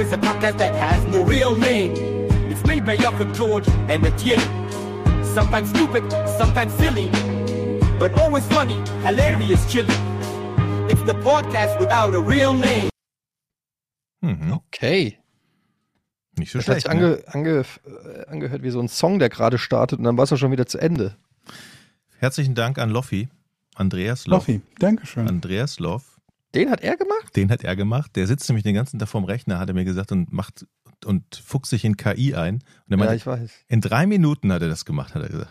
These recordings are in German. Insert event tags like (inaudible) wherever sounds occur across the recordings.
is a podcast that has no real name. It's made by Jakob George and Etienne. Sometimes stupid, sometimes silly, but always funny, hilarious, chilly. It's the podcast without a real name. Mhm. Okay. Nicht so Das hat schlecht. sich Ne? ange, ange, äh, angehört wie so ein Song, der gerade startet und dann war es auch schon wieder zu Ende. Herzlichen Dank an Loffi, Andreas Loff. Loffi, Dankeschön. Andreas Loff, Den hat er gemacht? den hat er gemacht. Der sitzt nämlich den ganzen Tag vorm Rechner, hat er mir gesagt, und macht und fuchst sich in KI ein. Und er Ja, meinte, ich weiß. in drei Minuten hat er das gemacht, hat er gesagt.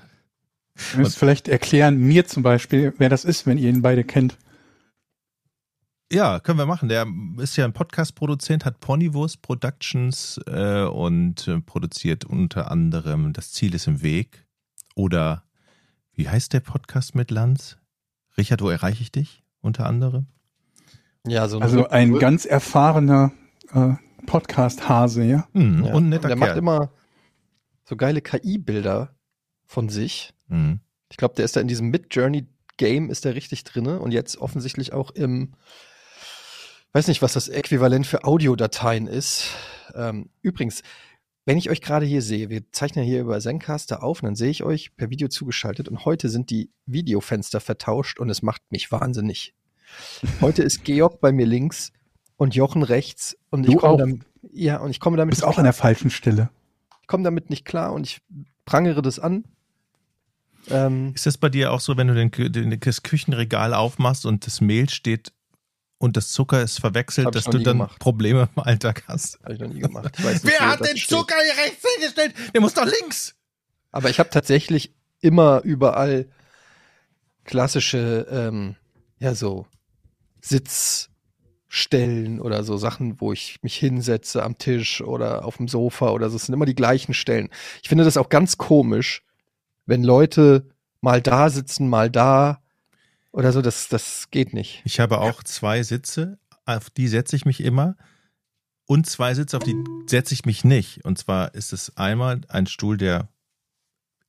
Ihr müsst vielleicht erklären, mir zum Beispiel, wer das ist, wenn ihr ihn beide kennt. Ja, können wir machen. Der ist ja ein Podcast-Produzent, hat Ponywurst Productions äh, und äh, produziert unter anderem Das Ziel ist im Weg. Oder wie heißt der Podcast mit Lanz? Richard, wo erreiche ich dich? Unter anderem. Ja, so Also ein ganz erfahrener äh, Podcast-Hase, ja. Hm, ja. Und netter Der Kerl. macht immer so geile KI-Bilder von sich. Hm. Ich glaube, der ist da in diesem Mid-Journey-Game ist der richtig drinne und jetzt offensichtlich auch im, weiß nicht, was das Äquivalent für Audiodateien ist. Ähm, übrigens, wenn ich euch gerade hier sehe, wir zeichnen hier über Zencaster auf und dann sehe ich euch per Video zugeschaltet und heute sind die Videofenster vertauscht und es macht mich wahnsinnig. Heute ist Georg bei mir links und Jochen rechts und ich Du komme auch. damit, ja, und ich komme Du damit bist auch an der falschen Stelle. ich komme damit nicht klar und ich prangere das an. Ähm, Ist das bei dir auch so, wenn du den, den, das Küchenregal aufmachst und das Mehl steht und das Zucker ist verwechselt, ich dass du dann gemacht. Probleme im Alltag hast? Habe ich noch nie gemacht. Ich nicht, Wer hat den steht. Zucker hier rechts hingestellt? Der muss doch links. Aber ich habe tatsächlich immer überall klassische, ähm, ja, so Sitzstellen oder so Sachen, wo ich mich hinsetze am Tisch oder auf dem Sofa oder so. Es sind immer die gleichen Stellen. Ich finde das auch ganz komisch, wenn Leute mal da sitzen, mal da oder so. Das, das geht nicht. Ich habe auch zwei Sitze, auf die setze ich mich immer. Und zwei Sitze, auf die setze ich mich nicht. Und zwar ist es einmal ein Stuhl, der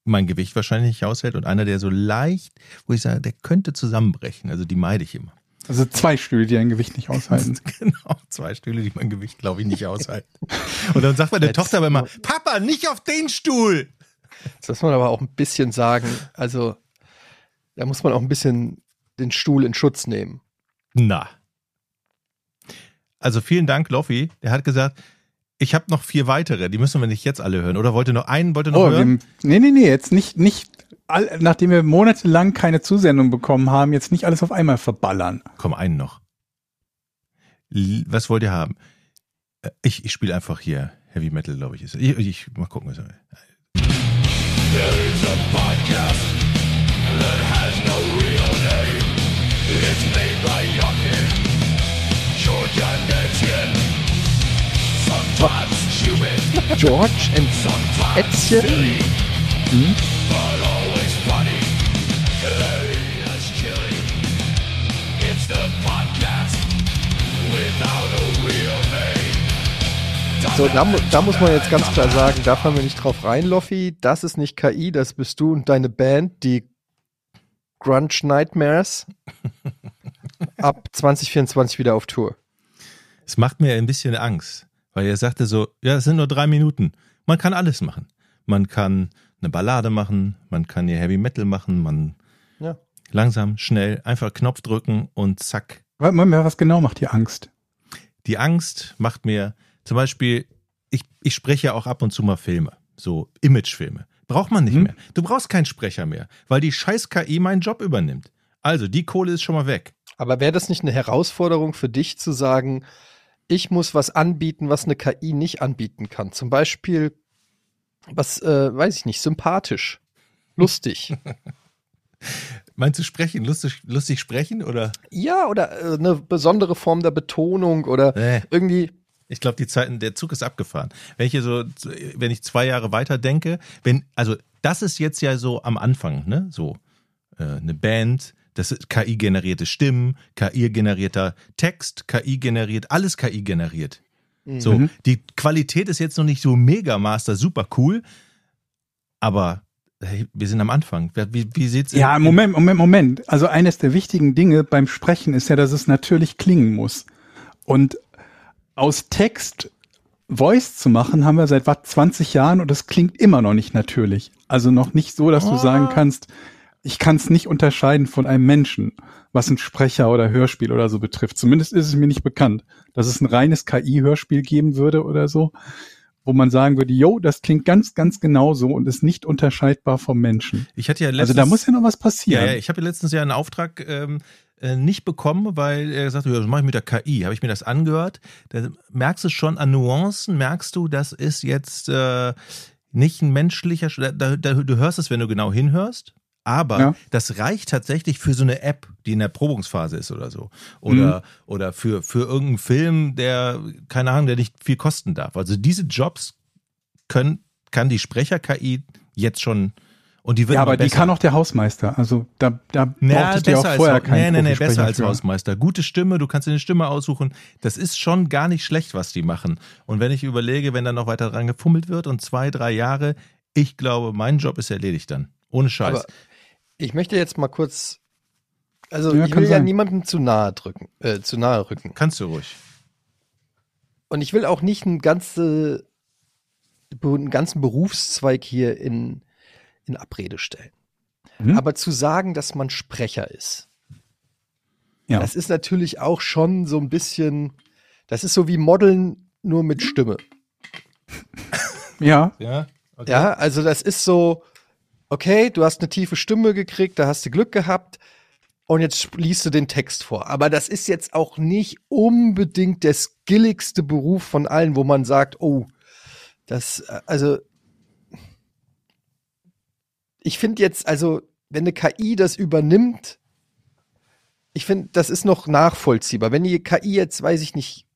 mein Gewicht wahrscheinlich nicht aushält und einer, der so leicht, wo ich sage, der könnte zusammenbrechen. Also die meide ich immer. Also zwei Stühle, die ein Gewicht nicht aushalten. (laughs) Genau, zwei Stühle, die mein Gewicht, glaube ich, nicht aushalten. Und dann sagt meine Jetzt- Tochter aber immer, Papa, nicht auf den Stuhl. Das muss man aber auch ein bisschen sagen. Also, da muss man auch ein bisschen den Stuhl in Schutz nehmen. Na. Also vielen Dank, Loffi. Der hat gesagt, ich habe noch vier weitere, die müssen wir nicht jetzt alle hören. Oder wollte noch einen, wollte noch Oh, wir, hören? nee, nee, nee, jetzt nicht, nicht, all, nachdem wir monatelang keine Zusendung bekommen haben, jetzt nicht alles auf einmal verballern. Komm, einen noch. L was wollt ihr haben? Äh, Ich, ich spiele einfach hier Heavy Metal, glaube ich. Ist ich, ich mal gucken. Was George and Ätzchen. So, da, da muss man jetzt ganz klar sagen, da fallen wir nicht drauf rein, Loffi. Das ist nicht KI, das bist du und deine Band, die Grunge Nightmares. (laughs) Ab 2024 wieder auf Tour. Es macht mir ein bisschen Angst, weil er sagte so, ja, es sind nur drei Minuten. Man kann alles machen. Man kann eine Ballade machen, man kann hier Heavy Metal machen, man Ja. langsam, schnell, einfach Knopf drücken und zack. Warte mal, Was genau macht dir Angst? Die Angst macht mir zum Beispiel, ich, ich spreche ja auch ab und zu mal Filme, so Imagefilme. Braucht man nicht Mhm. mehr. Du brauchst keinen Sprecher mehr, weil die scheiß KI meinen Job übernimmt. Also, die Kohle ist schon mal weg. Aber wäre das nicht eine Herausforderung für dich zu sagen, ich muss was anbieten, was eine KI nicht anbieten kann? Zum Beispiel, was, äh, weiß ich nicht, sympathisch, lustig. (laughs) Meinst du sprechen, lustig, lustig sprechen oder? ja, oder äh, eine besondere Form der Betonung oder Nee. irgendwie, Ich glaube, die Zeiten, der Zug ist abgefahren. Wenn ich so, wenn ich zwei Jahre weiter denke, wenn, also das ist jetzt ja so am Anfang, ne? So äh, eine Band, das ist KI-generierte Stimmen, KI-generierter Text, KI generiert, alles KI generiert. So, Mhm. die Qualität ist jetzt noch nicht so mega Master, super cool, aber hey, wir sind am Anfang. Wie, wie sieht's Ja, in- Moment, Moment, Moment. Also eines der wichtigen Dinge beim Sprechen ist ja, dass es natürlich klingen muss. Und aus Text Voice zu machen, haben wir seit was 20 Jahren und es klingt immer noch nicht natürlich. Also noch nicht so, dass du sagen kannst, ich kann es nicht unterscheiden von einem Menschen, was ein Sprecher oder Hörspiel oder so betrifft. Zumindest ist es mir nicht bekannt, dass es ein reines KI-Hörspiel geben würde oder so, wo man sagen würde, yo, das klingt ganz, ganz genauso und ist nicht unterscheidbar vom Menschen. Ich hatte ja Also da muss ja noch was passieren. Ja, ja, ich habe ja letztens ja einen Auftrag ähm, äh, nicht bekommen, weil er gesagt hat, das mache ich mit der KI. Habe ich mir das angehört. Da merkst du schon an Nuancen, merkst du, das ist jetzt äh, nicht ein menschlicher, Sch- da, da, du hörst es, wenn du genau hinhörst. Aber Ja. das reicht tatsächlich für so eine App, die in der Probungsphase ist oder so. Oder, oder für, für irgendeinen Film, der, keine Ahnung, der nicht viel kosten darf. Also diese Jobs können, kann die Sprecher-KI jetzt schon und die wird Ja, aber die besser. kann auch der Hausmeister. Also da, da Ja, brauchtest du ja auch besser vorher als, keinen nee, nee, nee, besser als für. Hausmeister. Gute Stimme, du kannst dir eine Stimme aussuchen. Das ist schon gar nicht schlecht, was die machen. Und wenn ich überlege, wenn da noch weiter dran gefummelt wird und zwei, drei Jahre, ich glaube, mein Job ist erledigt dann. Ohne Scheiß. Aber ich möchte jetzt mal kurz, also Ja, ich will ja sein. niemandem zu nahe drücken, äh, zu nahe rücken. Kannst du ruhig. Und ich will auch nicht einen, ganze, einen ganzen Berufszweig hier in, in Abrede stellen. Mhm. Aber zu sagen, dass man Sprecher ist, Ja. das ist natürlich auch schon so ein bisschen, das ist so wie Modeln nur mit Stimme. (laughs) ja, Ja, okay. Ja, also das ist so, okay, du hast eine tiefe Stimme gekriegt, da hast du Glück gehabt und jetzt liest du den Text vor. Aber das ist jetzt auch nicht unbedingt der skilligste Beruf von allen, wo man sagt, oh, das, äh, also ich finde jetzt, also wenn eine KI das übernimmt, ich finde, das ist noch nachvollziehbar. Wenn die KI jetzt, weiß ich nicht,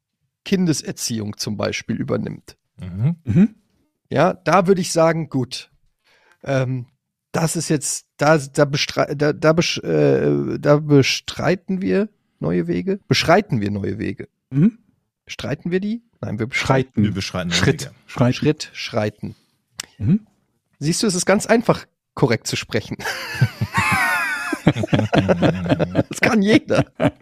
Kindeserziehung zum Beispiel übernimmt, Mhm. mhm. ja, da würde ich sagen, gut. Ähm, das ist jetzt, da, da, bestre da, da, besch äh, da bestreiten wir neue Wege. Beschreiten wir neue Wege. Mhm. Bestreiten wir die? Nein, wir beschreiten. Wir schreiten. beschreiten Schritt. Schreiten. Schritt, schreiten. Mhm. Siehst du, es ist ganz einfach, korrekt zu sprechen. (laughs) das kann jeder. (laughs)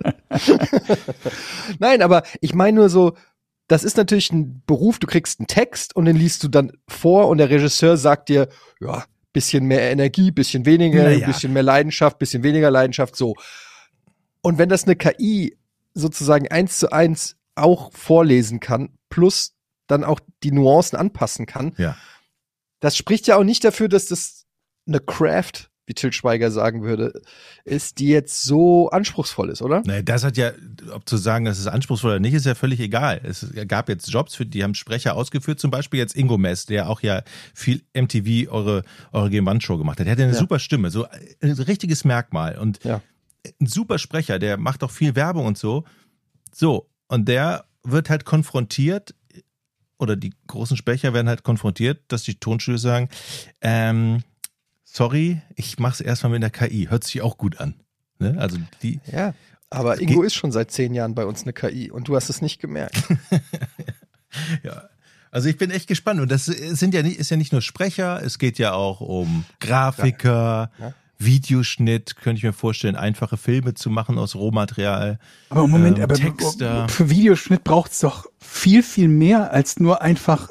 Nein, aber ich meine nur so, das ist natürlich ein Beruf, du kriegst einen Text und den liest du dann vor und der Regisseur sagt dir, ja, bisschen mehr Energie, bisschen weniger, Naja. bisschen mehr Leidenschaft, bisschen weniger Leidenschaft, so. Und wenn das eine KI sozusagen eins zu eins auch vorlesen kann, plus dann auch die Nuancen anpassen kann, Ja. das spricht ja auch nicht dafür, dass das eine Craft, wie Till Schweiger sagen würde, ist, die jetzt so anspruchsvoll ist, oder? Nee, das hat ja, ob zu sagen, das ist anspruchsvoll oder nicht, ist ja völlig egal. Es gab jetzt Jobs, für die haben Sprecher ausgeführt, zum Beispiel jetzt Ingo Mess, der auch ja viel MTV eure, eure Game-One-Show gemacht hat. Der hatte eine Ja. super Stimme, so ein richtiges Merkmal und Ja. ein super Sprecher, der macht auch viel Werbung und so. So, und der wird halt konfrontiert, oder die großen Sprecher werden halt konfrontiert, dass die Tonstudios sagen, ähm, sorry, ich mach's erstmal mit der KI, hört sich auch gut an. Ne? Also die, Ja. Aber Ingo ist schon seit zehn Jahren bei uns eine KI und du hast es nicht gemerkt. (laughs) Ja. Also ich bin echt gespannt. Und das sind ja nicht, ist ja nicht nur Sprecher, es geht ja auch um Grafiker, Ja. Videoschnitt, könnte ich mir vorstellen, einfache Filme zu machen aus Rohmaterial. Aber Moment, Ähm, aber Texter. für Videoschnitt braucht's doch viel, viel mehr als nur einfach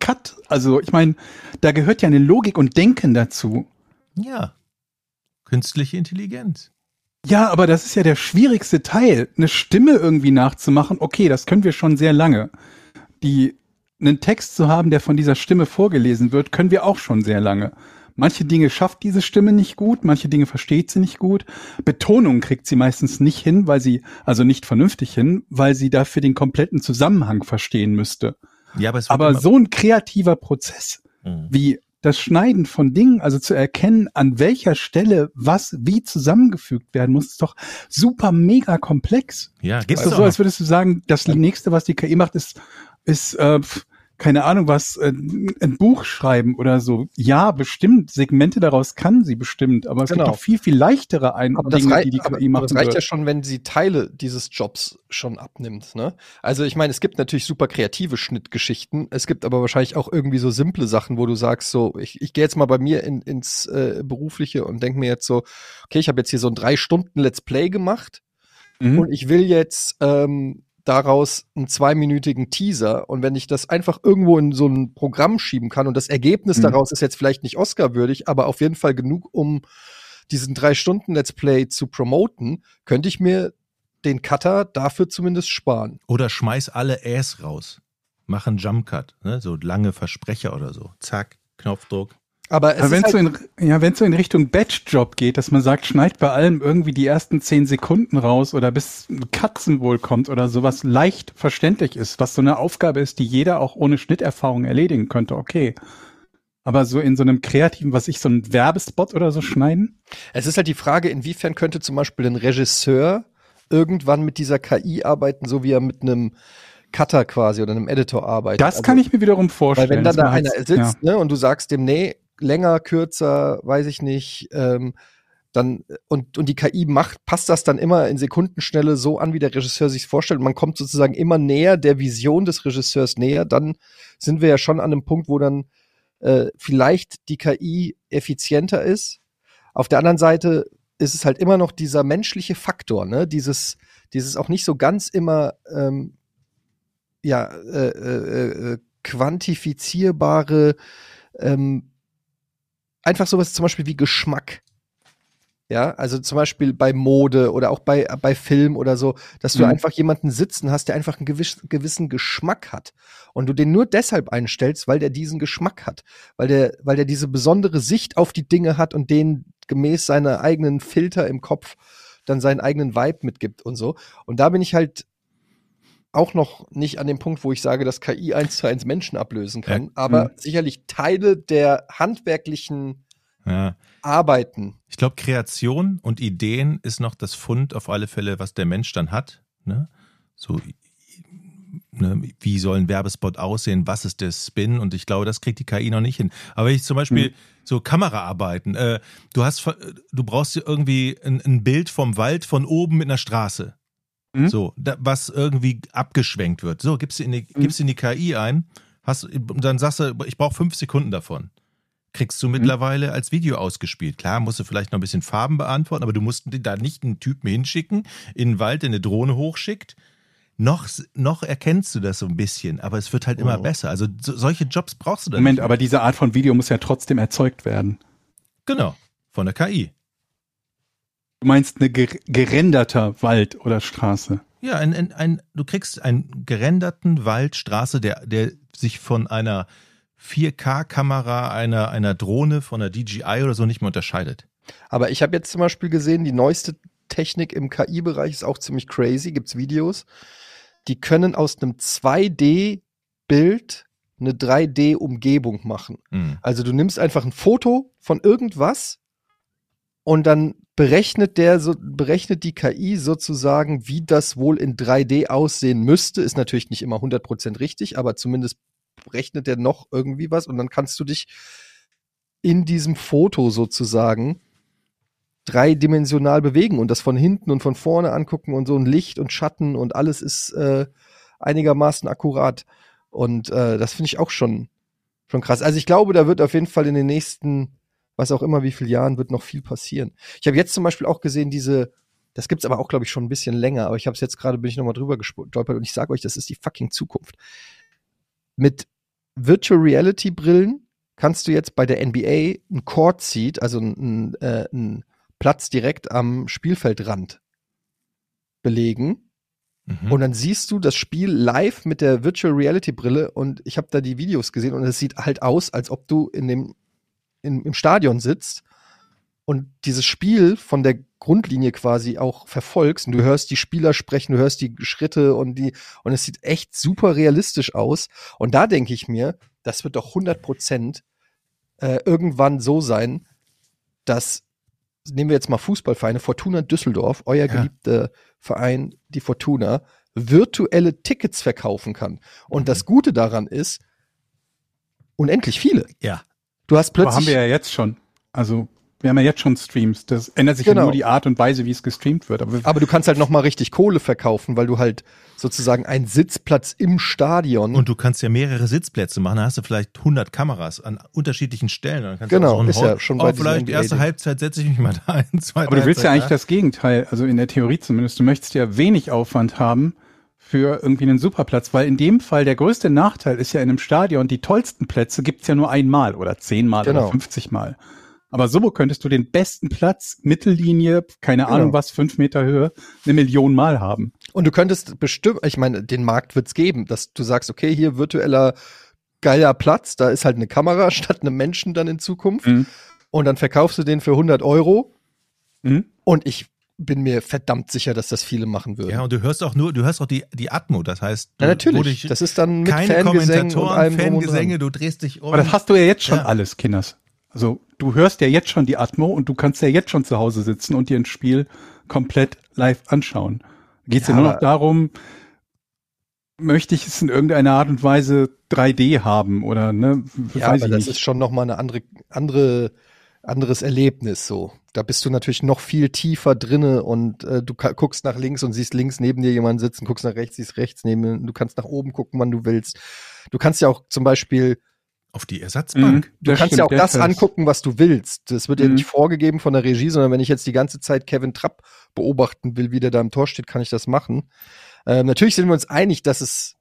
Cut. Also ich meine, da gehört ja eine Logik und Denken dazu. Ja. Künstliche Intelligenz. Ja, aber das ist ja der schwierigste Teil, eine Stimme irgendwie nachzumachen. Okay, das können wir schon sehr lange. Die einen Text zu haben, der von dieser Stimme vorgelesen wird, können wir auch schon sehr lange. Manche Dinge schafft diese Stimme nicht gut, manche Dinge versteht sie nicht gut. Betonung kriegt sie meistens nicht hin, weil sie, also nicht vernünftig hin, weil sie dafür den kompletten Zusammenhang verstehen müsste. Ja, aber Aber so ein kreativer Prozess, Mhm. wie das Schneiden von Dingen, also zu erkennen, an welcher Stelle was wie zusammengefügt werden muss, ist doch super mega komplex. Ja, Ist gibt's doch so, als würdest du sagen, das nächste, was die KI macht, ist, ist äh, pf, keine Ahnung was, äh, ein Buch schreiben oder so. Ja, bestimmt, Segmente daraus kann sie bestimmt, aber es Genau. gibt auch viel, viel leichtere ein Aber das, Dinge, rei die die aber, KI aber machen das reicht ja wird. schon, wenn sie Teile dieses Jobs schon abnimmt. Ne? Also ich meine, es gibt natürlich super kreative Schnittgeschichten. Es gibt aber wahrscheinlich auch irgendwie so simple Sachen, wo du sagst, so, ich, ich gehe jetzt mal bei mir in, ins äh, Berufliche und denke mir jetzt so, okay, ich habe jetzt hier so ein drei Stunden Let's Play gemacht Mhm. und ich will jetzt ähm, daraus einen zweiminütigen Teaser und wenn ich das einfach irgendwo in so ein Programm schieben kann und das Ergebnis Mhm. daraus ist jetzt vielleicht nicht Oscar-würdig, aber auf jeden Fall genug, um diesen drei Stunden Let's Play zu promoten, könnte ich mir den Cutter dafür zumindest sparen. Oder schmeiß alle Äs raus. Mach einen Jump Cut, ne? so lange Versprecher oder so. Zack, Knopfdruck. Aber es Aber wenn ist es halt, so, in, ja, wenn's so in Richtung Batch-Job geht, dass man sagt, schneid bei allem irgendwie die ersten zehn Sekunden raus oder bis ein Katzenwohl kommt oder sowas leicht verständlich ist, was so eine Aufgabe ist, die jeder auch ohne Schnitterfahrung erledigen könnte, okay. Aber so in so einem kreativen, was ich, so einen Werbespot oder so schneiden? es ist halt die Frage, inwiefern könnte zum Beispiel ein Regisseur irgendwann mit dieser KI arbeiten, so wie er mit einem Cutter quasi oder einem Editor arbeitet. Das Also- kann ich mir wiederum vorstellen. Weil wenn dann da einer sitzt ne, und du sagst dem, nee, länger, kürzer, weiß ich nicht, ähm, dann und, und die KI macht, passt das dann immer in Sekundenschnelle so an, wie der Regisseur sich vorstellt. Man kommt sozusagen immer näher der Vision des Regisseurs näher. Dann sind wir ja schon an einem Punkt, wo dann äh, vielleicht die KI effizienter ist. Auf der anderen Seite ist es halt immer noch dieser menschliche Faktor, ne? Dieses, dieses auch nicht so ganz immer ähm, ja, äh, äh, äh, quantifizierbare, ähm, einfach sowas zum Beispiel wie Geschmack. Ja, also zum Beispiel bei Mode oder auch bei, bei Film oder so, dass du Mhm. einfach jemanden sitzen hast, der einfach einen gewiss, gewissen Geschmack hat. Und du den nur deshalb einstellst, weil der diesen Geschmack hat. Weil der, weil der diese besondere Sicht auf die Dinge hat und denen gemäß seiner eigenen Filter im Kopf dann seinen eigenen Vibe mitgibt und so. Und da bin ich halt auch noch nicht an dem Punkt, wo ich sage, dass KI eins zu eins Menschen ablösen kann, Ja. aber Mhm. sicherlich Teile der handwerklichen Ja. Arbeiten. Ich glaube, Kreation und Ideen ist noch das Fund auf alle Fälle, was der Mensch dann hat. Ne? So, ne, wie soll ein Werbespot aussehen? Was ist der Spin? Und ich glaube, das kriegt die KI noch nicht hin. Aber wenn ich zum Beispiel Mhm. so Kameraarbeiten, äh, du hast, ver- du brauchst irgendwie ein, ein Bild vom Wald von oben mit einer Straße. Mhm. So, da, was irgendwie abgeschwenkt wird. So, gibst du in die, Mhm. gibst in die KI ein, hast, dann sagst du, ich brauche fünf Sekunden davon kriegst du mittlerweile als Video ausgespielt. Klar, musst du vielleicht noch ein bisschen Farben beantworten, aber du musst da nicht einen Typen hinschicken, in den Wald, der eine Drohne hochschickt. Noch, noch erkennst du das so ein bisschen, aber es wird halt immer Mhm. besser. Also so, solche Jobs brauchst du dann Moment, aber diese Art von Video muss ja trotzdem erzeugt werden. Genau, von der KI. Du meinst eine ger gerenderter Wald oder Straße. Ja, ein, ein, ein, du kriegst einen gerenderten Wald, Straße, der, der sich von einer 4K-Kamera, einer, einer Drohne, von einer DJI oder so nicht mehr unterscheidet. Aber ich habe jetzt zum Beispiel gesehen, die neueste Technik im KI-Bereich ist auch ziemlich crazy, gibt's Videos. Die können aus einem 2D-Bild eine 3D-Umgebung machen. Mhm. Also du nimmst einfach ein Foto von irgendwas und dann berechnet der so, berechnet die KI sozusagen, wie das wohl in 3D aussehen müsste. Ist natürlich nicht immer 100% richtig, aber zumindest berechnet der noch irgendwie was und dann kannst du dich in diesem Foto sozusagen dreidimensional bewegen und das von hinten und von vorne angucken und so ein Licht und Schatten und alles ist äh, einigermaßen akkurat. Und äh, das finde ich auch schon, schon krass. Also ich glaube, da wird auf jeden Fall in den nächsten, was auch immer wie viele Jahren, wird noch viel passieren. Ich habe jetzt zum Beispiel auch gesehen, diese, das gibt's aber auch, glaube ich, schon ein bisschen länger, aber ich habe es jetzt gerade, bin ich nochmal drüber gestolpert und ich sage euch, das ist die fucking Zukunft. Mit Virtual Reality Brillen kannst du jetzt bei der NBA ein Court Seat, also ein, äh, ein Platz direkt am Spielfeldrand belegen Mhm. und dann siehst du das Spiel live mit der Virtual Reality Brille und ich habe da die Videos gesehen und es sieht halt aus, als ob du in dem in, im Stadion sitzt und dieses Spiel von der Grundlinie quasi auch verfolgst und du hörst die Spieler sprechen, du hörst die Schritte und die und es sieht echt super realistisch aus und da denke ich mir, das wird doch 100 Prozent äh, irgendwann so sein, dass nehmen wir jetzt mal Fußballvereine, Fortuna Düsseldorf, euer Ja. geliebter Verein, die Fortuna, virtuelle Tickets verkaufen kann. Und Mhm. das Gute daran ist, unendlich viele. Ja. Du hast Aber haben plötzlich, wir ja jetzt schon. Also wir haben ja jetzt schon Streams. Das ändert sich Genau. ja nur die Art und Weise, wie es gestreamt wird. Aber aber du kannst halt noch mal richtig Kohle verkaufen, weil du halt sozusagen einen Sitzplatz im Stadion. Und du kannst ja mehrere Sitzplätze machen. Da hast du vielleicht 100 Kameras an unterschiedlichen Stellen. Dann kannst Genau, ist ja Hall- schon oh, bei diesem vielleicht erste. Halbzeit setze ich mich mal da ein. Aber du willst ja Halbzeit eigentlich das Gegenteil, also in der Theorie zumindest. Du möchtest ja wenig Aufwand haben für irgendwie einen Superplatz, weil in dem Fall der größte Nachteil ist ja in einem Stadion, die tollsten Plätze gibt's ja nur einmal oder zehnmal Genau. oder 50 Mal. Aber so könntest du den besten Platz, Mittellinie, keine Genau. Ahnung was, fünf Meter Höhe, eine Million Mal haben. Und du könntest bestimmt, ich meine, den Markt wird's geben, dass du sagst, okay, hier virtueller geiler Platz, da ist halt eine Kamera (laughs) statt einem Menschen dann in Zukunft. Mhm. Und dann verkaufst du den für 100 Euro. Mhm. Und ich bin mir verdammt sicher, dass das viele machen würden. Ja, und du hörst auch nur, du hörst auch die, die Atmo, das heißt, du, Ja, wo natürlich. dich- Das ist dann mit keine Fangesängen Kommentatoren, Fangesänge, du drehst dich um. Aber das hast du ja jetzt schon Ja. alles, Kinders. Also du hörst ja jetzt schon die Atmo und du kannst ja jetzt schon zu Hause sitzen und dir ein Spiel komplett live anschauen. Geht es ja, Ja, nur noch darum, möchte ich es in irgendeiner Art und Weise 3D haben oder ne? Ja, weiß aber ich das nicht. ist schon nochmal eine andere, andere, anderes Erlebnis so. Da bist du natürlich noch viel tiefer drinne und äh, du guckst nach links und siehst links neben dir jemanden sitzen, guckst nach rechts, siehst rechts neben dir. Du kannst nach oben gucken, wann du willst. Du kannst ja auch zum Beispiel, auf die Ersatzbank. du kannst ja auch das angucken, was du willst. Das wird ja Mhm. nicht vorgegeben von der Regie, sondern wenn ich jetzt die ganze Zeit Kevin Trapp beobachten will, wie der da im Tor steht, kann ich das machen. Ähm, natürlich sind wir uns einig, dass es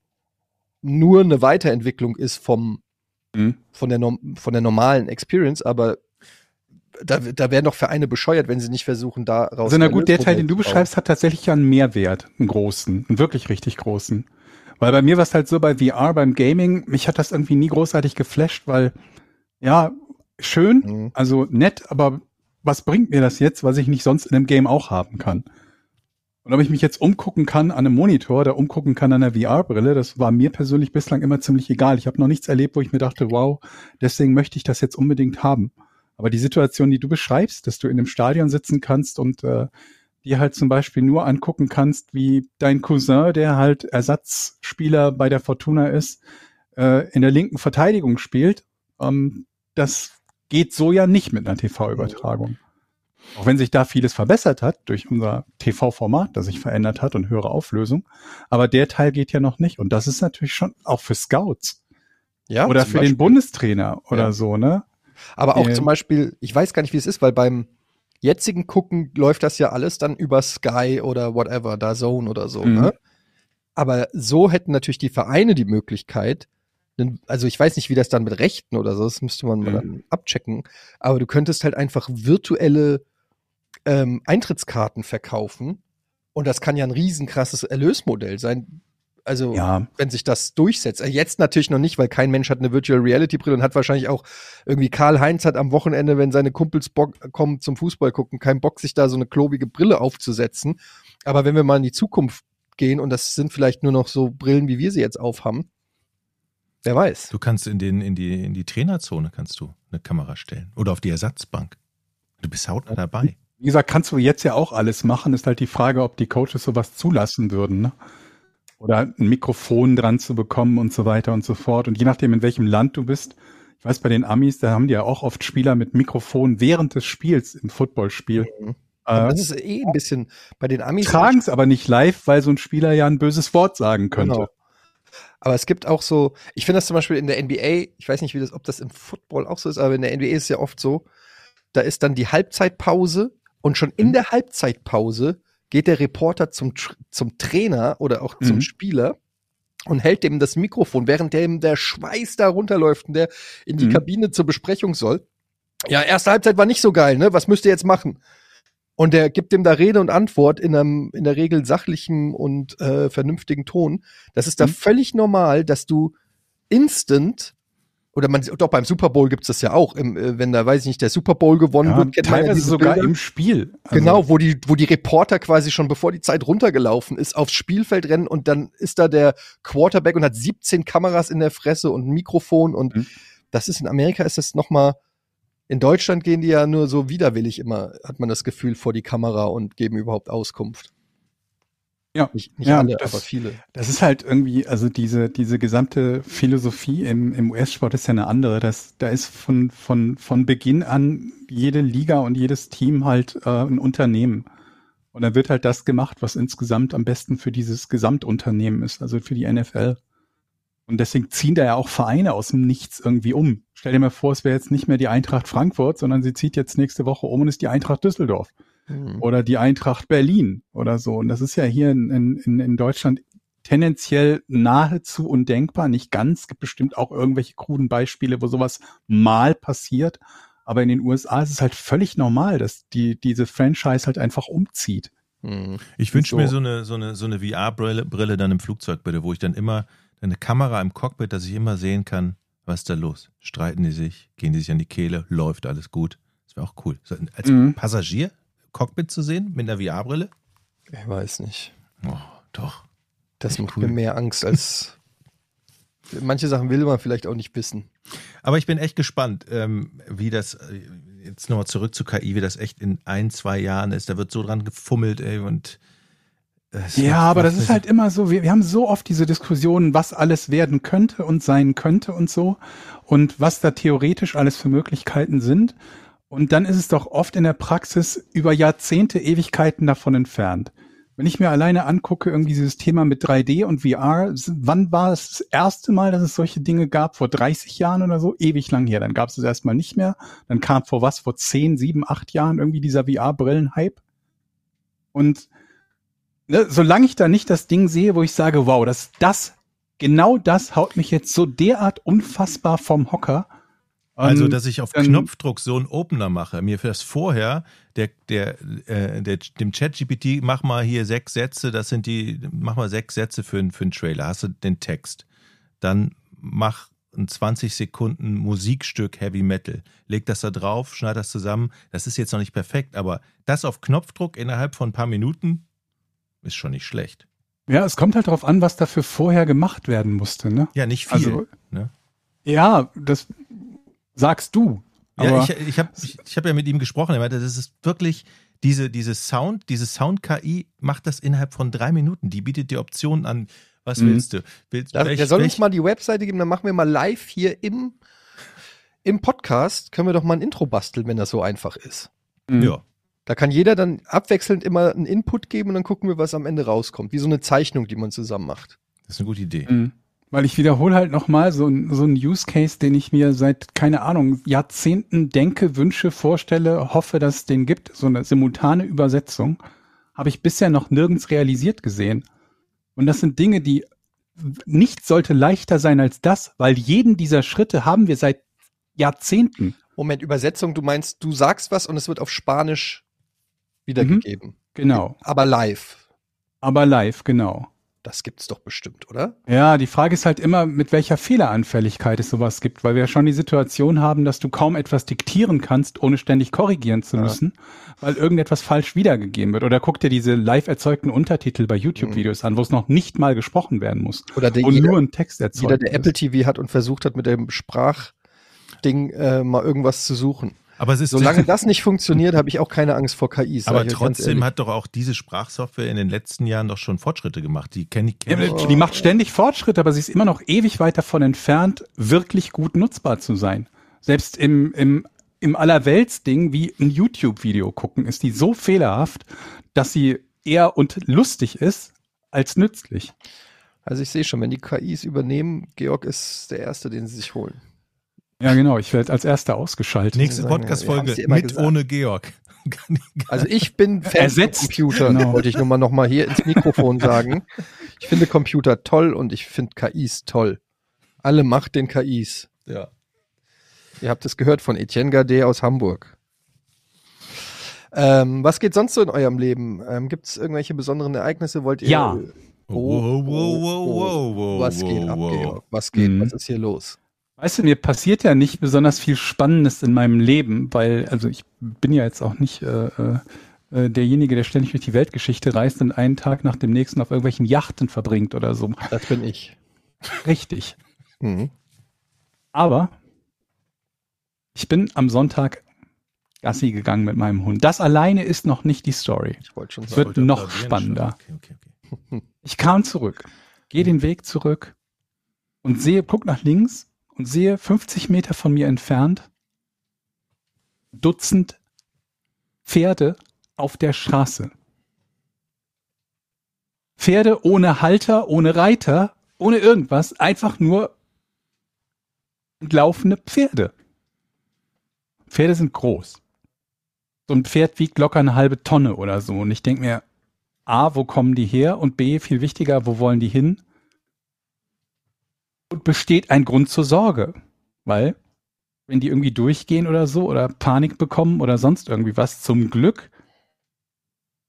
nur eine Weiterentwicklung ist vom Mhm. von der, von der normalen Experience, aber da, da wären doch Vereine bescheuert, wenn sie nicht versuchen, da raus. Also na gut, der Teil, den du beschreibst, hat tatsächlich ja einen Mehrwert, einen großen, einen wirklich richtig großen. Weil bei mir war es halt so bei VR, beim Gaming, mich hat das irgendwie nie großartig geflasht, weil ja, schön, Mhm. also nett, aber was bringt mir das jetzt, was ich nicht sonst in einem Game auch haben kann? Und ob ich mich jetzt umgucken kann an einem Monitor oder umgucken kann an einer VR-Brille, das war mir persönlich bislang immer ziemlich egal. Ich habe noch nichts erlebt, wo ich mir dachte, wow, deswegen möchte ich das jetzt unbedingt haben. Aber die Situation, die du beschreibst, dass du in einem Stadion sitzen kannst und äh, dir halt zum Beispiel nur angucken kannst, wie dein Cousin, der halt Ersatzspieler bei der Fortuna ist, äh, in der linken Verteidigung spielt, ähm, das geht so ja nicht mit einer TV-Übertragung. Auch wenn sich da vieles verbessert hat durch unser TV-Format, das sich verändert hat und höhere Auflösung. Aber der Teil geht ja noch nicht. Und das ist natürlich schon auch für Scouts ja, oder für Beispiel. den Bundestrainer oder Ja. so, ne? Aber auch äh, zum Beispiel, ich weiß gar nicht, wie es ist, weil beim jetzigen Gucken läuft das ja alles dann über Sky oder whatever, da Zone oder so. Mhm. Ne? Aber so hätten natürlich die Vereine die Möglichkeit, also ich weiß nicht, wie das dann mit Rechten oder so, das müsste man mal Mhm. dann abchecken, aber du könntest halt einfach virtuelle ähm, Eintrittskarten verkaufen und das kann ja ein riesenkrasses Erlösmodell sein. Also Ja, wenn sich das durchsetzt. Äh, Jetzt natürlich noch nicht, weil kein Mensch hat eine Virtual Reality Brille und hat wahrscheinlich auch irgendwie Karl Heinz hat am Wochenende, wenn seine Kumpels Bock kommen zum Fußball gucken, keinen Bock, sich da so eine klobige Brille aufzusetzen. Aber wenn wir mal in die Zukunft gehen und das sind vielleicht nur noch so Brillen, wie wir sie jetzt aufhaben, wer weiß. Du kannst in, den, in, die, in die Trainerzone kannst du eine Kamera stellen. Oder auf die Ersatzbank. Du bist hautnah dabei. wie gesagt, kannst du jetzt ja auch alles machen. Ist halt die Frage, ob die Coaches sowas zulassen würden, ne? Oder ein Mikrofon dran zu bekommen und so weiter und so fort. Und je nachdem, in welchem Land du bist, ich weiß, bei den Amis, da haben die ja auch oft Spieler mit Mikrofon während des Spiels im Footballspiel. Mhm. Äh, Das ist eh ein bisschen bei den Amis. tragen es aber nicht live, weil so ein Spieler ja ein böses Wort sagen könnte. Genau. Aber es gibt auch so, ich finde das zum Beispiel in der NBA, ich weiß nicht, wie das, ob das im Football auch so ist, aber in der NBA ist es ja oft so, da ist dann die Halbzeitpause und schon in Mhm. der Halbzeitpause geht der Reporter zum, zum Trainer oder auch zum Mhm. Spieler und hält dem das Mikrofon, während dem der Schweiß da runterläuft und der in die Mhm. Kabine zur Besprechung soll. Ja, erste Halbzeit war nicht so geil, ne? Was müsst ihr jetzt machen? Und der gibt dem da Rede und Antwort in einem in der Regel sachlichen und äh, vernünftigen Ton. Das ist da Mhm. völlig normal, dass du instant oder man doch beim Super Bowl gibt's das ja auch, im, äh, wenn da weiß ich nicht der Super Bowl gewonnen Ja, wird, kennt man ja teilweise diese sogar Bilder. im Spiel. Also, Genau, wo die, wo die Reporter quasi schon bevor die Zeit runtergelaufen ist, aufs Spielfeld rennen und dann ist da der Quarterback und hat 17 Kameras in der Fresse und ein Mikrofon und Mhm. das ist in Amerika ist das noch mal in Deutschland gehen die ja nur so widerwillig immer, hat man das Gefühl, vor die Kamera und geben überhaupt Auskunft. Ja, Nicht, nicht ja, alle, das- aber viele. Das ist halt irgendwie, also diese, diese gesamte Philosophie im, im US-Sport ist ja eine andere. Das, da ist von, von, von Beginn an jede Liga und jedes Team halt äh, ein Unternehmen. Und dann wird halt das gemacht, was insgesamt am besten für dieses Gesamtunternehmen ist, also für die NFL. Und deswegen ziehen da ja auch Vereine aus dem Nichts irgendwie um. Stell dir mal vor, es wäre jetzt nicht mehr die Eintracht Frankfurt, sondern sie zieht jetzt nächste Woche um und ist die Eintracht Düsseldorf Mhm. oder die Eintracht Berlin oder so. Und das ist ja hier in, in, in Deutschland tendenziell nahezu undenkbar, nicht ganz. Gibt bestimmt auch irgendwelche kruden Beispiele, wo sowas mal passiert. Aber in den USA ist es halt völlig normal, dass die, diese Franchise halt einfach umzieht. Mhm. Ich wünsche So. mir so eine, so eine, so eine VR-Brille Brille dann im Flugzeug bitte, wo ich dann immer eine Kamera im Cockpit, dass ich immer sehen kann, was ist da los? Streiten die sich? Gehen die sich an die Kehle? Läuft alles gut? Das wäre auch cool. So, Als Mhm. Passagier Cockpit zu sehen mit einer VR-Brille? Ich weiß nicht. Oh, doch. Das Echt macht cool. mir mehr Angst als. (laughs) Manche Sachen will man vielleicht auch nicht wissen. Aber ich bin echt gespannt, ähm, wie das, äh, jetzt nochmal zurück zu KI, wie das echt in ein, zwei Jahren ist. Da wird so dran gefummelt, ey, und. äh, Ja, aber das ist halt immer so, wir, wir haben so oft diese Diskussionen, was alles werden könnte und sein könnte und so und was da theoretisch alles für Möglichkeiten sind. Und dann ist es doch oft in der Praxis über Jahrzehnte, Ewigkeiten davon entfernt. Wenn ich mir alleine angucke, irgendwie dieses Thema mit 3D und VR, wann war es das erste Mal, dass es solche Dinge gab? Vor 30 Jahren oder so? Ewig lang her. Dann gab es es erstmal nicht mehr. Dann kam vor was? Vor 10, 7, 8 Jahren irgendwie dieser VR-Brillen-Hype. Und ne, solange ich da nicht das Ding sehe, wo ich sage, wow, das, das, genau das haut mich jetzt so derart unfassbar vom Hocker. Also, Ähm, dass ich auf dann- Knopfdruck so einen Opener mache, mir das vorher, der, der, äh, der, dem Chat-GPT, mach mal hier sechs Sätze, das sind die, mach mal sechs Sätze für, einen- für einen Trailer, hast du den Text. Dann mach ein 20 Sekunden Musikstück Heavy Metal, leg das da drauf, schneid das zusammen. Das ist jetzt noch nicht perfekt, aber das auf Knopfdruck innerhalb von ein paar Minuten ist schon nicht schlecht. Ja, es kommt halt darauf an, was dafür vorher gemacht werden musste, ne? Ja, nicht viel. Also, ne? ja, das sagst du. Ja, Aber ich, ich habe ich, ich hab ja mit ihm gesprochen. Er meinte, das ist wirklich diese, diese Sound, diese Sound-KI macht das innerhalb von drei Minuten. Die bietet dir Optionen an. Was Mhm. willst du? Willst, Das, welch- der soll uns welch- mal die Webseite geben, dann machen wir mal live hier im, im Podcast. Können wir doch mal ein Intro basteln, wenn das so einfach ist. Mhm. Ja. Da kann jeder dann abwechselnd immer einen Input geben und dann gucken wir, was am Ende rauskommt. Wie so eine Zeichnung, die man zusammen macht. Das ist eine gute Idee. Mhm. Weil ich wiederhole halt nochmal so, so ein Use Case, den ich mir seit, keine Ahnung, Jahrzehnten denke, wünsche, vorstelle, hoffe, dass es den gibt. So eine simultane Übersetzung. Habe ich bisher noch nirgends realisiert gesehen. Und das sind Dinge, die nichts sollte leichter sein als das, weil jeden dieser Schritte haben wir seit Jahrzehnten. Moment, Übersetzung, du meinst, du sagst was und es wird auf Spanisch wiedergegeben. Genau. Aber live. Aber live, genau. Das gibt's doch bestimmt, oder? Ja, die Frage ist halt immer, mit welcher Fehleranfälligkeit es sowas gibt, weil wir ja schon die Situation haben, dass du kaum etwas diktieren kannst, ohne ständig korrigieren zu Ja. müssen, weil irgendetwas falsch wiedergegeben wird. Oder guck dir diese live erzeugten Untertitel bei YouTube-Videos an, wo es noch nicht mal gesprochen werden muss Oder der und jeder, nur ein Text erzeugt jeder, der ist. Apple TV hat und versucht hat, mit dem Sprachding äh, mal irgendwas zu suchen. Aber es ist Solange (laughs) das nicht funktioniert, habe ich auch keine Angst vor KIs. aber trotzdem hat doch auch diese Sprachsoftware in den letzten Jahren doch schon Fortschritte gemacht. Die kenne ich. Ja, Kenn ich. aber die macht ständig Fortschritte, aber sie ist immer noch ewig weit davon entfernt, wirklich gut nutzbar zu sein. Selbst im, im, im Allerweltsding wie ein YouTube-Video gucken, ist die so fehlerhaft, dass sie eher und lustig ist als nützlich. Also ich sehe schon, wenn die KIs übernehmen, Georg ist der Erste, den sie sich holen. Ja, genau. Ich werde als erster ausgeschaltet. Nächste Podcast-Folge mit gesagt. ohne Georg. (laughs) Also ich bin Fan Ersetzt. von Computern, Genau. wollte ich nur mal noch mal hier ins Mikrofon sagen. (laughs) Ich finde Computer toll und ich finde KIs toll. Alle Macht den KIs. ja. Ihr habt es gehört von Etienne Gardet aus Hamburg. Ähm, was geht sonst so in eurem Leben? Ähm, Gibt es irgendwelche besonderen Ereignisse? Wollt ihr? Ja. Oh, oh, wow, wow, Was geht ab. Georg? Was geht? Mhm. Was ist hier los? Weißt du, mir passiert ja nicht besonders viel Spannendes in meinem Leben, weil, also ich bin ja jetzt auch nicht äh, äh, derjenige, der ständig durch die Weltgeschichte reist und einen Tag nach dem nächsten auf irgendwelchen Yachten verbringt oder so. Das bin ich. Richtig. Mhm. Aber ich bin am Sonntag Gassi gegangen mit meinem Hund. Das alleine ist noch nicht die Story. Ich wollte schon Es sagen. wird Wollte noch spannender. Okay, okay, okay. Ich kam zurück, gehe den Weg zurück und sehe, guck nach links und sehe 50 Meter von mir entfernt Dutzend Pferde auf der Straße. Pferde ohne Halter, ohne Reiter, ohne irgendwas, einfach nur laufende Pferde. Pferde sind groß. So ein Pferd wiegt locker eine halbe Tonne oder so. Und ich denke mir, A, wo kommen die her? Und B, viel wichtiger, wo wollen die hin? Und besteht ein Grund zur Sorge. Weil, wenn die irgendwie durchgehen oder so oder Panik bekommen oder sonst irgendwie was, zum Glück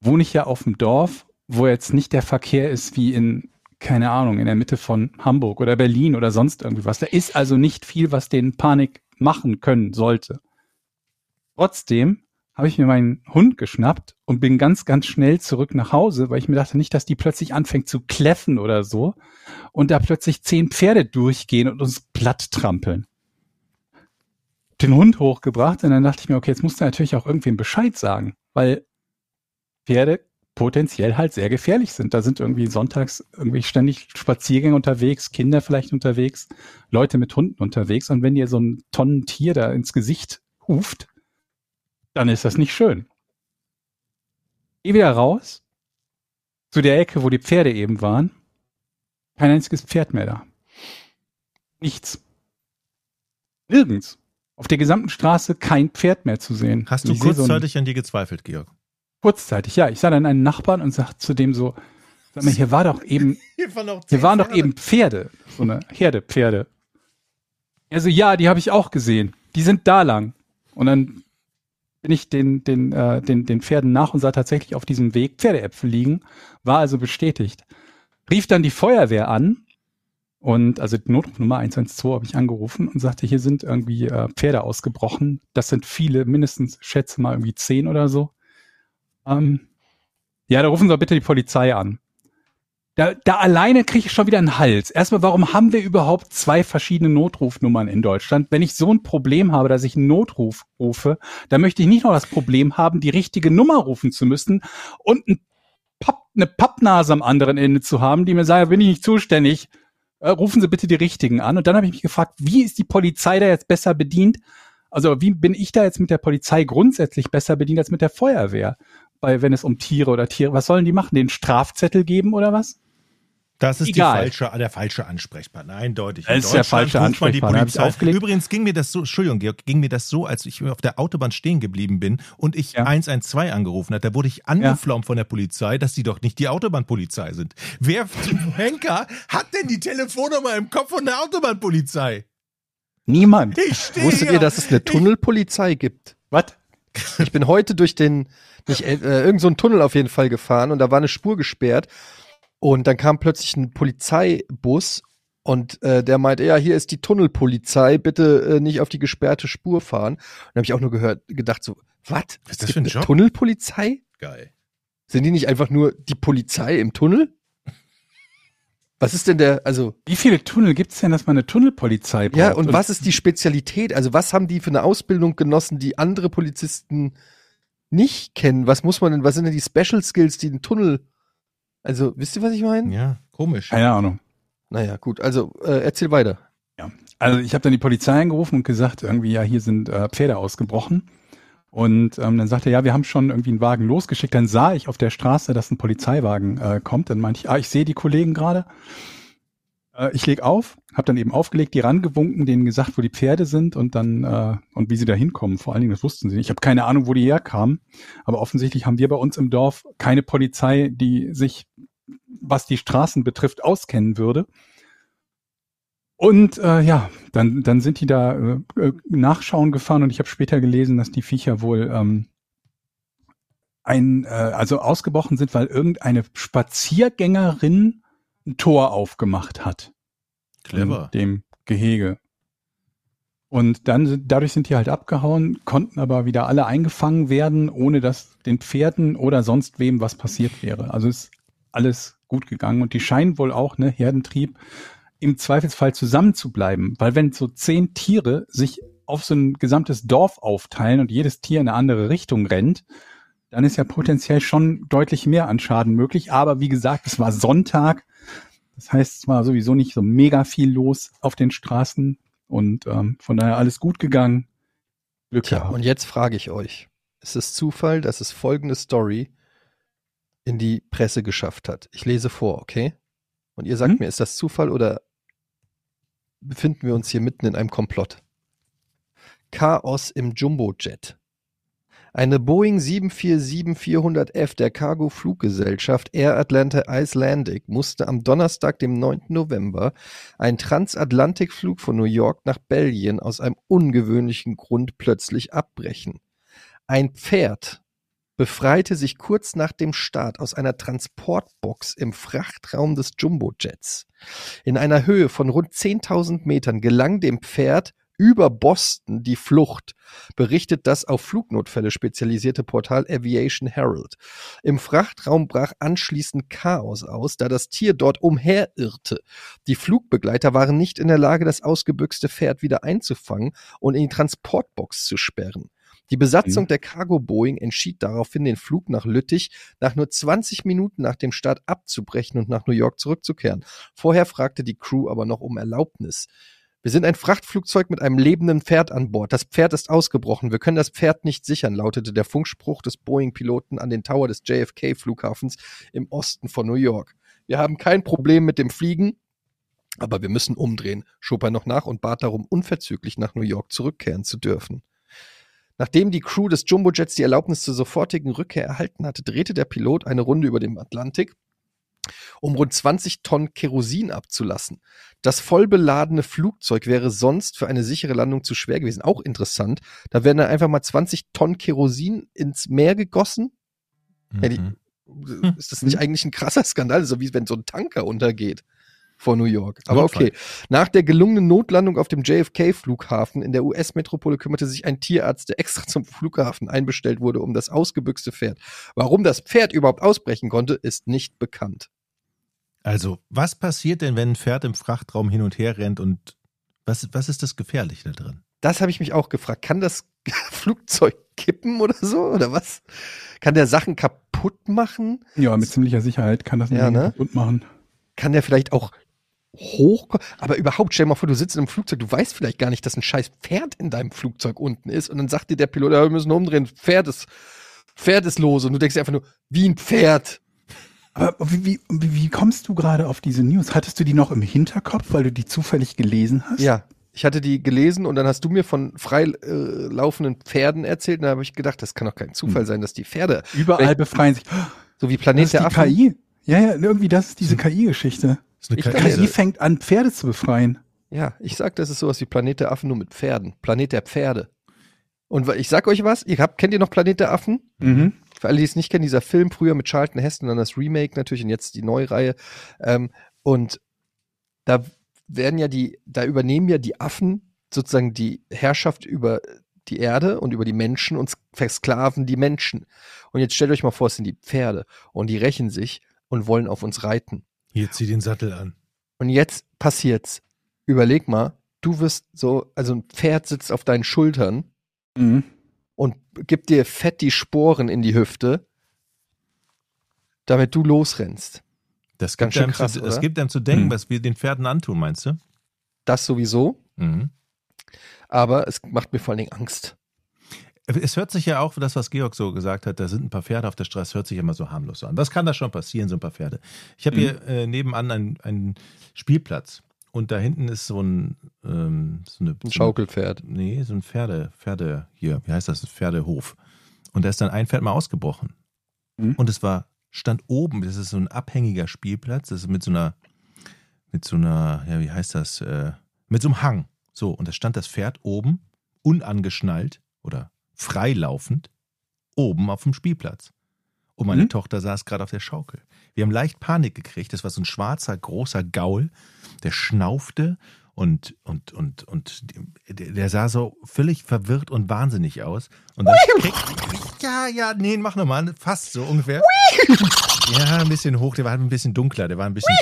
wohne ich ja auf dem Dorf, wo jetzt nicht der Verkehr ist wie in, keine Ahnung, in der Mitte von Hamburg oder Berlin oder sonst irgendwie was. Da ist also nicht viel, was den Panik machen können sollte. Trotzdem habe ich mir meinen Hund geschnappt und bin ganz, ganz schnell zurück nach Hause, weil ich mir dachte nicht, dass die plötzlich anfängt zu kläffen oder so und da plötzlich zehn Pferde durchgehen und uns platt trampeln. Den Hund hochgebracht und dann dachte ich mir, okay, jetzt musst du natürlich auch irgendwem Bescheid sagen, weil Pferde potenziell halt sehr gefährlich sind. Da sind irgendwie sonntags irgendwie ständig Spaziergänge unterwegs, Kinder vielleicht unterwegs, Leute mit Hunden unterwegs und wenn ihr so ein Tonnentier da ins Gesicht ruft, dann ist das nicht schön. Geh wieder raus zu der Ecke, wo die Pferde eben waren. Kein einziges Pferd mehr da. Nichts. Nirgends. Auf der gesamten Straße kein Pferd mehr zu sehen. Hast du sehe so kurzzeitig an dir gezweifelt, Georg? kurzzeitig, ja. Ich sah dann einen Nachbarn und sagte zu dem so, sag mal, hier war doch eben, (laughs) Hier waren, hier waren doch eben Pferde. So eine Herde Pferde. Er so, ja, die habe ich auch gesehen. Die sind da lang. Und dann bin ich den, den, äh, den, den Pferden nach und sah tatsächlich auf diesem Weg Pferdeäpfel liegen. War also bestätigt. Rief dann die Feuerwehr an und also die Notrufnummer 112 habe ich angerufen und sagte, hier sind irgendwie äh, Pferde ausgebrochen. Das sind viele, mindestens, schätze mal irgendwie zehn oder so. Ähm, ja, da rufen Sie bitte die Polizei an. Da, da alleine kriege ich schon wieder einen Hals. Erstmal, warum haben wir überhaupt zwei verschiedene Notrufnummern in Deutschland? Wenn ich so ein Problem habe, dass ich einen Notruf rufe, dann möchte ich nicht noch das Problem haben, die richtige Nummer rufen zu müssen und ein Papp, eine Pappnase am anderen Ende zu haben, die mir sagt, bin ich nicht zuständig. Äh, rufen Sie bitte die richtigen an. Und dann habe ich mich gefragt, wie ist die Polizei da jetzt besser bedient? Also wie bin ich da jetzt mit der Polizei grundsätzlich besser bedient als mit der Feuerwehr? Weil wenn es um Tiere oder Tiere, was sollen die machen? Den Strafzettel geben oder was? Das ist die falsche, der falsche Ansprechpartner, eindeutig. Das ist der falsche Ansprechpartner, ich. Übrigens ging mir das so, Entschuldigung, Georg, ging mir das so, als ich auf der Autobahn stehen geblieben bin und ich Ja. 112 angerufen hat, da wurde ich angeflaumt von der Polizei, dass sie doch nicht die Autobahnpolizei sind. Wer zum (laughs) Henker hat denn die Telefonnummer im Kopf von der Autobahnpolizei? Niemand. Ich Wusstet hier. ihr, dass es eine Tunnelpolizei gibt? Was? Ich bin heute durch den, nicht, äh, irgend so einen Tunnel auf jeden Fall gefahren und da war eine Spur gesperrt und dann kam plötzlich ein Polizeibus und äh, der meinte, ja, hier ist die Tunnelpolizei, bitte äh, nicht auf die gesperrte Spur fahren. Und da habe ich auch nur gehört, gedacht so, was? Was ist das für ein Job? Tunnelpolizei? Geil. Sind die nicht einfach nur die Polizei im Tunnel? Was ist denn der, also, Wie viele Tunnel gibt es denn, dass man eine Tunnelpolizei braucht? ja, und was ist die Spezialität? Also, was haben die für eine Ausbildung genossen, die andere Polizisten nicht kennen? Was muss man denn, was sind denn die Special Skills, die den Tunnel, also, wisst ihr, was ich meine? Ja, komisch. Keine Ahnung. Naja, gut, also, äh, erzähl weiter. Also ich habe dann die Polizei angerufen und gesagt, irgendwie, ja, hier sind äh, Pferde ausgebrochen. Und ähm, dann sagte er, ja, wir haben schon irgendwie einen Wagen losgeschickt. Dann sah ich auf der Straße, dass ein Polizeiwagen äh, kommt. Dann meinte ich, ah, ich sehe die Kollegen gerade. Äh, ich leg auf, habe dann eben aufgelegt, die rangewunken, denen gesagt, wo die Pferde sind und dann äh, und wie sie da hinkommen. Vor allen Dingen, das wussten sie nicht. Ich habe keine Ahnung, wo die herkamen. Aber offensichtlich haben wir bei uns im Dorf keine Polizei, die sich, was die Straßen betrifft, auskennen würde. Und äh, ja, dann, dann sind die da äh, äh, nachschauen gefahren und ich habe später gelesen, dass die Viecher wohl ähm, ein, äh, also ausgebrochen sind, weil irgendeine Spaziergängerin ein Tor aufgemacht hat. Clever. Dem Gehege. Und dann dadurch sind die halt abgehauen, konnten aber wieder alle eingefangen werden, ohne dass den Pferden oder sonst wem was passiert wäre. Also ist alles gut gegangen und die scheinen wohl auch, ne, Herdentrieb, im Zweifelsfall zusammenzubleiben, weil wenn so zehn Tiere sich auf so ein gesamtes Dorf aufteilen und jedes Tier in eine andere Richtung rennt, dann ist ja potenziell schon deutlich mehr an Schaden möglich. Aber wie gesagt, es war Sonntag. Das heißt, es war sowieso nicht so mega viel los auf den Straßen und ähm, von daher alles gut gegangen. Glück Tja, gehabt. und jetzt frage ich euch, ist es Zufall, dass es folgende Story in die Presse geschafft hat? Ich lese vor, okay? Und ihr sagt Mhm. mir, ist das Zufall oder befinden wir uns hier mitten in einem Komplott? Chaos im Jumbo-Jet. Eine Boeing 747-400F der Cargo-Fluggesellschaft Air Atlanta Icelandic musste am Donnerstag, dem 9. November, einen Transatlantikflug von New York nach Belgien aus einem ungewöhnlichen Grund plötzlich abbrechen. Ein Pferd befreite sich kurz nach dem Start aus einer Transportbox im Frachtraum des Jumbojets. In einer Höhe von rund 10.000 Metern gelang dem Pferd über Boston die Flucht, berichtet das auf Flugnotfälle spezialisierte Portal Aviation Herald. Im Frachtraum brach anschließend Chaos aus, da das Tier dort umherirrte. Die Flugbegleiter waren nicht in der Lage, das ausgebüxte Pferd wieder einzufangen und in die Transportbox zu sperren. Die Besatzung Mhm. der Cargo Boeing entschied daraufhin, den Flug nach Lüttich nach nur 20 Minuten nach dem Start abzubrechen und nach New York zurückzukehren. Vorher fragte die Crew aber noch um Erlaubnis. Wir sind ein Frachtflugzeug mit einem lebenden Pferd an Bord. Das Pferd ist ausgebrochen. Wir können das Pferd nicht sichern, lautete der Funkspruch des Boeing-Piloten an den Tower des JFK-Flughafens im Osten von New York. Wir haben kein Problem mit dem Fliegen, aber wir müssen umdrehen, schob er noch nach und bat darum, unverzüglich nach New York zurückkehren zu dürfen. Nachdem die Crew des Jumbojets die Erlaubnis zur sofortigen Rückkehr erhalten hatte, drehte der Pilot eine Runde über dem Atlantik, um rund 20 Tonnen Kerosin abzulassen. Das vollbeladene Flugzeug wäre sonst für eine sichere Landung zu schwer gewesen. Auch interessant. Da werden dann einfach mal 20 Tonnen Kerosin ins Meer gegossen. Mhm. Ist das nicht eigentlich ein krasser Skandal? So wie wenn so ein Tanker untergeht vor New York. Aber Notfall. okay. Nach der gelungenen Notlandung auf dem JFK-Flughafen in der US-Metropole kümmerte sich ein Tierarzt, der extra zum Flughafen einbestellt wurde, um das ausgebüxte Pferd. Warum das Pferd überhaupt ausbrechen konnte, ist nicht bekannt. Also, was passiert denn, wenn ein Pferd im Frachtraum hin und her rennt und was, was ist das Gefährliche da drin? Das habe ich mich auch gefragt. Kann das (laughs) Flugzeug kippen oder so? Oder was? Kann der Sachen kaputt machen? Ja, mit ziemlicher Sicherheit kann das Ja, nicht ne? kaputt machen. Kann der vielleicht auch hochkommen? Aber überhaupt, stell dir mal vor, du sitzt in einem Flugzeug, du weißt vielleicht gar nicht, dass ein scheiß Pferd in deinem Flugzeug unten ist und dann sagt dir der Pilot, ja, wir müssen umdrehen, Pferd ist, Pferd ist los und du denkst dir einfach nur, wie ein Pferd. Aber wie, wie, wie kommst du gerade auf diese News? Hattest du die noch im Hinterkopf, weil du die zufällig gelesen hast? Ja, ich hatte die gelesen und dann hast du mir von frei äh, laufenden Pferden erzählt und da habe ich gedacht, das kann doch kein Zufall sein, dass die Pferde, Überall befreien sich. so wie Das Planet ist der die Affen, KI. Ja, ja, irgendwie, das ist diese KI-Geschichte. Das ist eine Ich KI. fängt an, Pferde zu befreien. Ja, ich sag, das ist sowas wie Planet der Affen nur mit Pferden. Planet der Pferde. Und ich sag euch was, ihr habt, kennt ihr noch Planet der Affen? Mhm. Für alle, die es nicht kennen, dieser Film früher mit Charlton Heston, dann das Remake natürlich und jetzt die Neureihe. Ähm, und da werden ja die, da übernehmen ja die Affen sozusagen die Herrschaft über die Erde und über die Menschen und versklaven die Menschen. Und jetzt stellt euch mal vor, es sind die Pferde und die rächen sich und wollen auf uns reiten. Hier, zieh den Sattel an. Und jetzt passiert's. Überleg mal, du wirst so, also ein Pferd sitzt auf deinen Schultern Mhm. und gibt dir fett die Sporen in die Hüfte, damit du losrennst. Das Ganz gibt, schön einem krass, zu, das gibt einem zu denken, Hm. was wir den Pferden antun, meinst du? Das sowieso, Mhm. aber es macht mir vor allen Dingen Angst. Es hört sich ja auch, das, was Georg so gesagt hat, da sind ein paar Pferde auf der Straße, hört sich immer so harmlos an. Was kann da schon passieren, so ein paar Pferde? Ich habe hier äh, nebenan einen, Spielplatz und da hinten ist so ein, ähm, so eine, Ein so Schaukelpferd. Nee, so ein Pferde, Pferde hier, wie heißt das? Pferdehof. Und da ist dann ein Pferd mal ausgebrochen. Mhm. Und es war, stand oben, das ist so ein abhängiger Spielplatz, das ist mit so einer, mit so einer, ja, wie heißt das? Äh, mit so einem Hang. So, und da stand das Pferd oben, unangeschnallt oder freilaufend, oben auf dem Spielplatz. Und meine Mhm. Tochter saß gerade auf der Schaukel. Wir haben leicht Panik gekriegt. Das war so ein schwarzer, großer Gaul, der schnaufte und, und, und, und der, sah so völlig verwirrt und wahnsinnig aus. Und dann krieg, ja, ja, nee, mach nochmal, fast so ungefähr. Ja, ein bisschen hoch, der war halt ein bisschen dunkler, der war ein bisschen.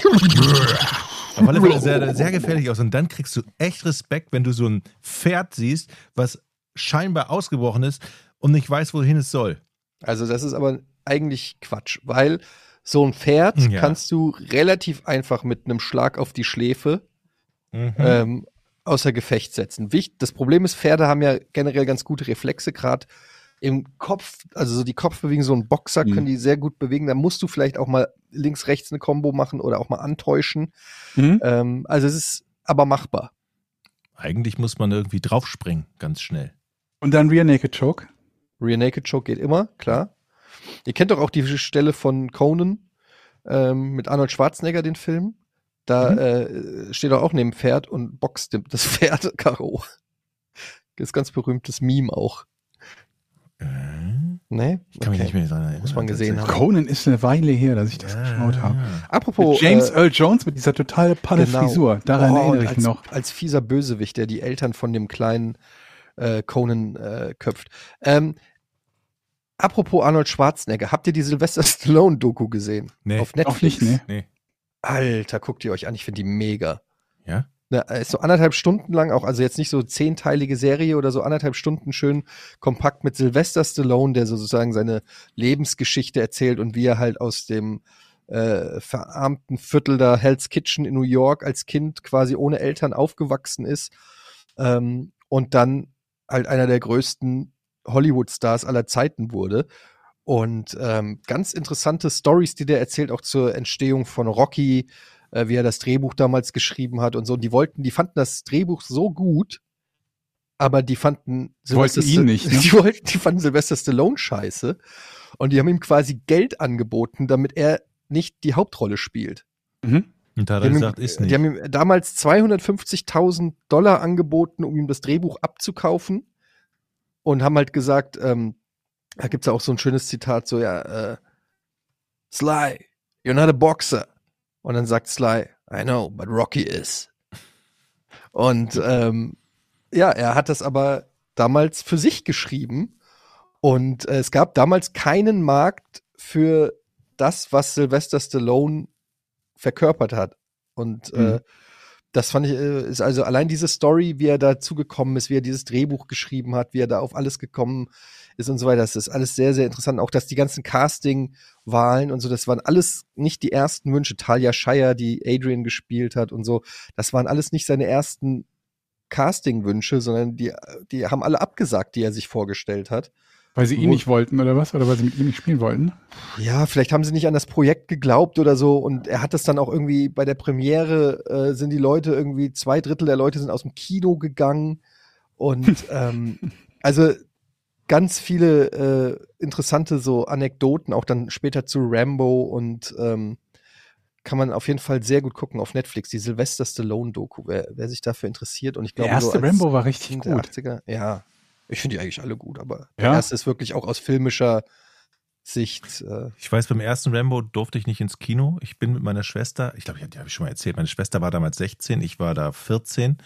Auf alle Fälle sehr, sehr gefährlich aus. Und dann kriegst du echt Respekt, wenn du so ein Pferd siehst, was scheinbar ausgebrochen ist und nicht weiß, wohin es soll. Also das ist aber eigentlich Quatsch, weil so ein Pferd Ja. kannst du relativ einfach mit einem Schlag auf die Schläfe Mhm. ähm, außer Gefecht setzen. Wicht, das Problem ist, Pferde haben ja generell ganz gute Reflexe, gerade im Kopf, also so die Kopfbewegung, so ein Boxer Mhm. können die sehr gut bewegen. Da musst du vielleicht auch mal links, rechts eine Combo machen oder auch mal antäuschen. Mhm. Ähm, also es ist aber machbar. Eigentlich muss man irgendwie draufspringen, ganz schnell. Und dann Rear Naked Choke. Rear Naked Show geht immer, klar. Ihr kennt doch auch die Stelle von Conan ähm, mit Arnold Schwarzenegger, den Film. Da Mhm. äh, steht er auch neben dem Pferd und boxt (laughs) das Pferd Karo. Das ist ganz berühmtes Meme auch. Äh, Ne? ich kann mich nicht mehr daran erinnern. Muss man gesehen haben. Conan ist eine Weile her, dass ich das Ja, geschaut habe. ja. Apropos Mit James äh, Earl Jones mit dieser total palle genau. Frisur. Daran Oh, erinnere ich als, mich noch. Als fieser Bösewicht, der die Eltern von dem kleinen äh, Conan äh, köpft. Ähm, apropos Arnold Schwarzenegger, habt ihr die Sylvester (laughs) Stallone-Doku gesehen? Nee. Auf Netflix? Auch nicht, ne? Nee. Alter, guckt ihr euch an, ich finde die mega. Ja? Ne, ist so anderthalb Stunden lang, auch also jetzt nicht so zehnteilige Serie oder so anderthalb Stunden schön kompakt mit Sylvester Stallone, der so sozusagen seine Lebensgeschichte erzählt und wie er halt aus dem äh, verarmten Viertel da Hell's Kitchen in New York als Kind quasi ohne Eltern aufgewachsen ist ähm, und dann halt einer der größten Hollywood-Stars aller Zeiten wurde. Und ähm, ganz interessante Stories, die der erzählt, auch zur Entstehung von Rocky, äh, wie er das Drehbuch damals geschrieben hat und so. Und die wollten, die fanden das Drehbuch so gut, aber die fanden Wollten ihn nicht, ne? (laughs) Die wollten, die fanden Sylvester Stallone scheiße. Und die haben ihm quasi Geld angeboten, damit er nicht die Hauptrolle spielt. Mhm. Und da er haben, gesagt, ihm, ist nicht. die haben ihm damals 250.000 Dollar angeboten, um ihm das Drehbuch abzukaufen. Und haben halt gesagt, ähm, da gibt's ja auch so ein schönes Zitat, so ja, äh, Sly, you're not a boxer. Und dann sagt Sly, I know, but Rocky is. Und ähm, ja, er hat das aber damals für sich geschrieben. Und äh, es gab damals keinen Markt für das, was Sylvester Stallone verkörpert hat. Und äh, Mhm. das fand ich, äh, ist also allein diese Story, wie er dazu gekommen ist, wie er dieses Drehbuch geschrieben hat, wie er da auf alles gekommen ist und so weiter. Das ist alles sehr, sehr interessant. Auch dass die ganzen Casting-Wahlen und so, das waren alles nicht die ersten Wünsche. Talia Shire, die Adrian gespielt hat und so, das waren alles nicht seine ersten Casting-Wünsche, sondern die, die haben alle abgesagt, die er sich vorgestellt hat. Weil sie ihn nicht wollten oder was? Oder weil sie mit ihm nicht spielen wollten? Ja, vielleicht haben sie nicht an das Projekt geglaubt oder so und er hat das dann auch irgendwie bei der Premiere äh, sind die Leute irgendwie zwei Drittel der Leute sind aus dem Kino gegangen und (laughs) ähm, also ganz viele äh, interessante so Anekdoten auch dann später zu Rambo und ähm, kann man auf jeden Fall sehr gut gucken auf Netflix die Sylvester Stallone Doku wer, wer sich dafür interessiert und ich glaube Der erste Rambo war richtig gut. 80er, ja ich finde die eigentlich alle gut aber der Ja? erste ist wirklich auch aus filmischer Sicht äh, Ich weiß, beim ersten Rambo durfte ich nicht ins Kino. Ich bin mit meiner Schwester, ich glaube, die habe ich schon mal erzählt, meine Schwester war damals 16, ich war da 14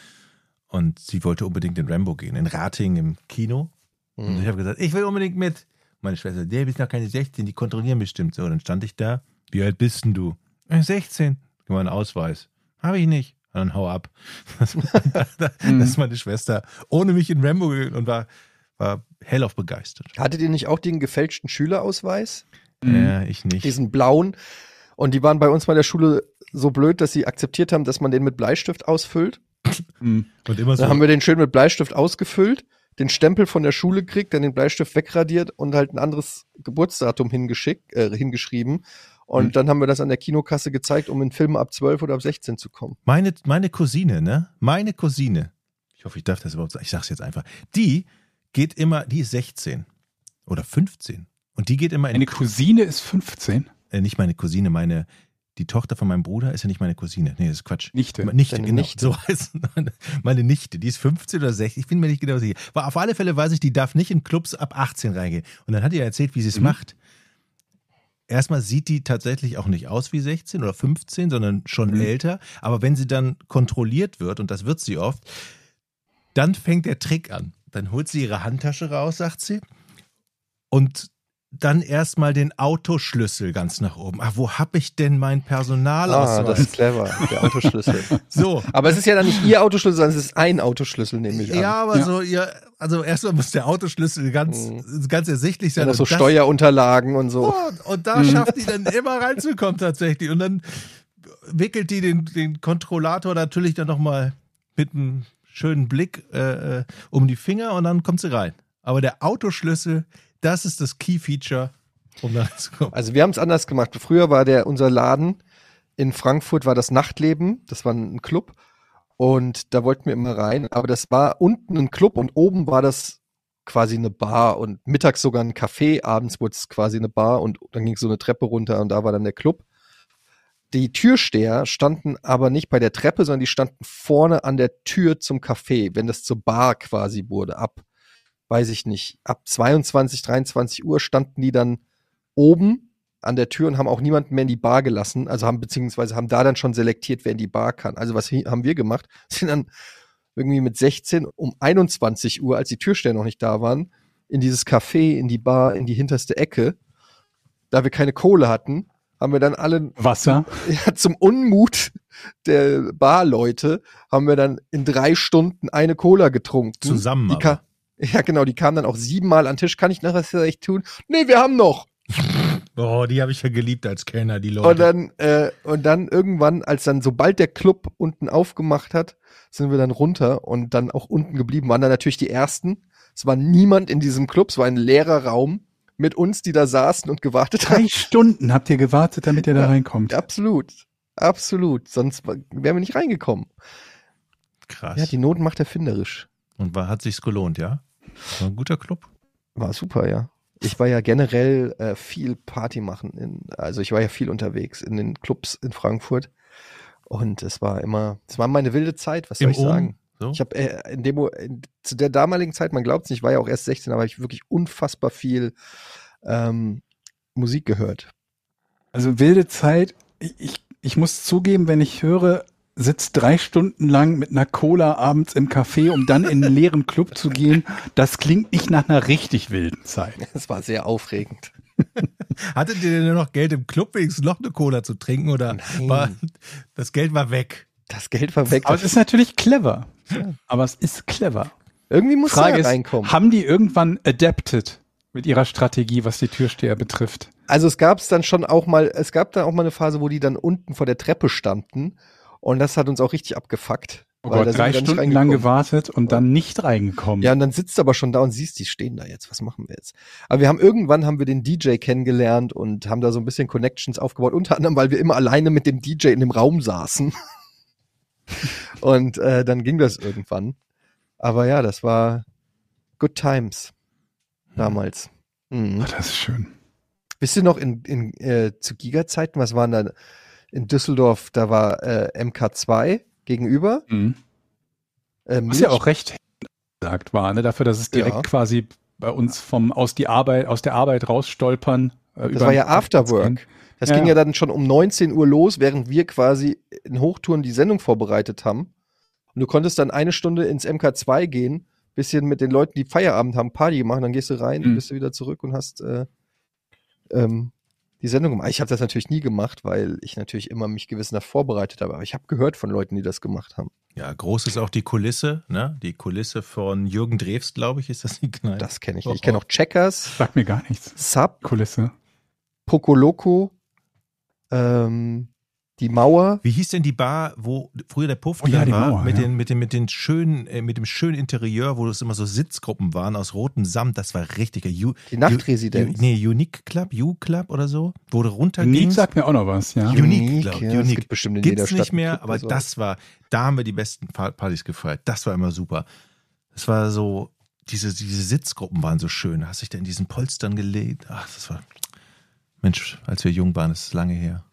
und sie wollte unbedingt in Rambo gehen, in Rating im Kino. Und Mhm. ich habe gesagt, ich will unbedingt mit. Meine Schwester, der bist noch keine 16, die kontrollieren bestimmt. So, dann stand ich da. Wie alt bist denn du? "Äh, 16. Gib mal einen Ausweis. Habe ich nicht. Und dann hau ab. (laughs) Das, ist (laughs) meine Schwester ohne mich in Rambo gegangen und war, war hellauf begeistert. Hattet ihr nicht auch den gefälschten Schülerausweis? Mhm. Ja, ich nicht. Diesen blauen? Und die waren bei uns bei der Schule so blöd, dass sie akzeptiert haben, dass man den mit Bleistift ausfüllt. Mhm. Und immer so. Dann haben wir den schön mit Bleistift ausgefüllt, den Stempel von der Schule gekriegt, dann den Bleistift wegradiert und halt ein anderes Geburtsdatum hingeschickt, äh, hingeschrieben. Und Mhm. dann haben wir das an der Kinokasse gezeigt, um in Filme ab 12 oder ab 16 zu kommen. Meine, meine Cousine, ne? Meine Cousine, ich hoffe, ich darf das überhaupt sagen, ich sag's jetzt einfach, die geht immer, die ist 16 oder 15 und die geht immer in, Eine Cousine ist 15. äh, nicht meine Cousine, meine, die Tochter von meinem Bruder ist ja nicht meine Cousine. Nee, das ist Quatsch. Nichte. Nichte, Deine genau. Nichte. So (laughs) heißt meine, meine Nichte, die ist 15 oder 16, ich bin mir nicht genau sicher. Aber auf alle Fälle weiß ich, die darf nicht in Clubs ab 18 reingehen. Und dann hat die ja erzählt, wie sie es Mhm. macht. Erstmal sieht die tatsächlich auch nicht aus wie 16 oder 15, sondern schon Mhm. älter. Aber wenn sie dann kontrolliert wird, und das wird sie oft, dann fängt der Trick an. Dann holt sie ihre Handtasche raus, sagt sie, und dann erstmal den Autoschlüssel ganz nach oben. Ach, wo hab ich denn mein Ah, Personalausweis? das ist clever, der Autoschlüssel. (laughs) so, Aber es ist ja dann nicht ihr Autoschlüssel, sondern es ist ein Autoschlüssel, nehme ich an. Ja, aber Ja. so, ihr, also erstmal muss der Autoschlüssel ganz, ganz ersichtlich sein. Noch so das- Steuerunterlagen und so. Oh, und da schafft die dann immer reinzukommen tatsächlich. Und dann wickelt die den, den Kontrollator natürlich dann nochmal mit einem schönen Blick äh, äh, um die Finger und dann kommt sie rein. Aber der Autoschlüssel, das ist das Key-Feature, um da reinzukommen. Also wir haben es anders gemacht. Früher war der unser Laden in Frankfurt war das Nachtleben, das war ein Club und da wollten wir immer rein, aber das war unten ein Club und oben war das quasi eine Bar und mittags sogar ein Café, abends wurde es quasi eine Bar und dann ging so eine Treppe runter und da war dann der Club. Die Türsteher standen aber nicht bei der Treppe, sondern die standen vorne an der Tür zum Café, wenn das zur Bar quasi wurde. Ab, weiß ich nicht, ab 22, 23 Uhr standen die dann oben an der Tür und haben auch niemanden mehr in die Bar gelassen. Also haben beziehungsweise haben da dann schon selektiert, wer in die Bar kann. Also was haben wir gemacht? (laughs) Sind dann irgendwie mit 16 um 21 Uhr, als die Türsteher noch nicht da waren, in dieses Café, in die Bar, in die hinterste Ecke. Da wir keine Kohle hatten, haben wir dann alle Wasser. (laughs) ja, zum Unmut der Barleute haben wir dann in drei Stunden eine Cola getrunken. Zusammen Die aber. Ja, genau, die kamen dann auch siebenmal an den Tisch. Kann ich noch was für euch tun? Nee, wir haben noch. Oh, die habe ich ja geliebt als Kellner, die Und Leute. dann, äh, und dann irgendwann, als dann, sobald der Club unten aufgemacht hat, sind wir dann runter und dann auch unten geblieben. Waren dann natürlich die ersten. Es war niemand in diesem Club, es war ein leerer Raum mit uns, die da saßen und gewartet Drei haben. Stunden habt ihr gewartet, damit ihr da Ja. reinkommt. Absolut. Absolut. Sonst wären wir nicht reingekommen. Krass. Ja, die Not macht erfinderisch. Und war, hat sich's gelohnt, ja? War ein guter Club. War super, ja. Ich war ja generell äh, viel Party machen. In, also ich war ja viel unterwegs in den Clubs in Frankfurt. Und es war immer, es war meine wilde Zeit, was soll Im ich sagen? Ohm. So? Ich habe äh, in dem, in, zu der damaligen Zeit, man glaubt es nicht, ich war ja auch erst 16, aber ich wirklich unfassbar viel ähm, Musik gehört. Also wilde Zeit. Ich, ich, ich muss zugeben, wenn ich höre, sitzt drei Stunden lang mit einer Cola abends im Café, um dann in einen leeren Club zu gehen, das klingt nicht nach einer richtig wilden Zeit. Es war sehr aufregend. (laughs) Hattet ihr denn nur noch Geld im Club, wenigstens noch eine Cola zu trinken? Oder Nein. war, das Geld war weg? Das Geld war weg. Aber es ist natürlich clever. Aber es ist clever. Irgendwie muss Frage ist, reinkommen. haben die irgendwann adapted mit ihrer Strategie, was die Türsteher betrifft? Also es gab es dann schon auch mal, es gab dann auch mal eine Phase, wo die dann unten vor der Treppe standen und das hat uns auch richtig abgefuckt. Oh Gott, drei Stunden lang gewartet und dann nicht reingekommen. Ja, und dann sitzt du aber schon da und siehst, die stehen da jetzt. Was machen wir jetzt? Aber wir haben irgendwann haben wir den DJ kennengelernt und haben da so ein bisschen Connections aufgebaut, unter anderem, weil wir immer alleine mit dem DJ in dem Raum saßen. (laughs) und äh, dann ging das irgendwann. Aber ja, das war good times damals. Mhm. Ach, das ist schön. Wisst ihr noch in, in äh, zu Giga-Zeiten, was waren da in Düsseldorf? Da war äh, MK2 gegenüber. Mhm. Äh, Was ja auch recht gesagt war, ne? dafür, dass es direkt Ja. quasi bei uns vom aus die Arbeit, aus der Arbeit rausstolpern. Äh, Das war ja. Afterwork. Das Ja, ging ja. dann schon um 19 Uhr los, während wir quasi in Hochtouren die Sendung vorbereitet haben. Und du konntest dann eine Stunde ins MK2 gehen, bisschen mit den Leuten, die Feierabend haben, Party gemacht, dann gehst du rein, Mhm. bist du wieder zurück und hast äh, ähm, die Sendung gemacht. Ich habe das natürlich nie gemacht, weil ich natürlich immer mich gewissenhaft vorbereitet habe. Aber ich habe gehört von Leuten, die das gemacht haben. Ja, groß ist auch die Kulisse, ne? Die Kulisse von Jürgen Drews, glaube ich, ist das die Kneipe. Das kenne ich Oh, nicht. Ich kenne oh. auch Checkers, Sagt mir gar nichts. Sub, Kulisse. Pokoloko, ähm, die Mauer. Wie hieß denn die Bar, wo früher der Puff Oh ja, war, Mauer, mit ja. den mit den mit den schönen äh, mit dem schönen Interieur, wo es immer so Sitzgruppen waren aus rotem Samt, das war richtig. U, Die Nachtresidenz. U, nee, Unique Club, U Club oder so, wo du Nick runtergingst. sagt mir auch noch was, ja. Unique, Unique, glaub, ja, es Unique. gibt bestimmt in jeder Gibt's Stadt nicht mehr, Club aber so. das war, da haben wir die besten Pa- Partys gefeiert. Das war immer super. Das war so, diese, diese Sitzgruppen waren so schön. Hast dich da in diesen Polstern gelegt. Ach, das war, Mensch, als wir jung waren, das ist lange her.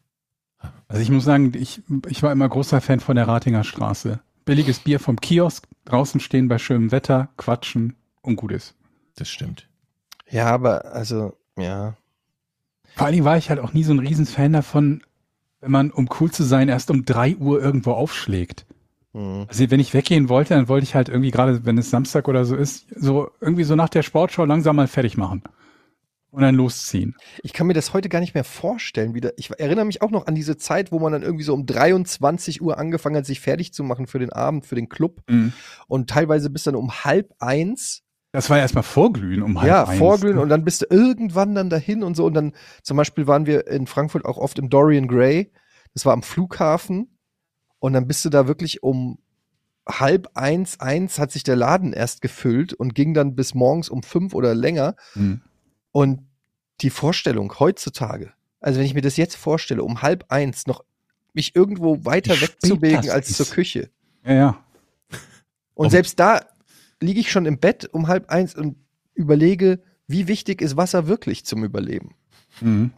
Also ich muss sagen, ich, ich war immer großer Fan von der Ratinger Straße. Billiges Bier vom Kiosk, draußen stehen bei schönem Wetter, quatschen und gut ist. Das stimmt. Ja, aber also, ja. Vor allen Dingen war ich halt auch nie so ein Riesenfan davon, wenn man, um cool zu sein, erst um drei Uhr irgendwo aufschlägt. Hm. Also wenn ich weggehen wollte, dann wollte ich halt irgendwie gerade, wenn es Samstag oder so ist, so irgendwie so nach der Sportschau langsam mal fertig machen. Und dann losziehen. Ich kann mir das heute gar nicht mehr vorstellen. Wieder. Ich erinnere mich auch noch an diese Zeit, wo man dann irgendwie so um 23 Uhr angefangen hat, sich fertig zu machen für den Abend, für den Club. Und teilweise bis dann um halb eins. Das war ja erstmal Vorglühen um halb ja, eins. vorglühen und dann bist du irgendwann dann dahin und so. Und dann zum Beispiel waren wir in Frankfurt auch oft im Dorian Gray. Das war am Flughafen. Und dann bist du da wirklich um halb eins, eins hat sich der Laden erst gefüllt und ging dann bis morgens um fünf oder länger. Hm. Und die Vorstellung heutzutage, also wenn ich mir das jetzt vorstelle, um halb eins noch mich irgendwo weiter Wie wegzubewegen als ist. zur Küche. Ja, ja. Und Um- selbst da liege ich schon im Bett um halb eins und überlege, wie wichtig ist Wasser wirklich zum Überleben. Mhm.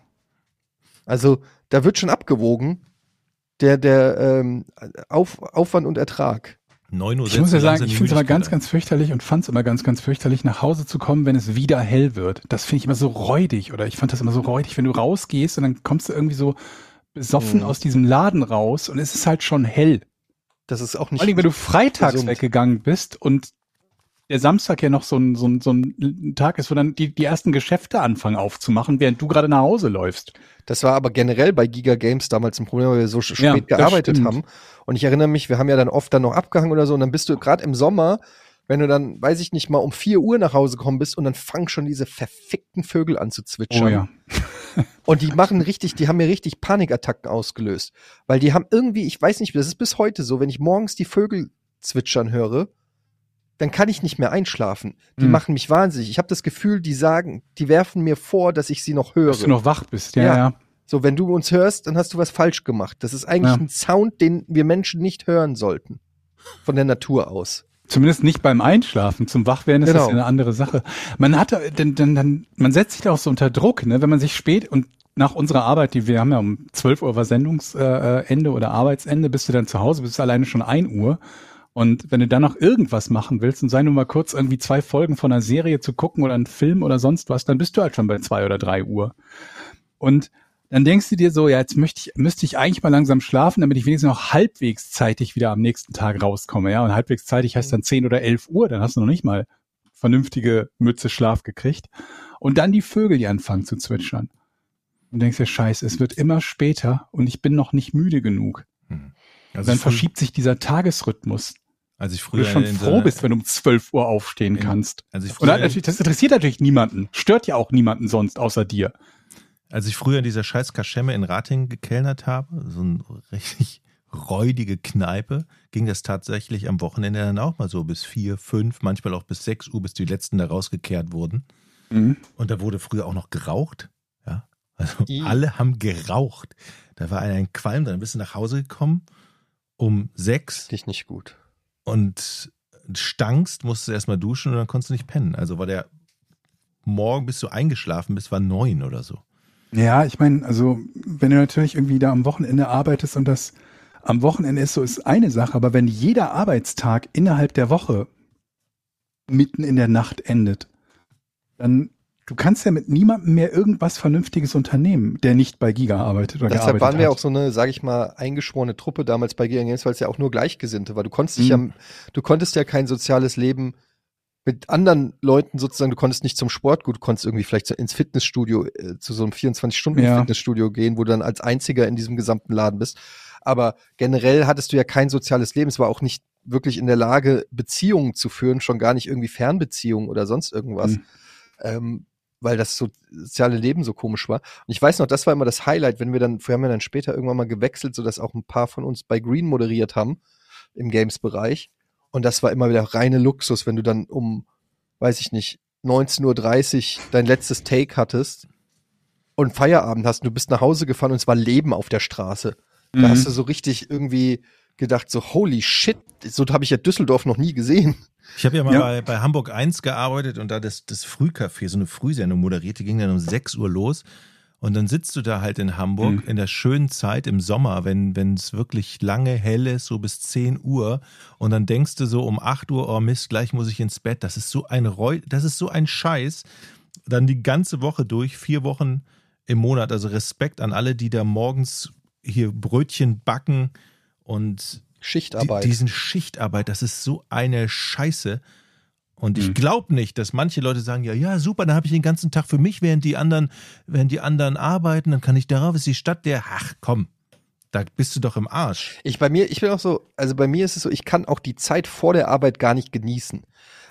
Also da wird schon abgewogen, der, der ähm, Auf, Aufwand und Ertrag. 9 Uhr Ich muss ja sagen, ich finde es immer ganz, ganz fürchterlich und fand es immer ganz, ganz fürchterlich, nach Hause zu kommen, wenn es wieder hell wird. Das finde ich immer so räudig oder ich fand das immer so räudig, wenn du rausgehst und dann kommst du irgendwie so besoffen Mhm. aus diesem Laden raus und es ist halt schon hell. Das ist auch Vor nicht. allem, wenn du freitags gesund. weggegangen bist und der Samstag ja noch so ein, so ein, so ein Tag ist, wo dann die, die ersten Geschäfte anfangen aufzumachen, während du gerade nach Hause läufst. Das war aber generell bei Giga Games damals ein Problem, weil wir so Ja, spät das gearbeitet haben. Und ich erinnere mich, wir haben ja dann oft dann noch abgehangen oder so. Und dann bist du gerade im Sommer, wenn du dann, weiß ich nicht, mal um 4 Uhr nach Hause gekommen bist und dann fangen schon diese verfickten Vögel an zu zwitschern. Oh ja. (laughs) Und die machen richtig, die haben mir richtig Panikattacken ausgelöst. Weil die haben irgendwie, ich weiß nicht, das ist bis heute so, wenn ich morgens die Vögel zwitschern höre, dann kann ich nicht mehr einschlafen. Die Hm. machen mich wahnsinnig. Ich habe das Gefühl, die sagen, die werfen mir vor, dass ich sie noch höre. Dass du noch wach bist. Ja, Ja. ja. So, wenn du uns hörst, dann hast du was falsch gemacht. Das ist eigentlich Ja. ein Sound, den wir Menschen nicht hören sollten. Von der Natur aus. Zumindest nicht beim Einschlafen. Zum Wachwerden ist das Genau. ja eine andere Sache. Man hat, da- denn, denn, dann, man setzt sich da auch so unter Druck, ne? wenn man sich spät und nach unserer Arbeit, die wir haben ja um 12 Uhr war Sendungsende äh, oder Arbeitsende, bist du dann zu Hause, bist du alleine schon 1 Uhr. Und wenn du dann noch irgendwas machen willst und sei nur mal kurz irgendwie zwei Folgen von einer Serie zu gucken oder einen Film oder sonst was, dann bist du halt schon bei zwei oder drei Uhr. Und dann denkst du dir so, ja, jetzt möchte ich, müsste ich eigentlich mal langsam schlafen, damit ich wenigstens noch halbwegs zeitig wieder am nächsten Tag rauskomme. Ja, und halbwegs zeitig heißt dann 10 oder 11 Uhr, dann hast du noch nicht mal vernünftige Mütze Schlaf gekriegt. Und dann die Vögel, die anfangen zu zwitschern. Und denkst dir, scheiße, es wird immer später und ich bin noch nicht müde genug. Also dann verschiebt sich dieser Tagesrhythmus. als ich früher du schon froh bist, wenn du um 12 Uhr aufstehen in- kannst. als ich Und früher, dann natürlich, das interessiert natürlich niemanden. Stört ja auch niemanden sonst außer dir. als ich früher in dieser scheiß Kaschemme in Ratingen gekellnert habe, so eine richtig räudige Kneipe, ging das tatsächlich am Wochenende dann auch mal so bis vier, fünf, manchmal auch bis sechs Uhr, bis die letzten da rausgekehrt wurden. Mhm. Und da wurde früher auch noch geraucht. Ja. Also I. alle haben geraucht. Da war ein Qualm, dann bist du nach Hause gekommen um sechs Dich nicht gut. und stankst, musst du erstmal duschen und dann konntest du nicht pennen. Also war der Morgen, bis du eingeschlafen bist, war neun oder so. Ja, ich meine, also wenn du natürlich irgendwie da am Wochenende arbeitest und das am Wochenende ist, so ist eine Sache, aber wenn jeder Arbeitstag innerhalb der Woche mitten in der Nacht endet, dann du kannst ja mit niemandem mehr irgendwas Vernünftiges unternehmen, der nicht bei Giga arbeitet oder Deshalb gearbeitet waren wir hat. auch so eine, sage ich mal, eingeschworene Truppe damals bei Giga Games, weil es ja auch nur Gleichgesinnte war. Du konntest dich Mhm. ja, du konntest ja kein soziales Leben mit anderen Leuten sozusagen, du konntest nicht zum Sport gut, du konntest irgendwie vielleicht ins Fitnessstudio, äh, zu so einem 24-Stunden-Fitnessstudio gehen, wo du dann als einziger in diesem gesamten Laden bist. Aber generell hattest du ja kein soziales Leben. Es war auch nicht wirklich in der Lage, Beziehungen zu führen, schon gar nicht irgendwie Fernbeziehungen oder sonst irgendwas. Mhm. Ähm, weil das so- soziale Leben so komisch war. Und ich weiß noch, das war immer das Highlight, wenn wir dann, wir haben ja dann später irgendwann mal gewechselt, sodass auch ein paar von uns bei Green moderiert haben im Games-Bereich. Und das war immer wieder reine Luxus, wenn du dann um, weiß ich nicht, 19.30 Uhr dein letztes Take hattest und Feierabend hast und du bist nach Hause gefahren und es war Leben auf der Straße. Da Mhm. hast du so richtig irgendwie gedacht, so holy shit, so habe ich ja Düsseldorf noch nie gesehen. Ich habe ja mal Ja. Bei, bei Hamburg 1 gearbeitet und da das, das Frühcafé, so eine Frühsendung moderiert, die ging dann um 6 Uhr los. Und dann sitzt du da halt in Hamburg Mhm. in der schönen Zeit im Sommer, wenn wenn es wirklich lange hell ist, so bis 10 Uhr. Und dann denkst du so um 8 Uhr, oh Mist, gleich muss ich ins Bett. Das ist so ein Reu das ist so ein Scheiß. Dann die ganze Woche durch, vier Wochen im Monat. Also Respekt an alle, die da morgens hier Brötchen backen und Schichtarbeit. die, diesen Schichtarbeit, das ist so eine Scheiße. Und ich Mhm. glaube nicht, dass manche Leute sagen, ja, ja, super, dann habe ich den ganzen Tag für mich, während die anderen, während die anderen arbeiten, dann kann ich darauf, ist die Stadt der, ach komm, da bist du doch im Arsch. Ich bei mir, ich bin auch so, also bei mir ist es so, ich kann auch die Zeit vor der Arbeit gar nicht genießen.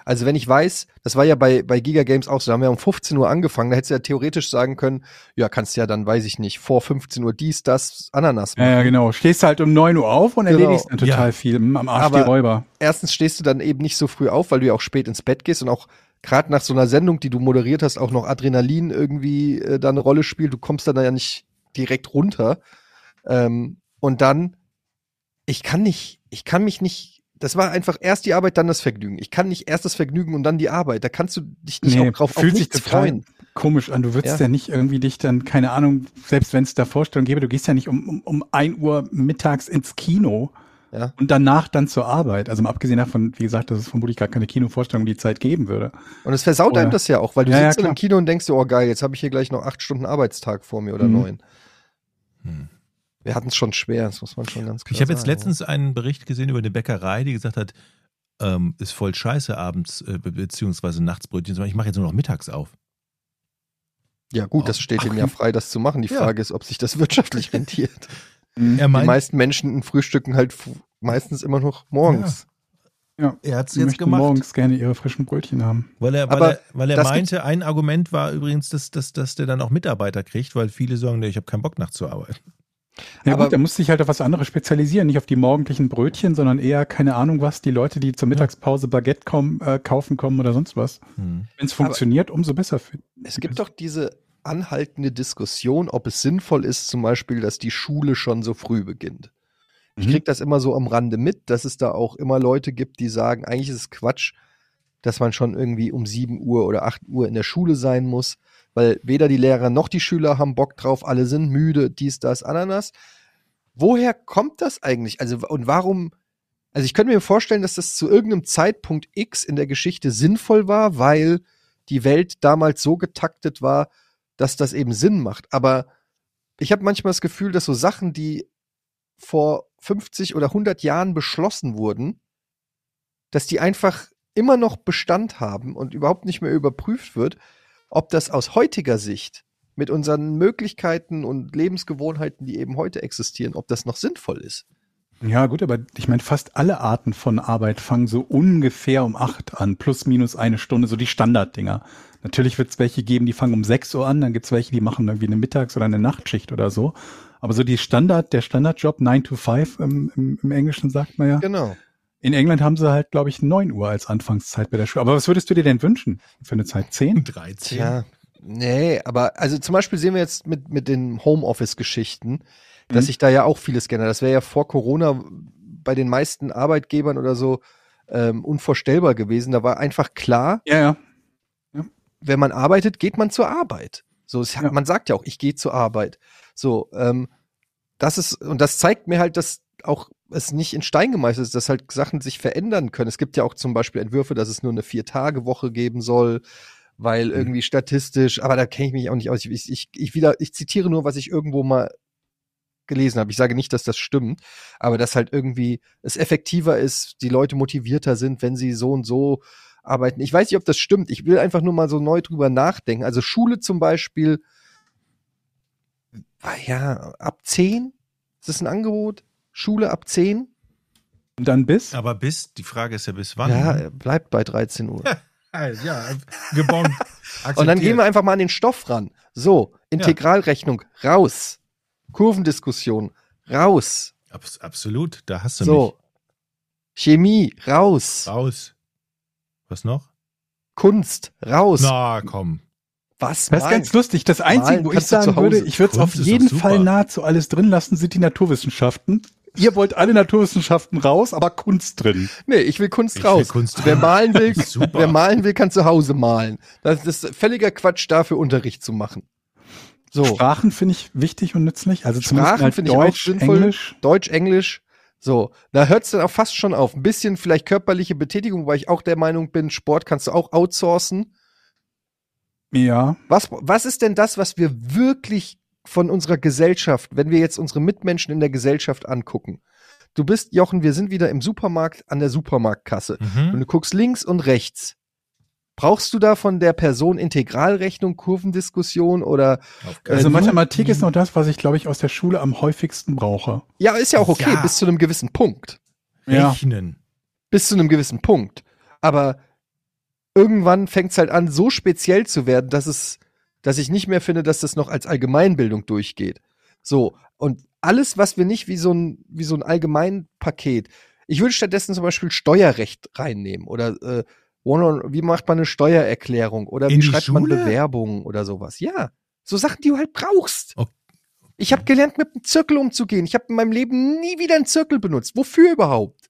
Also wenn ich weiß, das war ja bei, bei Giga Games auch so, da haben wir um 15 Uhr angefangen, da hättest du ja theoretisch sagen können, ja, kannst ja dann, weiß ich nicht, vor 15 Uhr dies, das, Ananas machen. Ja, ja, genau. Stehst halt um 9 Uhr auf und Genau. erledigst dann total Ja. viel. Am Arsch Aber- die Räuber. Erstens stehst du dann eben nicht so früh auf, weil du ja auch spät ins Bett gehst und auch gerade nach so einer Sendung, die du moderiert hast, auch noch Adrenalin irgendwie äh, da eine Rolle spielt. Du kommst dann ja nicht direkt runter. Ähm, und dann, ich kann nicht, ich kann mich nicht das war einfach erst die Arbeit, dann das Vergnügen. Ich kann nicht erst das Vergnügen und dann die Arbeit. Da kannst du dich nicht auch drauf auf fühlt sich freuen. komisch an. Du würdest Ja. ja, nicht irgendwie dich dann, keine Ahnung, selbst wenn es da Vorstellungen gäbe, du gehst ja nicht um, um, um 1 Uhr mittags ins Kino Ja. und danach dann zur Arbeit. Also mal abgesehen davon, wie gesagt, dass es vermutlich gar keine Kinovorstellung die Zeit geben würde. Und es versaut Oder- einem das ja auch, weil du Ja, ja, sitzt in einem klar. Kino und denkst dir, oh geil, jetzt habe ich hier gleich noch acht Stunden Arbeitstag vor mir oder Mhm. neun. Hm. Wir hatten es schon schwer, das muss man schon ganz klar Ich habe jetzt letztens einen Bericht gesehen über eine Bäckerei, die gesagt hat, ähm, ist voll scheiße abends äh, be- beziehungsweise nachts Brötchen zu machen. Ich mache jetzt nur noch mittags auf. Ja gut, das steht ihm ja frei, das zu machen. Die Ja. Frage ist, ob sich das (laughs) wirtschaftlich (laughs) rentiert. Er Die meisten Menschen frühstücken halt meistens immer noch morgens. Ja. er hat es Sie jetzt möchten gemacht. morgens gerne ihre frischen Brötchen haben. Weil er, weil Aber er, weil er das meinte, ein Argument war übrigens, dass, dass, dass der dann auch Mitarbeiter kriegt, weil viele sagen, nee, ich habe keinen Bock nachzuarbeiten. Ja Aber- gut, der muss sich halt auf was anderes spezialisieren, nicht auf die morgendlichen Brötchen, sondern eher, keine Ahnung was, die Leute, die zur Mittagspause Baguette kommen, äh, kaufen kommen oder sonst was. Hm. Wenn es funktioniert, umso besser. Für, Es gibt doch diese anhaltende Diskussion, ob es sinnvoll ist, zum Beispiel, dass die Schule schon so früh beginnt. Ich Mhm. krieg das immer so am Rande mit, dass es da auch immer Leute gibt, die sagen, eigentlich ist es Quatsch, dass man schon irgendwie um 7 Uhr oder 8 Uhr in der Schule sein muss, weil weder die Lehrer noch die Schüler haben Bock drauf, alle sind müde, dies, das, Ananas. Woher kommt das eigentlich? Also, und warum? Also, ich könnte mir vorstellen, dass das zu irgendeinem Zeitpunkt X in der Geschichte sinnvoll war, weil die Welt damals so getaktet war, dass das eben Sinn macht. Aber ich habe manchmal das Gefühl, dass so Sachen, die vor 50 oder 100 Jahren beschlossen wurden, dass die einfach immer noch Bestand haben und überhaupt nicht mehr überprüft wird, ob das aus heutiger Sicht mit unseren Möglichkeiten und Lebensgewohnheiten, die eben heute existieren, ob das noch sinnvoll ist. ja gut, aber ich meine, fast alle Arten von Arbeit fangen so ungefähr um acht an, plus minus eine Stunde, so die Standarddinger. Natürlich wird es welche geben, die fangen um sechs Uhr an, dann gibt es welche, die machen irgendwie eine Mittags- oder eine Nachtschicht oder so. Aber so die Standard, der Standardjob 9 to 5 im, im, im Englischen sagt man ja. Genau. In England haben sie halt, glaube ich, 9 Uhr als Anfangszeit bei der Schule. Aber was würdest du dir denn wünschen für eine Zeit? 10? 13. (laughs) Tja, nee, aber also zum Beispiel sehen wir jetzt mit, mit den Homeoffice-Geschichten, dass Mhm. sich da ja auch vieles geändert. Das wäre ja vor Corona bei den meisten Arbeitgebern oder so ähm, unvorstellbar gewesen. Da war einfach klar, Ja, ja. wenn man arbeitet, geht man zur Arbeit. So, es, Ja. man sagt ja auch, ich gehe zur Arbeit. So, ähm, das ist, und das zeigt mir halt, dass auch es nicht in Stein gemeißelt ist, dass halt Sachen sich verändern können. Es gibt ja auch zum Beispiel Entwürfe, dass es nur eine Vier-Tage-Woche geben soll, weil Mhm. irgendwie statistisch, aber da kenne ich mich auch nicht aus. Ich, ich, ich wieder, ich zitiere nur, was ich irgendwo mal gelesen habe. Ich sage nicht, dass das stimmt, aber dass halt irgendwie es effektiver ist, die Leute motivierter sind, wenn sie so und so arbeiten. Ich weiß nicht, ob das stimmt. Ich will einfach nur mal so neu drüber nachdenken. Also Schule zum Beispiel, ja, ab 10? Ist das ein Angebot? Schule ab 10? Und dann bis? Aber bis, die Frage ist ja bis wann. Ja, äh, bleibt bei 13 Uhr. Also, (laughs) ja gebombt. (laughs) Und dann gehen wir einfach mal an den Stoff ran. So, Integralrechnung, raus. Kurvendiskussion, raus. Abs absolut, da hast du So, Chemie, raus. mich. Raus. Was noch? Kunst, raus. Na, komm. Was? Das ist Nein. ganz lustig. Das Einzige, Malen wo ich sagen würde, ich würde es auf jeden. Fall nahezu alles drin lassen, sind die Naturwissenschaften. Ihr wollt alle Naturwissenschaften raus, aber Kunst drin. Nee, ich will Kunst Ich will raus. Kunst wer malen will, (laughs) Super. wer malen will, kann zu Hause malen. Das ist völliger Quatsch, dafür Unterricht zu machen. So, Sprachen finde ich wichtig und nützlich. Also Sprachen halt finde ich auch Deutsch, sinnvoll. Englisch. Deutsch, Englisch. So, da hört es dann auch fast schon auf. Ein bisschen vielleicht körperliche Betätigung, weil ich auch der Meinung bin, Sport kannst du auch outsourcen. Ja. Was, was ist denn das, was wir wirklich von unserer Gesellschaft, wenn wir jetzt unsere Mitmenschen in der Gesellschaft angucken? Du bist, Jochen, wir sind wieder im Supermarkt an der Supermarktkasse. Und Mhm. du guckst links und rechts. Brauchst du da von der Person Integralrechnung, Kurvendiskussion oder keinen Also Mathematik ist noch das, was ich, glaube ich, aus der Schule am häufigsten brauche. ja, ist ja auch okay, Ja. bis zu einem gewissen Punkt. Ja. Rechnen. Bis zu einem gewissen Punkt. Aber irgendwann fängt es halt an, so speziell zu werden, dass es, dass ich nicht mehr finde, dass das noch als Allgemeinbildung durchgeht. So, und alles, was wir nicht wie so ein, wie so ein Allgemeinpaket, ich würde stattdessen zum Beispiel Steuerrecht reinnehmen oder äh, wie macht man eine Steuererklärung oder wie schreibt man Schule? Bewerbungen oder sowas. Ja, so Sachen, die du halt brauchst. Okay. Ich habe gelernt, mit einem Zirkel umzugehen. Ich habe in meinem Leben nie wieder einen Zirkel benutzt. Wofür überhaupt?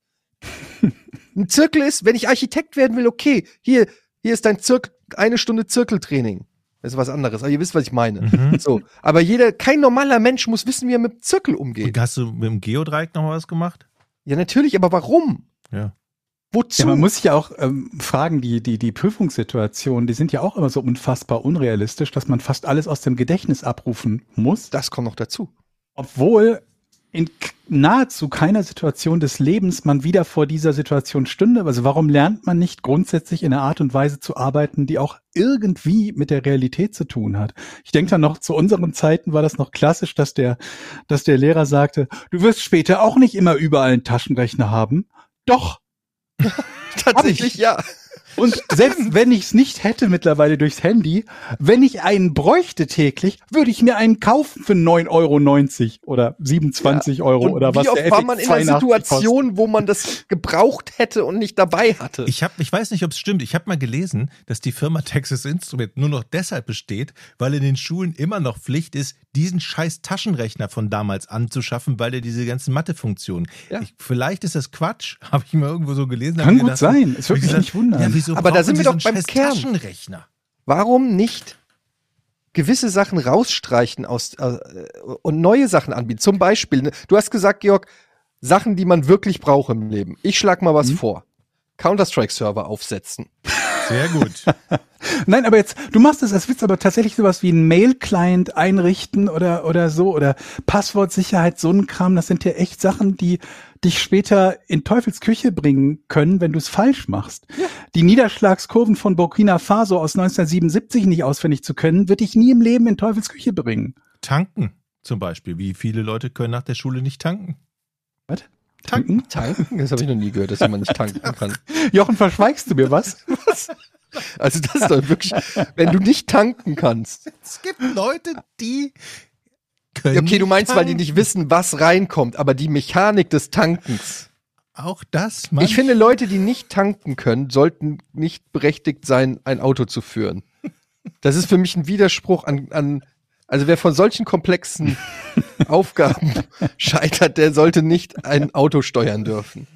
(laughs) Ein Zirkel ist, wenn ich Architekt werden will, okay, hier, hier ist dein Zirkel, eine Stunde Zirkeltraining. Das ist was anderes, aber ihr wisst, was ich meine. Mhm. So, aber jeder, kein normaler Mensch muss wissen, wie er mit Zirkel umgeht. Und hast du mit dem Geodreieck noch mal was gemacht? Ja, natürlich, aber warum? Ja. Wozu? Ja, man muss sich ja auch ähm, fragen, die, die, die Prüfungssituationen, die sind ja auch immer so unfassbar unrealistisch, dass man fast alles aus dem Gedächtnis abrufen muss, das kommt noch dazu. obwohl in nahezu keiner Situation des Lebens man wieder vor dieser Situation stünde. Also warum lernt man nicht grundsätzlich in einer Art und Weise zu arbeiten, die auch irgendwie mit der Realität zu tun hat? Ich denke dann noch, zu unseren Zeiten war das noch klassisch, dass der, dass der Lehrer sagte, du wirst später auch nicht immer überall einen Taschenrechner haben. Doch, (laughs) Tatsächlich, ja. Und selbst (laughs) wenn ich es nicht hätte mittlerweile durchs Handy, wenn ich einen bräuchte täglich, würde ich mir einen kaufen für 9,90 Euro oder 27 Euro Und oder wie was oft der war man in einer 82 Situation, wo man das gebraucht hätte und nicht dabei hatte? Ich, hab, ich weiß nicht, ob es stimmt. Ich habe mal gelesen, dass die Firma Texas Instrument nur noch deshalb besteht, weil in den Schulen immer noch Pflicht ist, diesen scheiß Taschenrechner von damals anzuschaffen, weil er diese ganzen Mathefunktionen. Ja. Ich, vielleicht ist das Quatsch, (laughs) habe ich mal irgendwo so gelesen. Kann gut sein. Es würde mich nicht wundern. Ja, wieso Aber da sind wir doch beim Kern. Taschenrechner. Warum nicht gewisse Sachen rausstreichen aus äh, und neue Sachen anbieten? Zum Beispiel, ne, du hast gesagt, Georg, Sachen, die man wirklich braucht im Leben. Ich schlag mal was vor. Counter-Strike-Server aufsetzen. Sehr gut. (laughs) Nein, aber jetzt, du machst es als Witz, aber tatsächlich sowas wie ein Mail-Client einrichten oder, oder so oder Passwortsicherheit, so ein Kram, das sind ja echt Sachen, die dich später in Teufels Küche bringen können, wenn du es falsch machst. Die Niederschlagskurven von Burkina Faso aus 1977 nicht auswendig zu können, wird dich nie im Leben in Teufels Küche bringen. tanken zum Beispiel. Wie viele Leute können nach der Schule nicht tanken? Was? Tanken? Tanken? Das habe ich noch nie gehört, dass jemand nicht tanken (laughs) kann. Jochen, verschweigst du mir was? Also das ist doch wirklich, wenn du nicht tanken kannst. Es gibt Leute, die können okay, du meinst, weil die tanken. nicht wissen, was reinkommt, aber die Mechanik des Tankens. Auch das, Ich finde, Leute, die nicht tanken können, sollten nicht berechtigt sein, ein Auto zu führen. Das ist für mich ein Widerspruch an, an also wer von solchen komplexen (laughs) Aufgaben scheitert, der sollte nicht ein Auto steuern dürfen.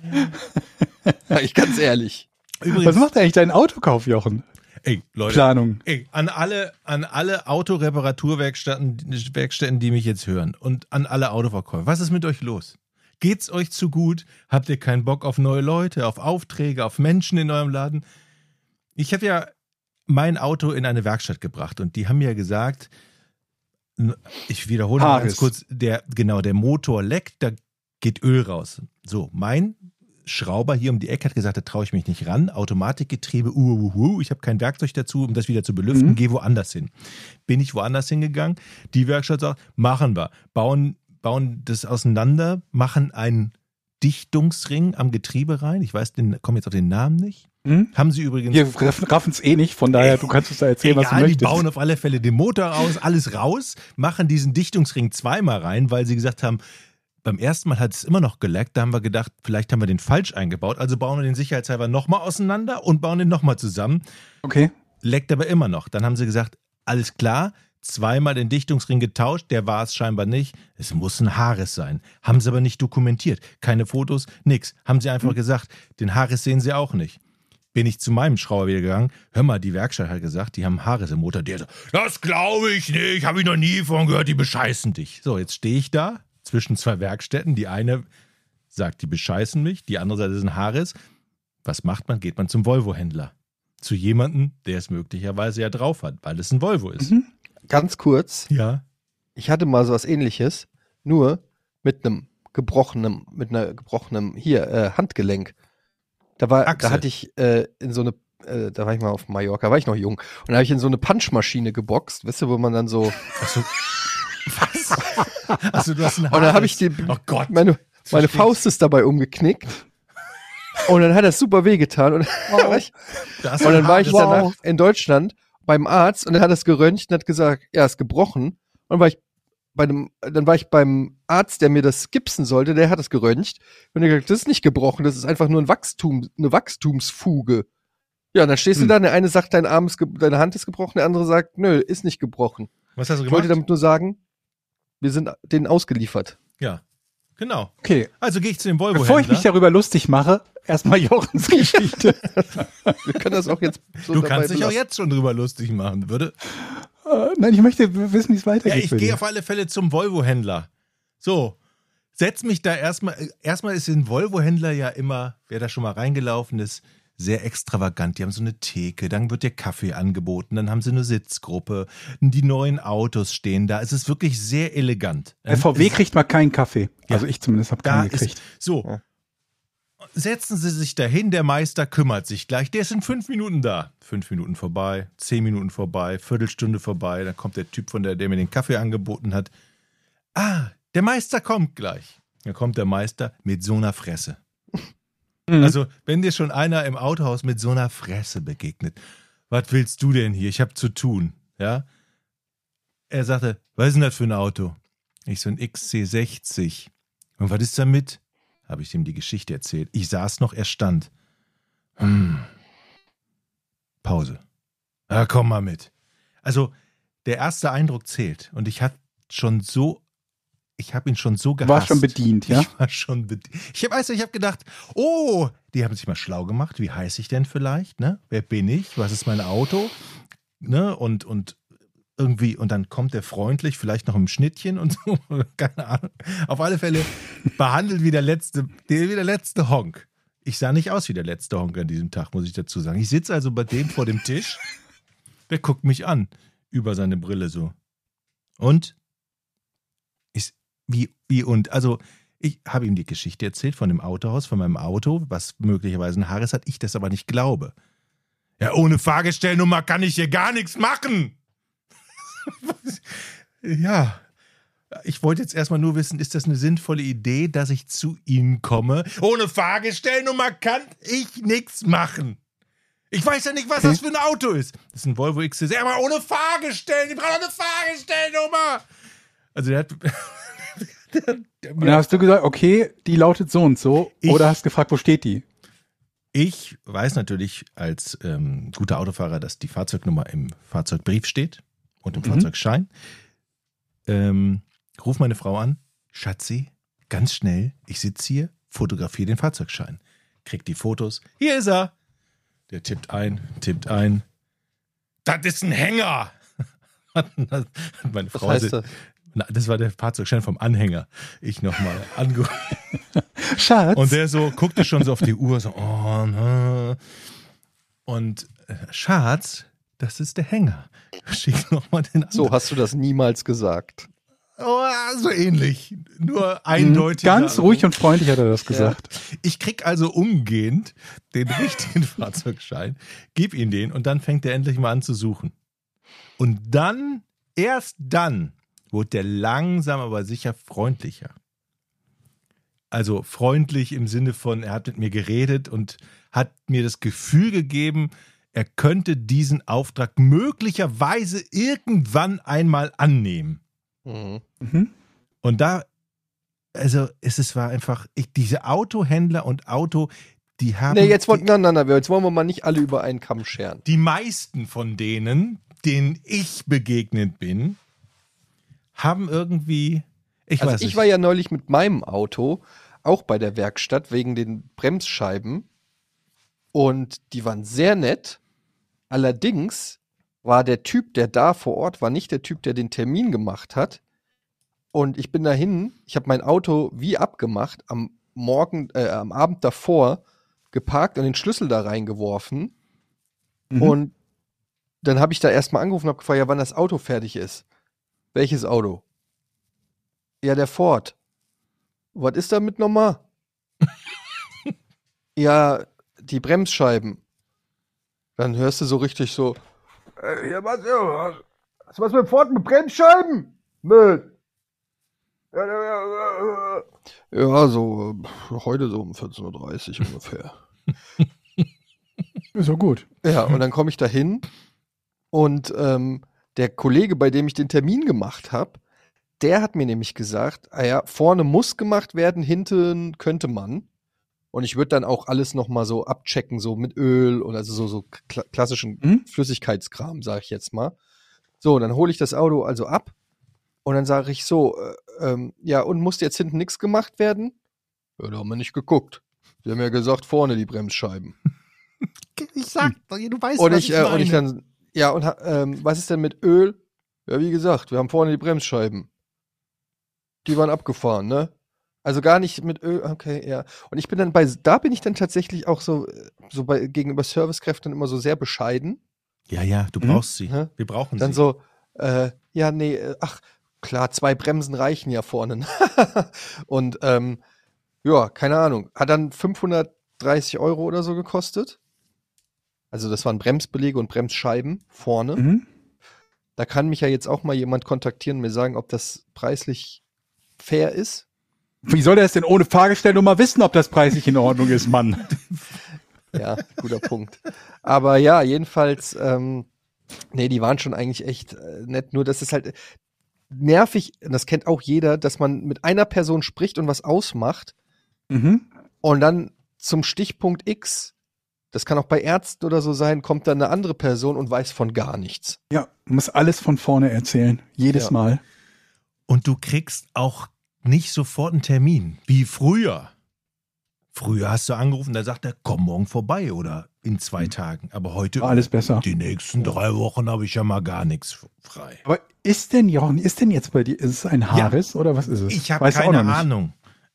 Sag ich ganz ehrlich. Übrigens, Was macht eigentlich dein Autokauf, Jochen? ey, Leute, Planung. Ey, an alle, an alle Autoreparaturwerkstätten, Werkstätten, die mich jetzt hören und an alle Autoverkäufer. Was ist mit euch los? Geht's euch zu gut? Habt ihr keinen Bock auf neue Leute, auf Aufträge, auf Menschen in eurem Laden? Ich habe ja mein Auto in eine Werkstatt gebracht und die haben mir gesagt, ich wiederhole mal ganz kurz, der, genau, der Motor leckt, da geht Öl raus. So, mein Schrauber hier um die Ecke hat gesagt, da traue ich mich nicht ran. Automatikgetriebe, uh, uh, uh, ich habe kein Werkzeug dazu, um das wieder zu belüften, Mhm. geh woanders hin. Bin ich woanders hingegangen. Die Werkstatt sagt, machen wir. Bauen, bauen das auseinander, machen einen Dichtungsring am Getriebe rein. Ich weiß, den komme jetzt auf den Namen nicht. Hm? Haben sie übrigens. Wir raffen es eh nicht, von daher, du kannst uns da erzählen, was du Egal, die möchtest. bauen auf alle Fälle den Motor raus, alles raus, machen diesen Dichtungsring zweimal rein, weil sie gesagt haben, beim ersten Mal hat es immer noch geleckt. Da haben wir gedacht, vielleicht haben wir den falsch eingebaut. Also bauen wir den sicherheitshalber nochmal auseinander und bauen den nochmal zusammen. Okay. Leckt aber immer noch. Dann haben sie gesagt, alles klar, zweimal den Dichtungsring getauscht, der war es scheinbar nicht. Es muss ein Haares sein. Haben sie aber nicht dokumentiert. Keine Fotos, nix. Haben sie einfach gesagt, den Haares sehen sie auch nicht. Bin ich zu meinem Schrauber wieder gegangen. Hör mal, die Werkstatt hat gesagt, die haben Haares im Motor. Der so, das glaube ich nicht, habe ich noch nie von gehört, die bescheißen dich. So, jetzt stehe ich da zwischen zwei Werkstätten. Die eine sagt, die bescheißen mich, die andere ist ein Haares. Was macht man? Geht man zum Volvo-Händler. Zu jemandem, der es möglicherweise ja drauf hat, weil es ein Volvo ist. Mhm. Ganz kurz, Ja. ich hatte mal so was ähnliches, nur mit einem gebrochenen, mit einer gebrochenen, hier, äh, Handgelenk. Da war, Achse. da hatte ich äh, in so eine, äh, da war ich mal auf Mallorca, war ich noch jung. Und da habe ich in so eine Punchmaschine geboxt, weißt du, wo man dann so, Achso. Was? Also du hast ein und dann habe ich die, Oh Gott. meine, meine. Faust ist dabei umgeknickt. Und dann hat das super wehgetan. Und, dann war ich, Das und dann war ich Wow. danach in Deutschland beim Arzt und er hat das geröntgt und hat gesagt, ja, ist gebrochen. Und dann war ich bei dem, dann war ich beim Arzt, der mir das gipsen sollte, der hat das geröntgt und er hat gesagt, das ist nicht gebrochen, das ist einfach nur ein Wachstum, eine Wachstumsfuge. Ja, und dann stehst Hm. du da, der eine sagt, dein Arm ist, deine Hand ist gebrochen, der andere sagt, nö, ist nicht gebrochen. Was hast du Ich wollte gemacht? damit nur sagen, wir sind denen ausgeliefert. Ja. Genau. Okay. Also gehe ich zu dem Bevor ich mich darüber lustig mache, erstmal Jochens (laughs) Geschichte. Wir können das auch jetzt so Du dabei kannst dich auch jetzt schon drüber lustig machen, würde. Äh, Nein, ich möchte wissen, wie es Ja, weitergeht. ich für gehe auf alle Fälle zum Volvo-Händler. So, setz mich da erstmal. Erstmal ist ein Volvo-Händler ja immer, wer da schon mal reingelaufen ist, sehr extravagant. Die haben so eine Theke, dann wird dir Kaffee angeboten, dann haben sie eine Sitzgruppe, die neuen Autos stehen da. Es ist wirklich sehr elegant. Bei VW Es- kriegt man keinen Kaffee. Ja. Also ich zumindest habe keinen gekriegt. ist so. Setzen Sie sich dahin, der Meister kümmert sich gleich. Der ist in fünf Minuten da. Fünf Minuten vorbei, zehn Minuten vorbei, Viertelstunde vorbei. Dann kommt der Typ von der, der mir den Kaffee angeboten hat. Ah, der Meister kommt gleich. Dann kommt der Meister mit so einer Fresse. Mhm. Also, wenn dir schon einer im Autohaus mit so einer Fresse begegnet, was willst du denn hier? Ich habe zu tun. Ja? Er sagte, was ist denn das für ein Auto? Ich so ein XC60. Und was ist damit? Habe ich ihm die Geschichte erzählt. Ich saß noch, er stand. Hm. Pause. Ja, komm mal mit. Also, der erste Eindruck zählt. Und ich hatte schon so, ich habe ihn schon so Du gehasst. warst schon bedient, ja? Ich war schon bedient. Ich habe also, ich habe gedacht, oh, die haben sich mal schlau gemacht. Wie heiße ich denn vielleicht? Ne? Wer bin ich? Was ist mein Auto? Ne? Und, und irgendwie, und dann kommt er freundlich, vielleicht noch im Schnittchen und (laughs) so, keine Ahnung. Auf alle Fälle behandelt wie der letzte, wie der letzte Honk. Ich sah nicht aus wie der letzte Honk an diesem Tag, muss ich dazu sagen. Ich sitze also bei dem vor dem Tisch, (laughs) der guckt mich an, über seine Brille so. Und? Ist, wie, wie und? Also, ich habe ihm die Geschichte erzählt von dem Autohaus, von meinem Auto, was möglicherweise ein Haares hat, ich das aber nicht glaube. Ja, ohne Fahrgestellnummer kann ich hier gar nichts machen. (laughs) ja. Ich wollte jetzt erstmal nur wissen, ist das eine sinnvolle Idee, dass ich zu Ihnen komme? Ohne Fahrgestellnummer kann ich nichts machen. Ich weiß ja nicht, was das für ein Auto ist. Das ist ein Volvo XC6, aber ohne Fahrgestell. Die brauchen eine Fahrgestellnummer. Also der hat. (laughs) der, der, Und dann hast du gesagt, okay, die lautet so und so. Ich- oder hast gefragt, wo steht die? Ich weiß natürlich als ähm, guter Autofahrer, dass die Fahrzeugnummer im Fahrzeugbrief steht und im Mhm. Fahrzeugschein. Ähm, ruf meine Frau an, Schatzi, ganz schnell, ich sitze hier, fotografiere den Fahrzeugschein. Krieg die Fotos. Hier ist er. Der tippt ein, tippt ein. Das ist ein Hänger. (laughs) Meine Was Frau heißt sit- das? Na, das war der Fahrzeugschein vom Anhänger. Ich nochmal (laughs) angerufen. Schatz. Und der so guckte schon so auf die Uhr, so, oh, ne. Und äh, Schatz, das ist der Hänger. Schick nochmal den So anderen. hast du das niemals gesagt. Oh, so ähnlich. Nur eindeutig. Ganz ruhig und freundlich hat er das gesagt. Ich krieg also umgehend den (laughs) richtigen Fahrzeugschein, gib ihm den und dann fängt er endlich mal an zu suchen. Und dann, erst dann, wurde der langsam aber sicher freundlicher. Also freundlich im Sinne von, er hat mit mir geredet und hat mir das Gefühl gegeben, er könnte diesen Auftrag möglicherweise irgendwann einmal annehmen. Mhm. Mhm. Und da, also es ist, war einfach, ich, diese Autohändler und Auto, die haben. Nee, jetzt, wollen- die, na, na, na, jetzt wollen wir mal nicht alle über einen Kamm scheren. die meisten von denen, denen ich begegnet bin, haben irgendwie. Ich Also weiß ich nicht. war ja neulich mit meinem Auto auch bei der Werkstatt wegen den Bremsscheiben und die waren sehr nett. Allerdings war der Typ, der da vor Ort war, nicht der Typ, der den Termin gemacht hat. Und ich bin dahin, ich habe mein Auto wie abgemacht, am Morgen, äh, am Abend davor geparkt und den Schlüssel da reingeworfen. Mhm. Und dann habe ich da erstmal angerufen und habe gefragt, ja, wann das Auto fertig ist. Welches Auto? Ja, der Ford. Was ist damit nochmal? (laughs) ja, die Bremsscheiben. Dann hörst du so richtig so. Äh, ja, was, ja, was, was mit Ford mit Bremsscheiben? Mit. Ja, ja, ja, ja, ja, so äh, heute so um 14.30 Uhr ungefähr. (laughs) Ist so gut. Ja, und dann komme ich da hin und ähm, der Kollege, bei dem ich den Termin gemacht habe, der hat mir nämlich gesagt, ah ja, vorne muss gemacht werden, hinten könnte man. Und ich würde dann auch alles nochmal so abchecken, so mit Öl und also so, so kla klassischen Mhm. Flüssigkeitskram, sage ich jetzt mal. So, und dann hole ich das Auto also ab und dann sage ich so, äh, ähm, ja, und musste jetzt hinten nichts gemacht werden? Ja, da haben wir nicht geguckt. Sie haben ja gesagt, vorne die Bremsscheiben. (laughs) Ich sag, du weißt, Und ich, äh, und ich dann, ja, und ähm, was ist denn mit Öl? Ja, wie gesagt, wir haben vorne die Bremsscheiben. Die waren abgefahren, ne? Also gar nicht mit Öl, okay, ja. Und ich bin dann bei, da bin ich dann tatsächlich auch so, so bei, gegenüber Servicekräften immer so sehr bescheiden. Ja, ja, du Hm? brauchst sie. Hä? Wir brauchen Dann sie. so, äh, ja, nee, äh, ach, klar, zwei Bremsen reichen ja vorne. (laughs) und ähm, ja, keine Ahnung, hat dann 530 Euro oder so gekostet. Also das waren Bremsbeläge und Bremsscheiben vorne. Mhm. Da kann mich ja jetzt auch mal jemand kontaktieren und mir sagen, ob das preislich fair ist. Wie soll der es denn ohne Fahrgestellnummer wissen, ob das preislich in Ordnung ist, Mann? (laughs) Ja, guter Punkt. Aber ja, jedenfalls, ähm, nee, die waren schon eigentlich echt äh, nett. Nur das ist halt nervig, und das kennt auch jeder, dass man mit einer Person spricht und was ausmacht Mhm. und dann zum Stichpunkt X, das kann auch bei Ärzten oder so sein, kommt dann eine andere Person und weiß von gar nichts. Ja, muss alles von vorne erzählen. Jedes Ja. Mal. Und du kriegst auch nicht sofort einen Termin, wie früher. Früher hast du angerufen, da sagt er, komm morgen vorbei oder in zwei Tagen. Aber heute, War alles besser. die nächsten drei Wochen habe ich ja mal gar nichts frei. Aber ist denn, Jochen, ist denn jetzt bei dir, ist es ein Haares oder was ist es? Ich habe keine. Ahnung.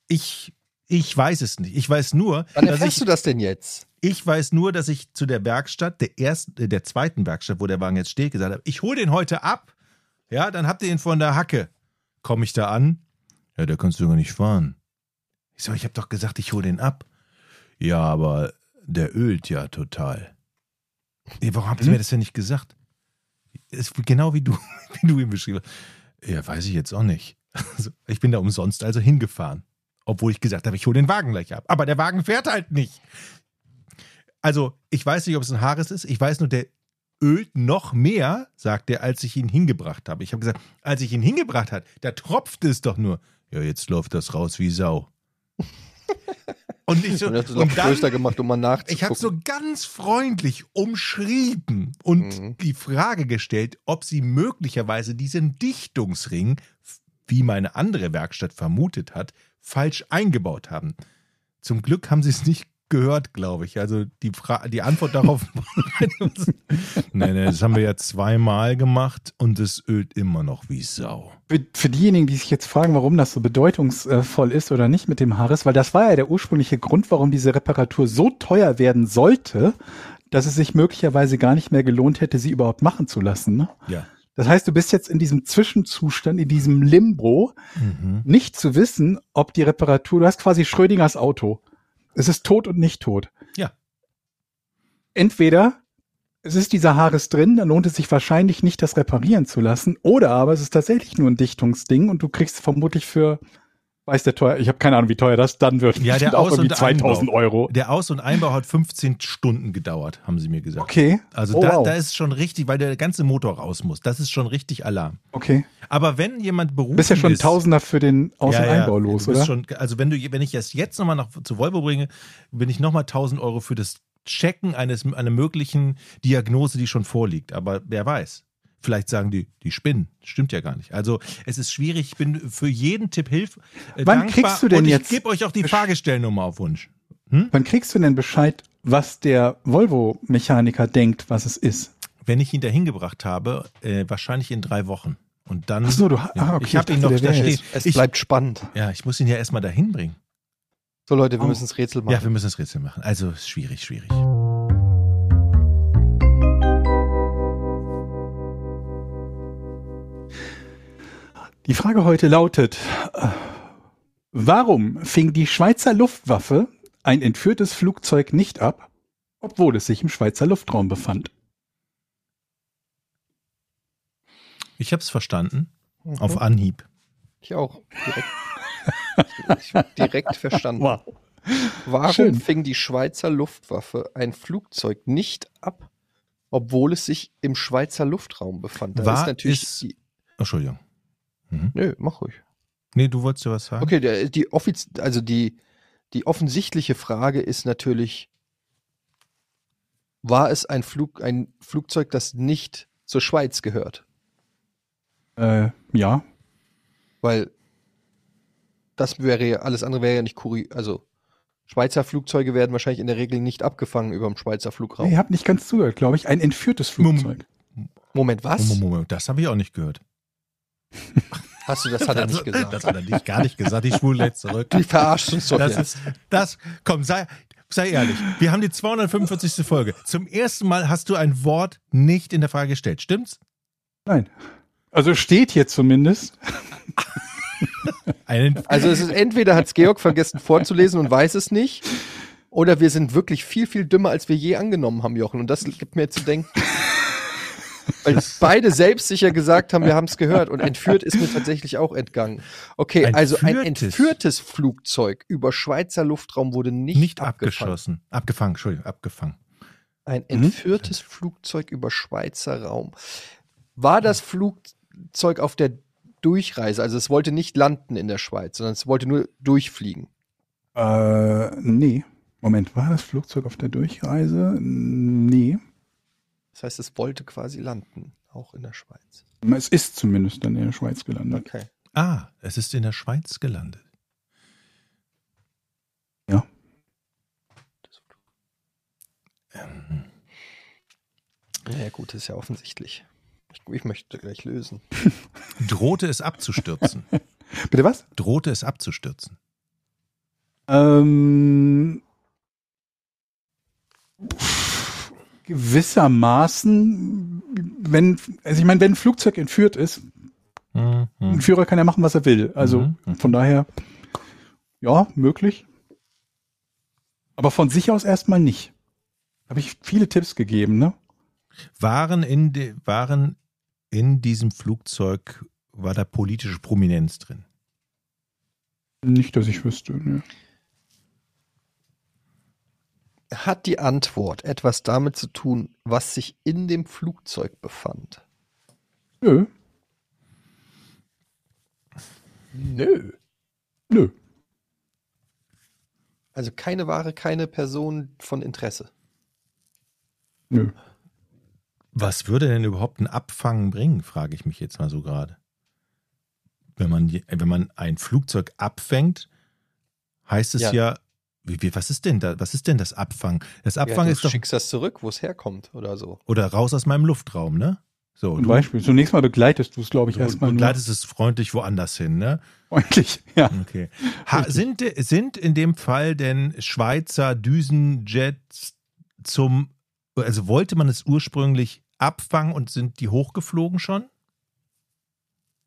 Ich, ich weiß es nicht. Ich weiß nur, Wann dass erfährst ich, du das denn jetzt? ich weiß nur, dass ich zu der Werkstatt, der ersten, äh, der zweiten Werkstatt, wo der Wagen jetzt steht, gesagt habe, ich hole den heute ab. Ja, dann habt ihr ihn von der Hacke. Komme ich da an? Ja, da kannst du gar nicht fahren. Ich so, ich habe doch gesagt, ich hole den ab. Ja, aber der ölt ja total. Ja, warum habt ihr Hm? mir das denn nicht gesagt? Ist genau wie du, (laughs) wie du ihn beschrieben hast. Ja, weiß ich jetzt auch nicht. Also, ich bin da umsonst also hingefahren. Obwohl ich gesagt habe, ich hole den Wagen gleich ab. Aber der Wagen fährt halt nicht. Also, ich weiß nicht, ob es ein Haares ist. Ich weiß nur, der ölt noch mehr, sagt er, als ich ihn hingebracht habe. Ich habe gesagt, als ich ihn hingebracht habe, da tropfte es doch nur. Ja, jetzt läuft das raus wie Sau. (laughs) Und ich so, Und du und noch dann, größer gemacht, um mal nachzugucken. ich habe so ganz freundlich umschrieben und Mhm. die Frage gestellt, ob sie möglicherweise diesen Dichtungsring, wie meine andere Werkstatt vermutet hat, falsch eingebaut haben. Zum Glück haben sie es nicht gehört, glaube ich. Also die, Fra die Antwort darauf. (laughs) nein, nein, das haben wir ja zweimal gemacht und es ölt immer noch wie Sau. Für, für diejenigen, die sich jetzt fragen, warum das so bedeutungsvoll ist oder nicht mit dem Haares, weil das war ja der ursprüngliche Grund, warum diese Reparatur so teuer werden sollte, dass es sich möglicherweise gar nicht mehr gelohnt hätte, sie überhaupt machen zu lassen. Ne? Ja. Das heißt, du bist jetzt in diesem Zwischenzustand, in diesem Limbo, Mhm. nicht zu wissen, ob die Reparatur, du hast quasi Schrödingers Auto. Es ist tot und nicht tot. Ja. Entweder es ist dieser Haares drin, dann lohnt es sich wahrscheinlich nicht, das reparieren zu lassen, oder aber es ist tatsächlich nur ein Dichtungsding und du kriegst vermutlich für, weiß der teuer, ich habe keine Ahnung, wie teuer das dann wird. Ja, der Bestimmt auch Aus- irgendwie und 2000 Einbau. Euro. Der Aus- und Einbau hat 15 Stunden gedauert, haben sie mir gesagt. Okay. Also Oh, da, wow. da ist schon richtig, weil der ganze Motor raus muss. Das ist schon richtig Alarm. Okay. Aber wenn jemand berufen bist ja schon ist, Tausender für den Aus- Ja, und ja, Einbau los, du bist oder? Schon, also wenn du, wenn ich es jetzt nochmal nach zu Volvo bringe, bin ich nochmal 1000 Euro für das Checken eines einer möglichen Diagnose, die schon vorliegt. Aber wer weiß? Vielleicht sagen die, die spinnen. Stimmt ja gar nicht. Also es ist schwierig. Ich bin für jeden Tipp hilf. Äh, Wann dankbar. kriegst du denn und ich jetzt- gebe euch auch die Fahrgestellnummer auf Wunsch. Wann kriegst du denn Bescheid, was der Volvo-Mechaniker denkt, was es ist? Wenn ich ihn dahin gebracht habe, äh, wahrscheinlich in drei Wochen. Und dann. Ach so, du ha- ah, okay, ich habe ich ihn noch da stehen. Es Ich, bleibt spannend. ja, ich muss ihn ja erstmal dahin bringen. So Leute, wir Oh. müssen das Rätsel machen. Ja, wir müssen das Rätsel machen. Also schwierig, schwierig. Die Frage heute lautet, äh, warum fing die Schweizer Luftwaffe ein entführtes Flugzeug nicht ab, obwohl es sich im Schweizer Luftraum befand? Ich habe es verstanden. Mhm. Auf Anhieb. Ich auch. Direkt, ich, direkt verstanden. Warum Schön. fing die Schweizer Luftwaffe ein Flugzeug nicht ab, obwohl es sich im Schweizer Luftraum befand? Da War ist natürlich es- die, Entschuldigung. Nö, mach ruhig. Nee, du wolltest ja was sagen? Okay, die offiz also die, die offensichtliche Frage ist natürlich, war es ein Flug, ein Flugzeug, das nicht zur Schweiz gehört? Äh, ja, Weil das wäre ja, alles andere wäre ja nicht kuri also Schweizer Flugzeuge werden wahrscheinlich in der Regel nicht abgefangen über dem Schweizer Flugraum. Ihr habt nicht ganz zugehört, glaube ich. Ein entführtes Flugzeug. Moment, was? Moment, Moment, das habe ich auch nicht gehört. Hast du, das hat er nicht gesagt. Das hat er nicht, gar nicht gesagt. Ich spule jetzt zurück. Die verarscht uns doch Das jetzt. ist, das, komm, sei, sei ehrlich. Wir haben die 245. Folge. Zum ersten Mal hast du ein Wort nicht in der Frage gestellt. Stimmt's? Nein. Also steht hier zumindest. (laughs) Also es ist entweder hat's Georg vergessen vorzulesen und weiß es nicht, oder wir sind wirklich viel, viel dümmer, als wir je angenommen haben, Jochen. Und das gibt mir zu denken. Weil beide selbstsicher gesagt haben, wir haben es gehört. Und entführt ist mir tatsächlich auch entgangen. Okay, Ein also ein entführtes. Flugzeug über Schweizer Luftraum wurde nicht, nicht abgefangen. abgeschossen. Abgefangen, Entschuldigung, abgefangen. Ein entführtes Flugzeug über Schweizer Raum. War das Flugzeug auf der Durchreise? Also es wollte nicht landen in der Schweiz, sondern es wollte nur durchfliegen. Äh, nee. Moment, war das Flugzeug auf der Durchreise? Nee. Das heißt, es wollte quasi landen, auch in der Schweiz. Es ist zumindest dann in der Schweiz gelandet. Okay. Ah, es ist in der Schweiz gelandet. Ja. Ähm, Ja gut, ist ja offensichtlich. Ich, ich möchte gleich lösen. (laughs) drohte es abzustürzen. (laughs) Bitte was? drohte es abzustürzen. Ähm, gewissermaßen, wenn, also ich meine, wenn ein Flugzeug entführt ist, ein Mhm. Führer kann ja machen, was er will. Also mhm. von daher, ja, möglich. Aber von sich aus erstmal nicht. Habe ich viele Tipps gegeben, ne? Waren in, de, waren in diesem Flugzeug, war da politische Prominenz drin? Nicht, dass ich wüsste. Ne. Hat die Antwort etwas damit zu tun, was sich in dem Flugzeug befand? Nö, Nö. nö. Also keine Ware, keine Person von Interesse. Nö. Was würde denn überhaupt ein Abfangen bringen, frage ich mich jetzt mal so gerade. Wenn man, wenn man ein Flugzeug abfängt, heißt es ja, Ja. Wie, wie, was ist denn da, was ist denn das Abfangen? Das Ja, Abfangen du ist doch, schickst das zurück, wo es herkommt oder so. oder raus aus meinem Luftraum, ne? So, Zum du, Beispiel. Zunächst mal begleitest du es, glaube ich, du erstmal nur begleitest es freundlich woanders hin, ne? freundlich. Ja. Okay. Ha, sind, sind in dem Fall denn Schweizer Düsenjets zum, also wollte man es ursprünglich abfangen und sind die hochgeflogen schon?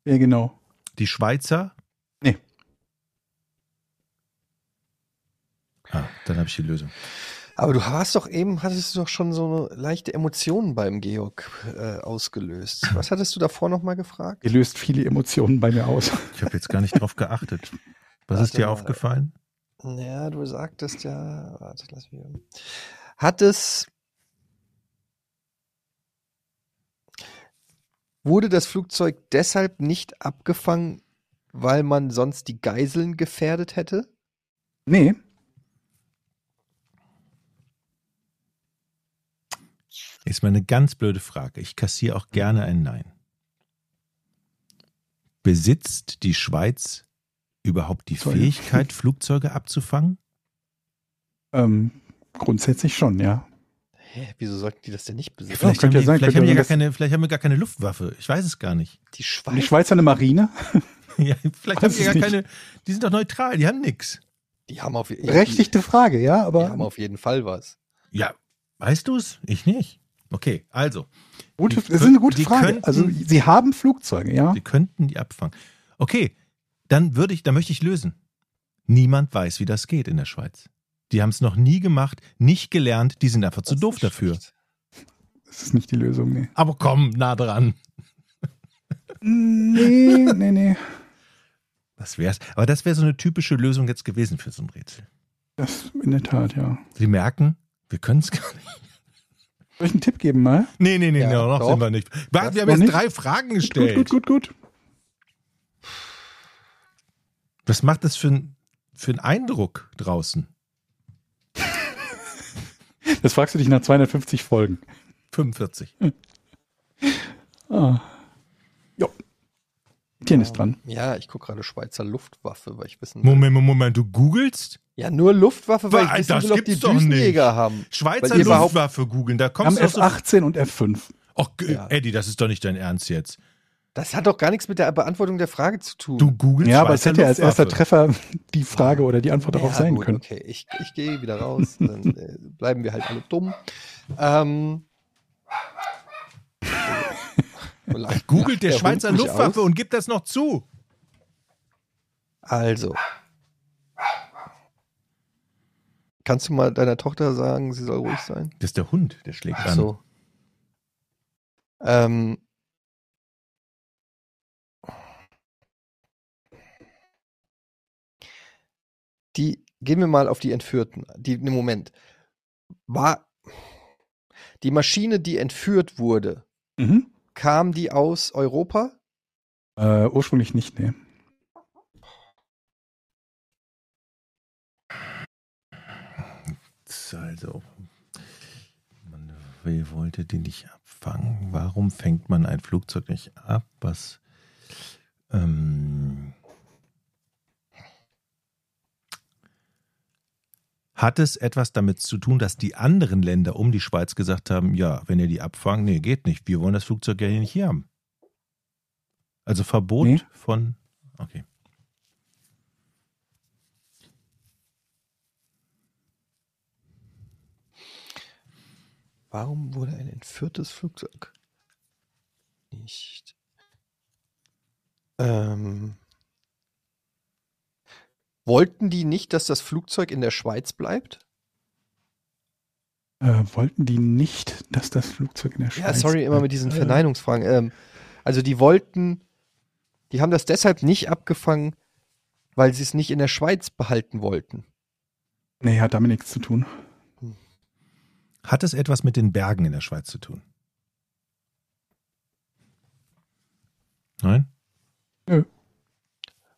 ja, genau. Die Schweizer? Ah, dann habe ich die Lösung. Aber du hast doch eben, hattest du doch schon so leichte Emotion beim Georg äh, ausgelöst. (laughs) Was hattest du davor nochmal gefragt? Ihr löst viele Emotionen bei mir aus. Ich habe jetzt gar nicht drauf geachtet. Was ist Warte dir mal. aufgefallen? Ja, du sagtest ja, warte, lass mich. Hat es. Wurde das Flugzeug deshalb nicht abgefangen, weil man sonst die Geiseln gefährdet hätte? Nee, Ist mal eine ganz blöde Frage. Ich kassiere auch gerne ein Nein. Besitzt die Schweiz überhaupt die Toll. Fähigkeit, (laughs) Flugzeuge abzufangen? ähm, grundsätzlich schon, ja. Hä, wieso sollten die das denn nicht besitzen? Vielleicht, haben, ja die, sein, vielleicht, haben die gar keine, vielleicht haben wir gar keine Luftwaffe. Ich weiß es gar nicht. Die Und die Schweiz, Schweizer eine Marine? (laughs) Ja, vielleicht Weiß haben die gar nicht. keine. Die sind doch neutral, die haben nichts. die haben auf, die, Berechtigte Frage, ja, die aber haben auf jeden Fall was. Ja, weißt du es? Ich nicht. Okay, also, gute, das ist eine gute Frage. könnten- also sie haben Flugzeuge, ja. sie könnten die abfangen. Okay, dann würde ich, dann möchte ich lösen. Niemand weiß, wie das geht in der Schweiz. Die haben es noch nie gemacht, nicht gelernt, die sind einfach zu Das doof ist dafür. schlecht. Das ist nicht die Lösung, nee. Aber komm, nah dran. Nee, nee, nee. Das wär's. Aber das wäre so eine typische Lösung jetzt gewesen für so ein Rätsel. Das in der Tat, ja. Sie merken, wir können es gar nicht. Soll ich einen Tipp geben mal? Nee, nee, nee, Ja, nee noch doch. sind wir nicht. Warte, Das wir haben jetzt nicht? drei Fragen Gut, gestellt. gut, gut, gut. Was macht das für, ein, für einen Eindruck draußen? Das fragst du dich nach 250 Folgen. 45. Ah. Jo. Etienne ist dran. Ja, ich gucke gerade Schweizer Luftwaffe, weil ich wissen Moment, Moment, Moment, du googelst? Ja, nur Luftwaffe, weil ich wissen das will, ob die Düsenjäger nicht. haben. Schweizer Luftwaffe googeln, da Wir kommst haben du so. F18 und F5. Och, Ja. Eddie, das ist doch nicht dein Ernst jetzt. Das hat doch gar nichts mit der Beantwortung der Frage zu tun. Du googelst Ja, aber es Schweizer hätte ja als erster. Treffer (laughs) die Frage oder die Antwort darauf Ja, sein gut, können. Okay, ich, ich gehe wieder raus. Dann äh, bleiben wir halt alle dumm. Ähm, Googelt der, (laughs) Hund Schweizer mich Luftwaffe und gibt das noch zu. Also. Kannst du mal deiner Tochter sagen, sie soll ruhig sein? Das ist der Hund, der schlägt Ach an. so. Ähm, die, gehen wir mal auf die Entführten. Die, ne, Moment. War die Maschine, die entführt wurde, Mhm. Kam die aus Europa? Äh, ursprünglich nicht, nee. Also, man wollte die nicht abfangen. Warum fängt man ein Flugzeug nicht ab? Was? Ähm, hat es etwas damit zu tun, dass die anderen Länder um die Schweiz gesagt haben, ja, wenn ihr die abfangen, nee, geht nicht. Wir wollen das Flugzeug ja hier nicht hier haben. Also Verbot Nee. von. Okay. Warum wurde ein entführtes Flugzeug nicht? Ähm, wollten die nicht, dass das Flugzeug in der Schweiz bleibt? Äh, wollten die nicht, dass das Flugzeug in der Schweiz Ja, sorry, immer mit diesen Äh, Verneinungsfragen. Ähm, also die wollten, die haben das deshalb nicht abgefangen, weil sie es nicht in der Schweiz behalten wollten. Nee, hat damit nichts zu tun. Hat es etwas mit den Bergen in der Schweiz zu tun? Nein?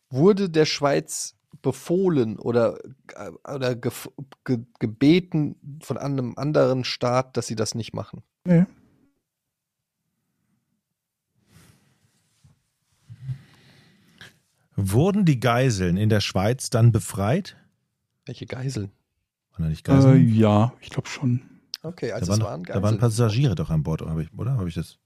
Wurde der Schweiz befohlen oder, äh, oder gef- ge gebeten von einem anderen Staat, dass sie das nicht machen? Nee. Wurden die Geiseln in der Schweiz dann befreit? Welche Geiseln? Waren da nicht Äh, Geiseln? ja, ich glaube schon. Okay, da, also waren, es waren da Geiseln. waren Passagiere doch an Bord, oder? Habe ich das?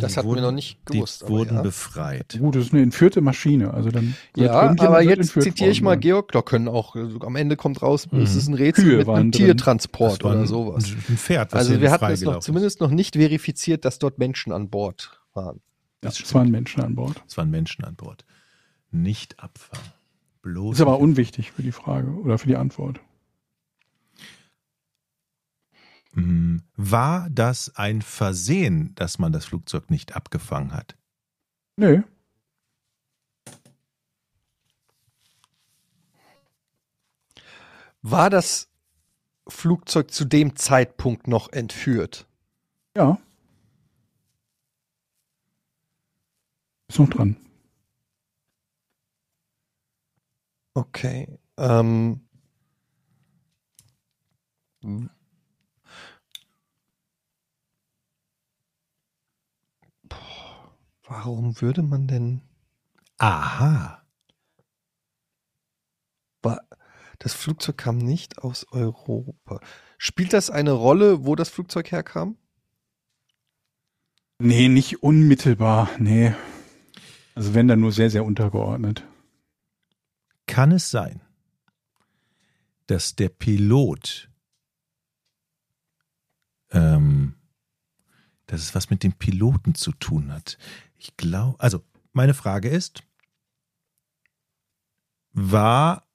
Das hatten wurden- wir noch nicht gewusst. Die wurden ja. befreit. Gut, das ist eine entführte Maschine. Also dann Ja, aber jetzt zitiere ich mal. Georg, da können auch, äh, am Ende kommt raus, Mhm. es ist ein Rätsel Kühe mit einem drin. Tiertransport war oder ein, sowas. Ein Pferd, was Also wir hatten es noch, zumindest noch nicht verifiziert, dass dort Menschen an Bord waren. Ja, es waren Menschen an Bord. Es waren Menschen an Bord. Nicht abfangen. Bloß Ist aber unwichtig für die Frage oder für die Antwort. War das ein Versehen, dass man das Flugzeug nicht abgefangen hat? Nö. War das Flugzeug zu dem Zeitpunkt noch entführt? Ja. Ist noch dran. Okay. Ähm, warum würde man denn Aha. Das Flugzeug kam nicht aus Europa. Spielt das eine Rolle, wo das Flugzeug herkam? Nee, nicht unmittelbar. Nee. Also wenn dann nur sehr, sehr untergeordnet. Kann es sein, dass der Pilot, ähm, dass es was mit dem Piloten zu tun hat? Ich glaube, also meine Frage ist, war,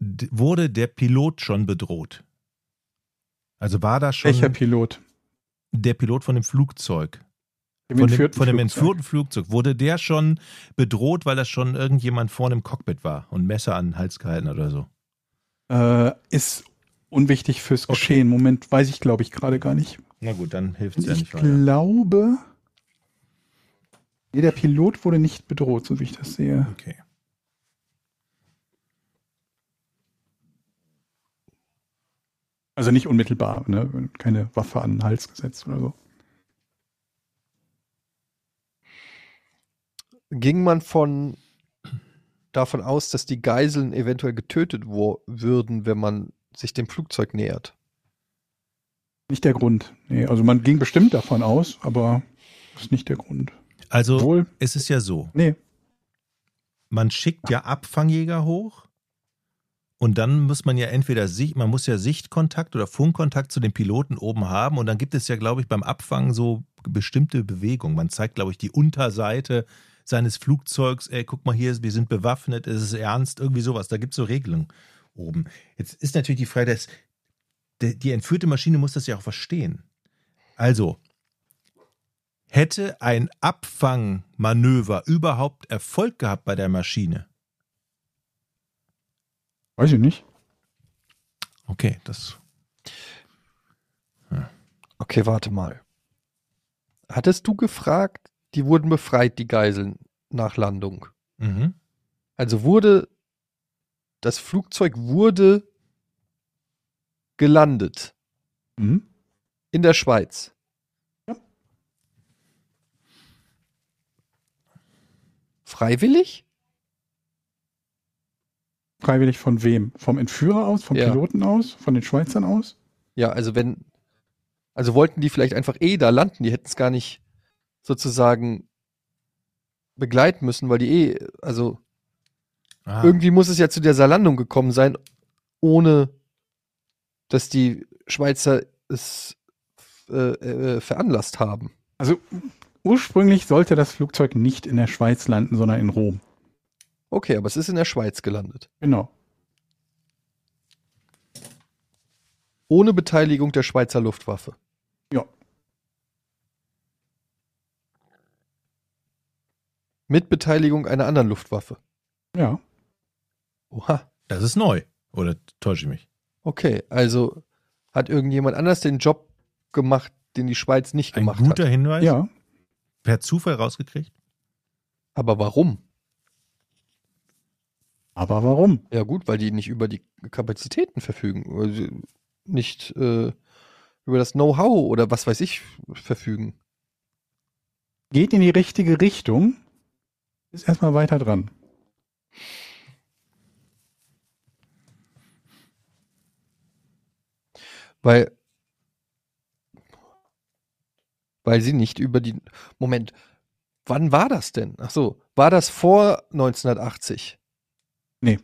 wurde der Pilot schon bedroht? Also war da schon Welcher Pilot? der Pilot von dem Flugzeug? Dem Von dem, entführten von dem Flugzeug. entführten Flugzeug. Wurde der schon bedroht, weil das schon irgendjemand vorne im Cockpit war und Messer an den Hals gehalten oder so? Äh, ist unwichtig fürs Okay. Geschehen. Moment, weiß ich, glaube ich, gerade gar nicht. Na gut, dann hilft es ja ich nicht weiter. glaube, nee, der Pilot wurde nicht bedroht, so wie ich das sehe. Okay. Also nicht unmittelbar, ne? keine Waffe an den Hals gesetzt oder so. ging man von davon aus, dass die Geiseln eventuell getötet würden, wenn man sich dem Flugzeug nähert. Nicht der Grund. Nee, also man ging bestimmt davon aus, aber das ist nicht der Grund. Also Wohl. es ist ja so, Nee, man schickt ja Abfangjäger hoch und dann muss man ja entweder Sicht, man muss ja Sichtkontakt oder Funkkontakt zu den Piloten oben haben und dann gibt es ja, glaube ich, beim Abfangen so bestimmte Bewegungen. Man zeigt, glaube ich, die Unterseite seines Flugzeugs, ey, guck mal hier, wir sind bewaffnet, es ist ernst, irgendwie sowas. Da gibt es so Regelungen oben. Jetzt ist natürlich die Frage, dass die, die entführte Maschine muss das ja auch verstehen. Also, hätte ein Abfangmanöver überhaupt Erfolg gehabt bei der Maschine? weiß ich nicht. Okay, das. Okay, warte mal. Hattest du gefragt, die wurden befreit, die Geiseln nach Landung? Mhm. Also wurde das Flugzeug wurde gelandet Mhm. in der Schweiz. Ja. Freiwillig? Freiwillig von wem? Vom Entführer aus? Vom Ja. Piloten aus? Von den Schweizern aus? Ja, also wenn, also wollten die vielleicht einfach eh da landen, die hätten es gar nicht sozusagen begleiten müssen, weil die eh, also Ah, irgendwie muss es ja zu dieser Landung gekommen sein, ohne dass die Schweizer es äh, äh, veranlasst haben. Also ursprünglich sollte das Flugzeug nicht in der Schweiz landen, sondern in Rom. Okay, aber es ist in der Schweiz gelandet. Genau. Ohne Beteiligung der Schweizer Luftwaffe. Ja. Mit Beteiligung einer anderen Luftwaffe. Ja. Oha. das ist neu. Oder täusche ich mich? Okay, also hat irgendjemand anders den Job gemacht, den die Schweiz nicht Ein gemacht guter hat. Hinweis. Ja. Per Zufall rausgekriegt? Aber warum? Aber warum? Ja gut, weil die nicht über die Kapazitäten verfügen. Also nicht äh, über das Know-how oder was weiß ich verfügen. Geht in die richtige Richtung. Ist erstmal weiter dran. Weil, weil sie nicht über die. Moment, wann war das denn? Ach so, war das vor 1980? Nee.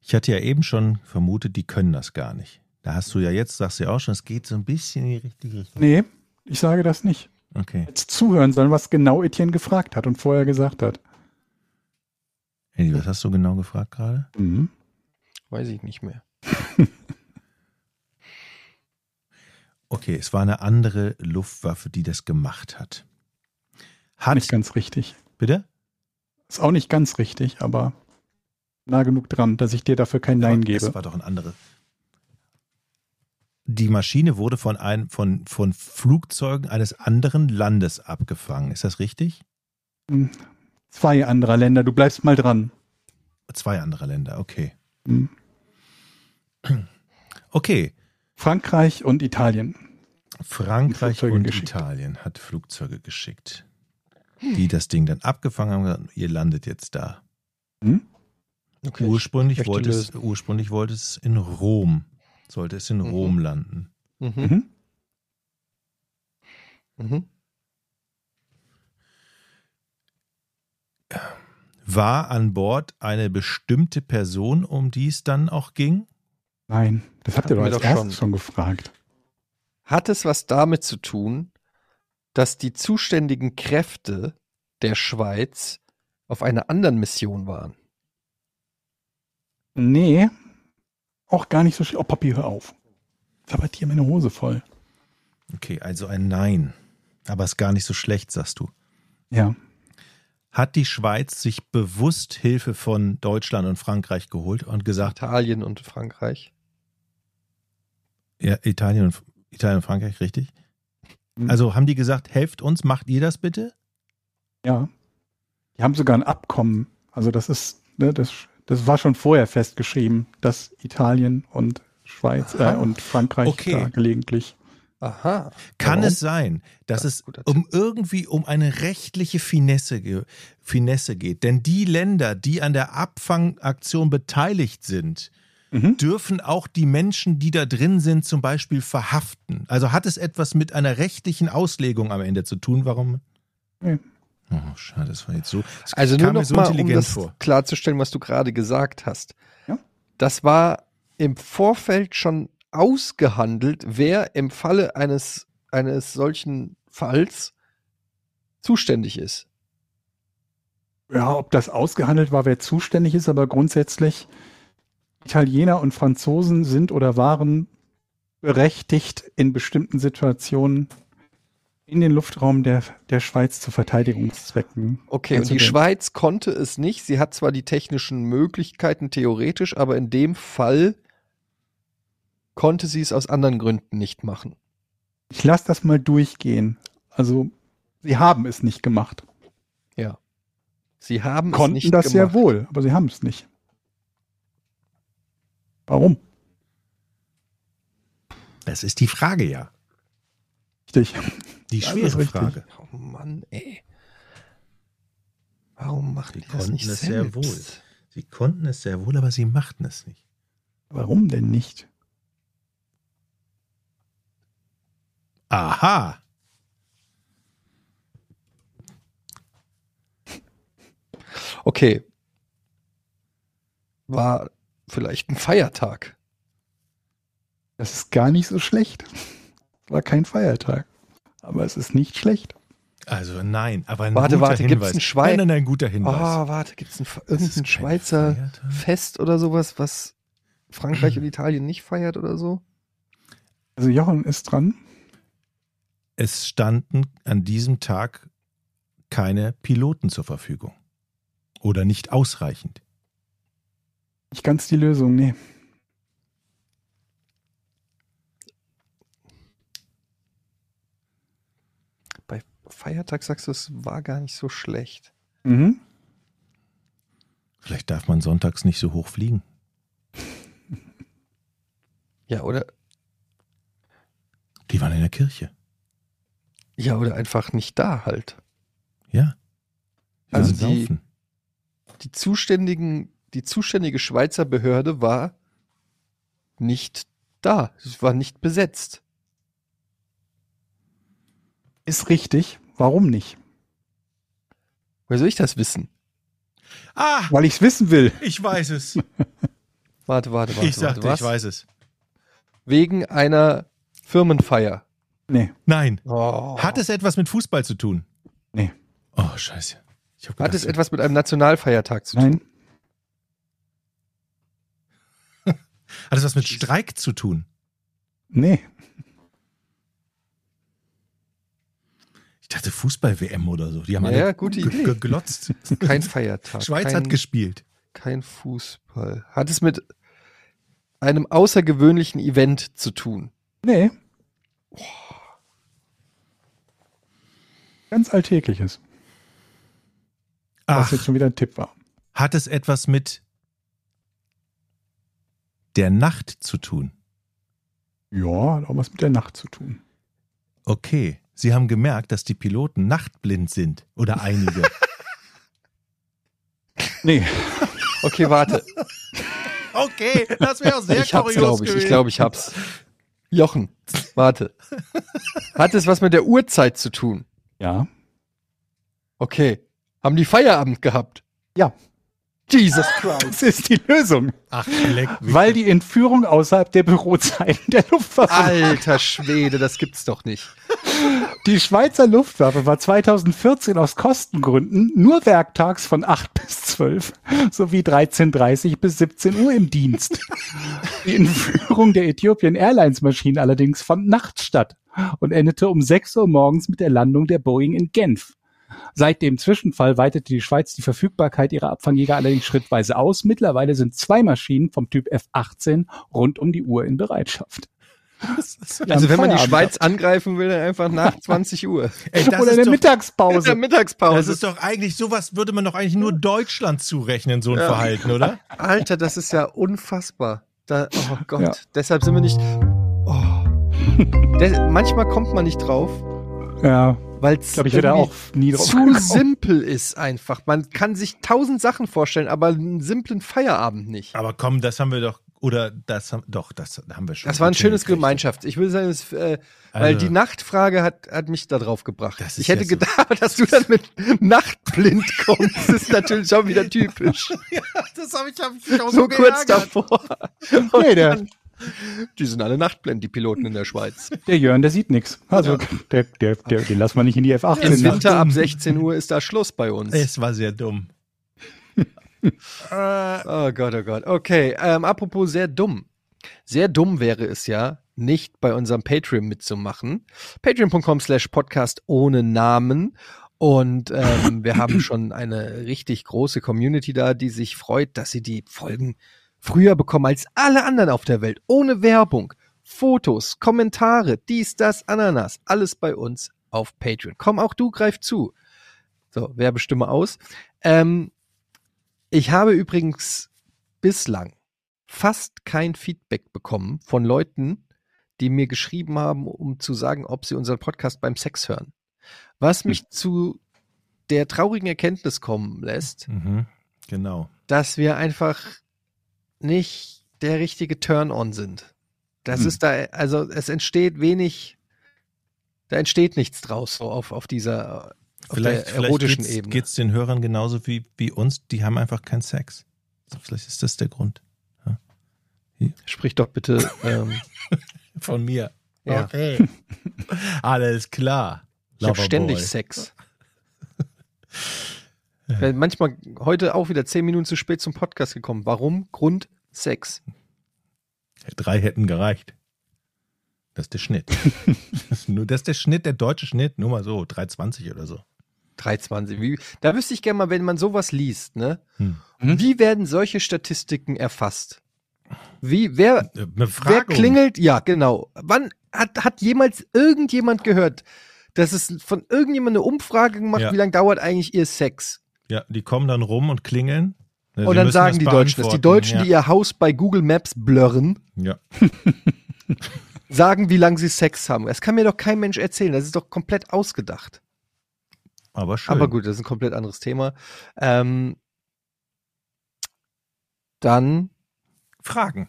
Ich hatte ja eben schon vermutet, die können das gar nicht. Da hast du ja jetzt, sagst du ja auch schon, es geht so ein bisschen in die richtige Richtung. Nee, ich sage das nicht. Okay. Jetzt zuhören sollen, was genau Etienne gefragt hat und vorher gesagt hat. Eddie, was hast du genau gefragt gerade? Mhm. Weiß ich nicht mehr. (laughs) Okay, es war eine andere Luftwaffe, die das gemacht hat. Hat, Nicht ganz richtig. bitte? Ist auch nicht ganz richtig, aber nah genug dran, dass ich dir dafür kein Nein gebe. Es war doch ein anderes. Die Maschine wurde von, einem, von, von Flugzeugen eines anderen Landes abgefangen. Ist das richtig? Zwei anderer Länder, du bleibst mal dran. Zwei andere Länder, okay. Hm. (clears throat) Okay, Frankreich und Italien. Frankreich und geschickt. Italien hat Flugzeuge geschickt, die das Ding dann abgefangen haben. und gesagt, Ihr landet jetzt da. Hm? Okay. ursprünglich, wollte es, ursprünglich wollte es in Rom, sollte es in Mhm. Rom landen. Mhm. Mhm. War an Bord eine bestimmte Person, um die es dann auch ging? Nein, das habt ihr doch als doch erstes schon. schon gefragt. Hat es was damit zu tun, dass die zuständigen Kräfte der Schweiz auf einer anderen Mission waren? Nee, auch gar nicht so schlimm. Oh, Papi, hör auf. Sabbert hier meine Hose voll. Okay, also ein Nein. Aber ist gar nicht so schlecht, sagst du. Ja, Hat die Schweiz sich bewusst Hilfe von Deutschland und Frankreich geholt und gesagt, Italien und Frankreich. ja, Italien und, Italien und Frankreich, richtig? Mhm. Also haben die gesagt, helft uns, macht ihr das bitte? ja. Die haben sogar ein Abkommen. Also das ist, ne, das, das war schon vorher festgeschrieben, dass Italien und Schweiz äh, und Frankreich Okay. da gelegentlich Aha. Kann Warum? es sein, dass Ja, es um irgendwie um eine rechtliche Finesse, ge- Finesse geht? Denn die Länder, die an der Abfangaktion beteiligt sind, Mhm. dürfen auch die Menschen, die da drin sind, zum Beispiel verhaften. Also hat es etwas mit einer rechtlichen Auslegung am Ende zu tun? Warum? Nee. Oh, schade, das war jetzt so. Das Also kam nur mir noch so mal, um das vor. klarzustellen, was du gerade gesagt hast. Ja. Das war im Vorfeld schon ausgehandelt, wer im Falle eines, eines solchen Falls zuständig ist. Ja, ob das ausgehandelt war, wer zuständig ist, aber grundsätzlich Italiener und Franzosen sind oder waren berechtigt, in bestimmten Situationen in den Luftraum der, der Schweiz zu Verteidigungszwecken. Okay, und die. Schweiz konnte es nicht. Sie hat zwar die technischen Möglichkeiten theoretisch, aber in dem Fall konnte sie es aus anderen Gründen nicht machen. Ich lasse das mal durchgehen. Also, sie haben es nicht gemacht. Ja. Sie haben es Konnten nicht das gemacht. sehr wohl, aber sie haben es nicht. Warum? Das ist die Frage ja. Richtig. Die Das ist schwere richtig. Frage. Oh Mann, ey. Warum macht Sie die das konnten nicht es selbst? sehr wohl. Sie konnten es sehr wohl, aber sie machten es nicht. Warum denn nicht? Aha. Okay. War vielleicht ein Feiertag. Das ist gar nicht so schlecht. War kein Feiertag. Aber es ist nicht schlecht. Also nein, aber ein Warte, guter warte, gibt's Hinweis. einen Schwei- Nein, nein, nein, ein guter Oh, Hinweis. warte, gibt es ein, irgendein Schweizer Feiertag. Fest oder sowas, was Frankreich und Italien nicht feiert oder so? Also Jochen ist dran. Es standen an diesem Tag keine Piloten zur Verfügung. Oder nicht ausreichend. Nicht ganz die Lösung, nee. Bei Feiertag sagst du, es war gar nicht so schlecht. Mhm. Vielleicht darf man sonntags nicht so hoch fliegen. Ja, oder, Die waren in der Kirche. Ja, oder einfach nicht da halt. Ja. Die Also die- saufen. Die zuständigen, die zuständige Schweizer Behörde war nicht da. Es war nicht besetzt. Ist richtig. Warum nicht? Wer soll ich das wissen? Ah, Weil ich es wissen will. ich weiß es. Warte, warte, warte. ich sagte, warte, was? ich weiß es. Wegen einer Firmenfeier. Nee, Nein. Oh. Hat es etwas mit Fußball zu tun? nee, Oh, scheiße. Ich hab Hat es gedacht, etwas mit einem Nationalfeiertag zu tun? nein, (laughs) hat es was mit Streik zu tun? nee. Ich dachte Fußball-WM oder so. Die haben Ja, alle ja, gute Idee. ge- glotzt. (laughs) Kein Feiertag. Schweiz kein, hat gespielt. kein Fußball. Hat es mit einem außergewöhnlichen Event zu tun? Nee. Ganz alltägliches. Was Ach, jetzt schon wieder ein Tipp war. hat es etwas mit der Nacht zu tun? Ja, hat auch was mit der Nacht zu tun. Okay. Sie haben gemerkt, dass die Piloten nachtblind sind. Oder einige. (laughs) Nee, Okay, warte. okay, das wäre sehr ich hab's, glaube ich. Ich glaube, ich hab's. Jochen, warte. Hat es was mit der Uhrzeit zu tun? Ja. Okay. Haben die Feierabend gehabt? Ja. Jesus (laughs) Christ. Das ist die Lösung. Ach, leck mich. Weil die Entführung außerhalb der Bürozeiten der Luftwaffe. Alter Schwede, das gibt's doch nicht. Die Schweizer Luftwaffe war 2014 aus Kostengründen nur werktags von 8 bis 12 sowie 13.30 bis 17 Uhr im Dienst. Die Entführung der Ethiopian Airlines Maschine allerdings fand nachts statt und endete um 6 Uhr morgens mit der Landung der Boeing in Genf. Seit dem Zwischenfall weitete die Schweiz die Verfügbarkeit ihrer Abfangjäger allerdings schrittweise aus. Mittlerweile sind zwei Maschinen vom Typ F-18 rund um die Uhr in Bereitschaft. Also wenn man die Schweiz angreifen will, dann einfach nach (laughs) 20 Uhr. Ey, Oder ist in der doch, In Mittagspause. der Mittagspause. das ist doch eigentlich, sowas würde man doch eigentlich nur Deutschland zurechnen, so ein Ja. Verhalten, oder? Alter, das ist ja unfassbar. Da, oh Gott. Ja. Deshalb sind wir nicht. Der, manchmal kommt man nicht drauf, Ja, weil es zu gekommen. simpel ist einfach. Man kann sich tausend Sachen vorstellen, aber einen simplen Feierabend nicht. Aber komm, das haben wir doch, oder das haben, doch, das haben wir schon. Das war ein schönes. Gemeinschaft. Ich würde sagen, es, äh, weil Also- die Nachtfrage hat, hat mich da drauf gebracht. Das Ich hätte ja so- gedacht, (laughs) dass du dann mit Nachtblind kommst. Das ist natürlich auch wieder typisch. (laughs) Das habe ich, hab ich auch So kurz davor. Nee, der, Die sind alle nachtblind, die Piloten in der Schweiz. der Jörn, der sieht nichts. Also, der, der, der, den lassen wir nicht in die F18. Im? Winter ab 16 Uhr ist da Schluss bei uns. Es war sehr dumm. (laughs) Oh Gott, oh Gott. Okay, ähm, apropos sehr dumm. Sehr dumm wäre es ja, nicht bei unserem Patreon mitzumachen. Patreon.com slash Podcast ohne Namen. Und ähm, wir haben (clears throat) schon eine richtig große Community da, die sich freut, dass sie die Folgen früher bekommen als alle anderen auf der Welt. Ohne Werbung. Fotos, Kommentare, dies, das, Ananas. Alles bei uns auf Patreon. Komm, auch du greif zu. So, Werbestimme aus. Ähm, ich habe übrigens bislang fast kein Feedback bekommen von Leuten, die mir geschrieben haben, um zu sagen, ob sie unseren Podcast beim Sex hören. Was mich zu der traurigen Erkenntnis kommen lässt, Mhm, genau. dass wir einfach nicht der richtige Turn-on sind. Das Hm. ist da, also es entsteht wenig, da entsteht nichts draus so auf, auf dieser auf Vielleicht, der vielleicht erotischen geht's, Ebene. geht's den Hörern genauso wie, wie uns, die haben einfach keinen Sex. Vielleicht ist das der Grund. Sprich doch bitte. Ähm, (laughs) Von mir. ja. Okay. Alles klar. Ich habe ständig Sex. (laughs) Weil Manchmal heute auch wieder zehn Minuten zu spät zum Podcast gekommen. Warum? Grund Sex. Drei hätten gereicht. Das ist der Schnitt. (laughs) das ist nur das ist der Schnitt, der deutsche Schnitt, nur mal so, 3,20 oder so. 320. Wie, da wüsste ich gerne mal, wenn man sowas liest, ne? Hm. Wie werden solche Statistiken erfasst? Wie, wer, Äh, wer klingelt? Ja, genau. Wann hat, hat jemals irgendjemand gehört, dass es von irgendjemandem eine Umfrage gemacht, Ja. wie lange dauert eigentlich ihr Sex? Ja, die kommen dann rum und klingeln. Ja, Und dann sagen die Deutschen das. Die. Deutschen, ja. die ihr Haus bei Google Maps blurren, Ja. (laughs) sagen, wie lange sie Sex haben. Das kann mir doch kein Mensch erzählen. Das ist doch komplett ausgedacht. Aber schön. Aber gut, das ist ein komplett anderes Thema. Ähm, dann Fragen.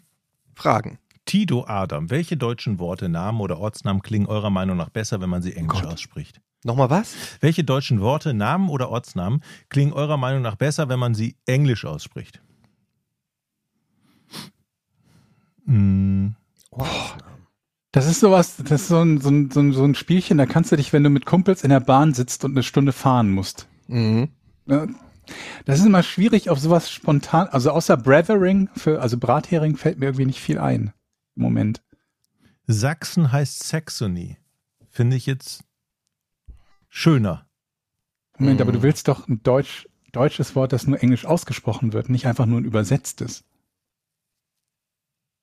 Fragen. Tito Adam, welche deutschen Worte, Namen oder Ortsnamen klingen eurer Meinung nach besser, wenn man sie englisch Gott. ausspricht? Nochmal was? Welche deutschen Worte, Namen oder Ortsnamen klingen eurer Meinung nach besser, wenn man sie englisch ausspricht? Hm, Das ist sowas, das ist so ein, so, ein, so, ein, so ein Spielchen, da kannst du dich, wenn du mit Kumpels in der Bahn sitzt und eine Stunde fahren musst. Mhm. Das ist immer schwierig, auf sowas spontan, also außer Brethering, für, also Brathering fällt mir irgendwie nicht viel ein im Moment. Sachsen heißt Saxony. Finde ich jetzt schöner. Moment, Mhm. aber du willst doch ein Deutsch, deutsches Wort, das nur englisch ausgesprochen wird, nicht einfach nur ein übersetztes.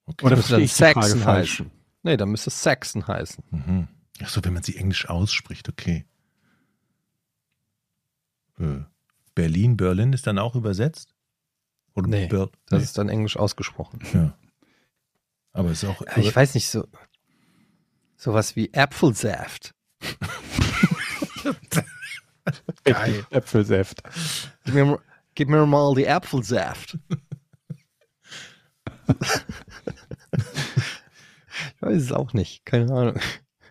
Okay. Oder Müsste dann Saxon falsch? heißen. Nee, dann müsste es Saxon heißen. Mhm. Ach so, wenn man sie englisch ausspricht, okay. Äh, Berlin, Berlin ist dann auch übersetzt? Oder Nee, Ber Das nee. ist dann englisch ausgesprochen. ja. Aber es ist auch. Ich weiß nicht, so sowas wie Apfelsaft. (laughs) Geil. Äpfelsäft. Gib mir, gib mir mal die Apfelsaft. ich weiß es auch nicht. Keine Ahnung.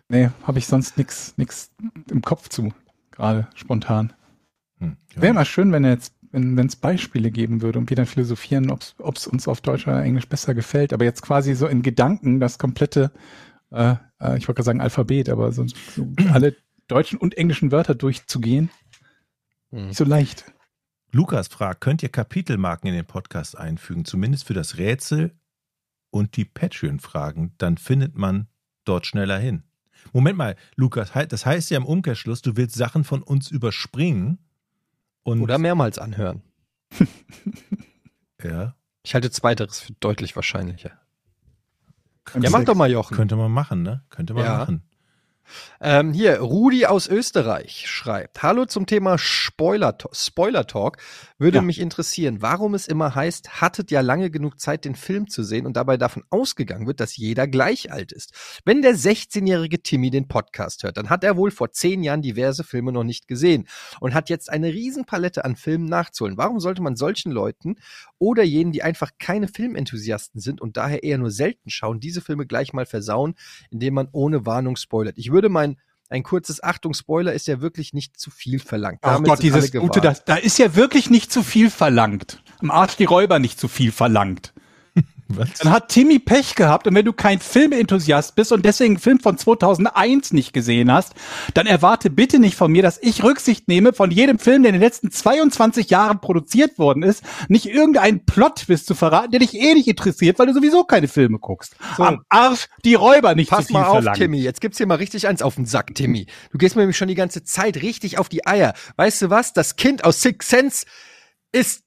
Nee, habe ich sonst nix, nix im Kopf zu, gerade spontan. Hm, ja. Wäre mal schön, wenn jetzt, wenn es Beispiele geben würde und wir dann philosophieren, ob es uns auf Deutsch oder Englisch besser gefällt. Aber jetzt quasi so in Gedanken das komplette, äh, äh, ich wollte gerade sagen Alphabet, aber so, so alle deutschen und englischen Wörter durchzugehen, Hm. nicht so leicht. Lukas fragt, könnt ihr Kapitelmarken in den Podcast einfügen, zumindest für das Rätsel und die Patreon-Fragen, dann findet man dort schneller hin. Moment mal, Lukas, das heißt ja im Umkehrschluss, du willst Sachen von uns überspringen und Oder mehrmals anhören. (laughs) ja, Ich halte zweiteres für deutlich wahrscheinlicher. Ja, mach doch mal, Jochen. könnte man machen, ne? Könnte man Ja. machen. Ähm, hier, Rudi aus Österreich schreibt, Hallo zum Thema Spoiler, Spoiler Talk. Würde Ja. mich interessieren, warum es immer heißt, hattet ja lange genug Zeit, den Film zu sehen und dabei davon ausgegangen wird, dass jeder gleich alt ist. Wenn der 16-jährige Timmy den Podcast hört, dann hat er wohl vor zehn Jahren diverse Filme noch nicht gesehen und hat jetzt eine Riesenpalette an Filmen nachzuholen. Warum sollte man solchen Leuten oder jenen, die einfach keine Filmenthusiasten sind und daher eher nur selten schauen, diese Filme gleich mal versauen, indem man ohne Warnung spoilert? Ich würde mein ein kurzes Achtung, Spoiler ist ja wirklich nicht zu viel verlangt. Ach Damit Gott, dieses gute, das, da ist ja wirklich nicht zu viel verlangt. Im Arsch die Räuber nicht zu viel verlangt. Was? Dann hat Timmy Pech gehabt und wenn du kein Filmenthusiast bist und deswegen einen Film von 2001 nicht gesehen hast, dann erwarte bitte nicht von mir, dass ich Rücksicht nehme von jedem Film, der in den letzten 22 Jahren produziert worden ist, nicht irgendeinen Plot-Twist zu verraten, der dich eh nicht interessiert, weil du sowieso keine Filme guckst. So. Am Arsch die Räuber nicht Pass zu viel mal auf, verlangt. Timmy. Jetzt gibt's hier mal richtig eins auf den Sack, Timmy. Du gehst mir nämlich schon die ganze Zeit richtig auf die Eier. Weißt du was? Das Kind aus Six Sense ist,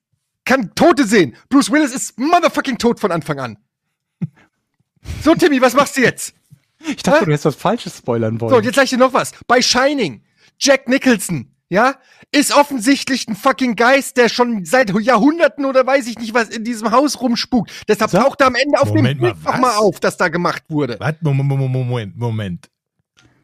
kann Tote sehen. Bruce Willis ist motherfucking tot von Anfang an. (laughs) So, Timmy, was machst du jetzt? Ich dachte, Hä? du hättest was Falsches spoilern wollen. So, jetzt sag ich dir noch was. Bei Shining, Jack Nicholson, ja, ist offensichtlich ein fucking Geist, der schon seit Jahrhunderten oder weiß ich nicht was in diesem Haus rumspukt. Deshalb So. taucht er am Ende auf Moment dem Bild noch mal was? auf, das da gemacht wurde. Was? Moment, Moment, Moment, Moment.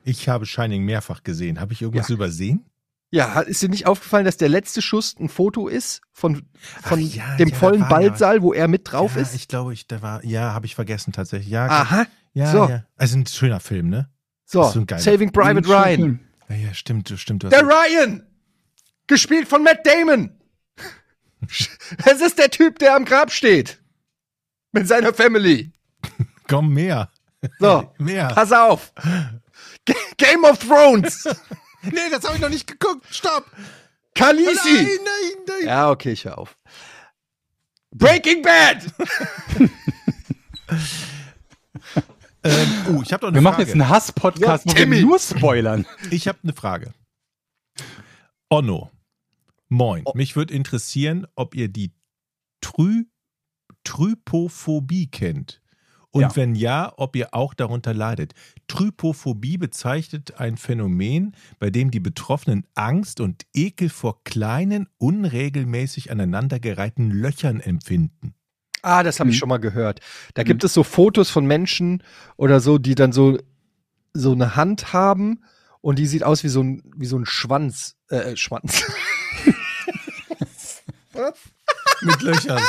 Ich habe Shining mehrfach gesehen. Habe ich irgendwas übersehen? Ja, hat- ist dir nicht aufgefallen, dass der letzte Schuss ein Foto ist von, von Ach ja, dem ja, vollen Ballsaal, wo er mit drauf ja, ist? Ich glaube, ich, da war, ja, habe ich vergessen tatsächlich. Ja, Aha. ja, so. ja. Also ein schöner Film, ne? So, so Saving Private Ryan. Ja, ja, stimmt, stimmt. Der. Ryan! Gespielt von Matt Damon! (laughs) Es ist der Typ, der am Grab steht. Mit seiner Family. (laughs) Komm, mehr. So, (laughs) Mehr. pass auf. G Game of Thrones. Nee, das habe ich noch nicht geguckt. Stopp. Khaleesi. Nein, nein, nein. Ja, okay, ich hör auf. Breaking Bad. (laughs) Ähm, oh, ich habe doch eine Wir Frage. machen jetzt einen Hass-Podcast, Ja, wo wir nur spoilern. Ich habe eine Frage. Onno, moin. Mich würde interessieren, ob ihr die Trü Trypophobie kennt. Und Ja. wenn ja, ob ihr auch darunter leidet. Trypophobie bezeichnet ein Phänomen, bei dem die Betroffenen Angst und Ekel vor kleinen, unregelmäßig aneinandergereihten Löchern empfinden. Ah, das habe ich Mhm. schon mal gehört. Da gibt es so Fotos von Menschen oder so, die dann so, so eine Hand haben und die sieht aus wie so ein, wie so ein Schwanz. Äh, Schwanz. Was? (laughs) Mit Löchern.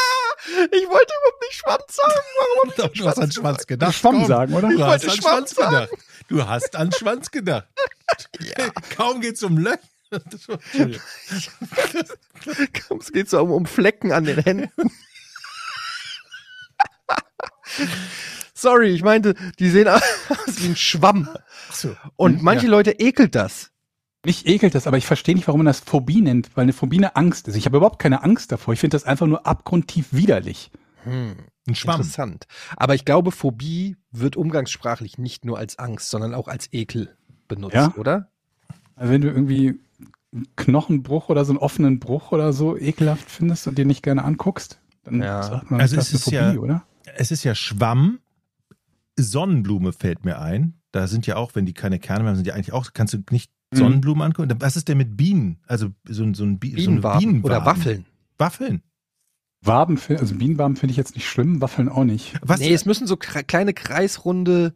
Ich wollte überhaupt nicht Schwanz sagen. Warum hab ich Doch, du hast an Schwanz gedacht. Schwamm sagen, oder? Du hast an Schwanz Schwanz gedacht. Du hast an Schwanz gedacht. (laughs) (laughs) Kaum geht's um Löcher. Es geht so um, um Flecken an den Händen. (laughs) Sorry, ich meinte, die sehen aus wie ein Schwamm. So. Und manche Leute ekelt das. Mich ekelt das, aber ich verstehe nicht, warum man das Phobie nennt, weil eine Phobie eine Angst ist. Ich habe überhaupt keine Angst davor. Ich finde das einfach nur abgrundtief widerlich. Hm, Ein Schwamm. interessant. Aber ich glaube, Phobie wird umgangssprachlich nicht nur als Angst, sondern auch als Ekel benutzt, Ja? oder? Also wenn du irgendwie einen Knochenbruch oder so einen offenen Bruch oder so ekelhaft findest und dir nicht gerne anguckst, dann Ja. sagt man, Also das es ist Phobie, ja- oder? Es ist ja Schwamm. Sonnenblume fällt mir ein. Da sind ja auch, wenn die keine Kerne mehr haben, sind die eigentlich auch, kannst du nicht. Sonnenblumen angucken. Was ist denn mit Bienen? Also so, ein- so ein Bi so eine Bienenwaben oder Bienenwaben. Waffeln. Waffeln. Waben, also Bienenwaben finde ich jetzt nicht schlimm, Waffeln auch nicht. Was? Nee, es müssen so kleine kreisrunde.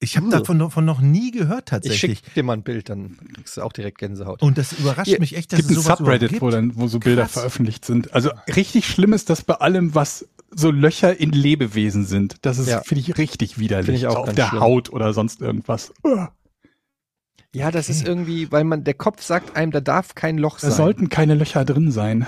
ich habe Uh. davon noch, von noch nie gehört Ich tatsächlich. schick dir mal ein Bild, dann kriegst du auch direkt Gänsehaut. Und das überrascht Hier, mich echt, dass Es gibt es ein sowas Subreddit, überhaupt wo, gibt. dann, wo so Bilder Krass. veröffentlicht sind. Also richtig schlimm ist das bei allem, was so Löcher in Lebewesen sind. Das ist, Ja. finde ich, richtig widerlich. Finde ich auch so auf der schlimm. Haut oder sonst irgendwas. Uah. Ja, das ist irgendwie, weil man, der Kopf sagt einem, da darf kein Loch Da sein. sollten keine Löcher drin sein.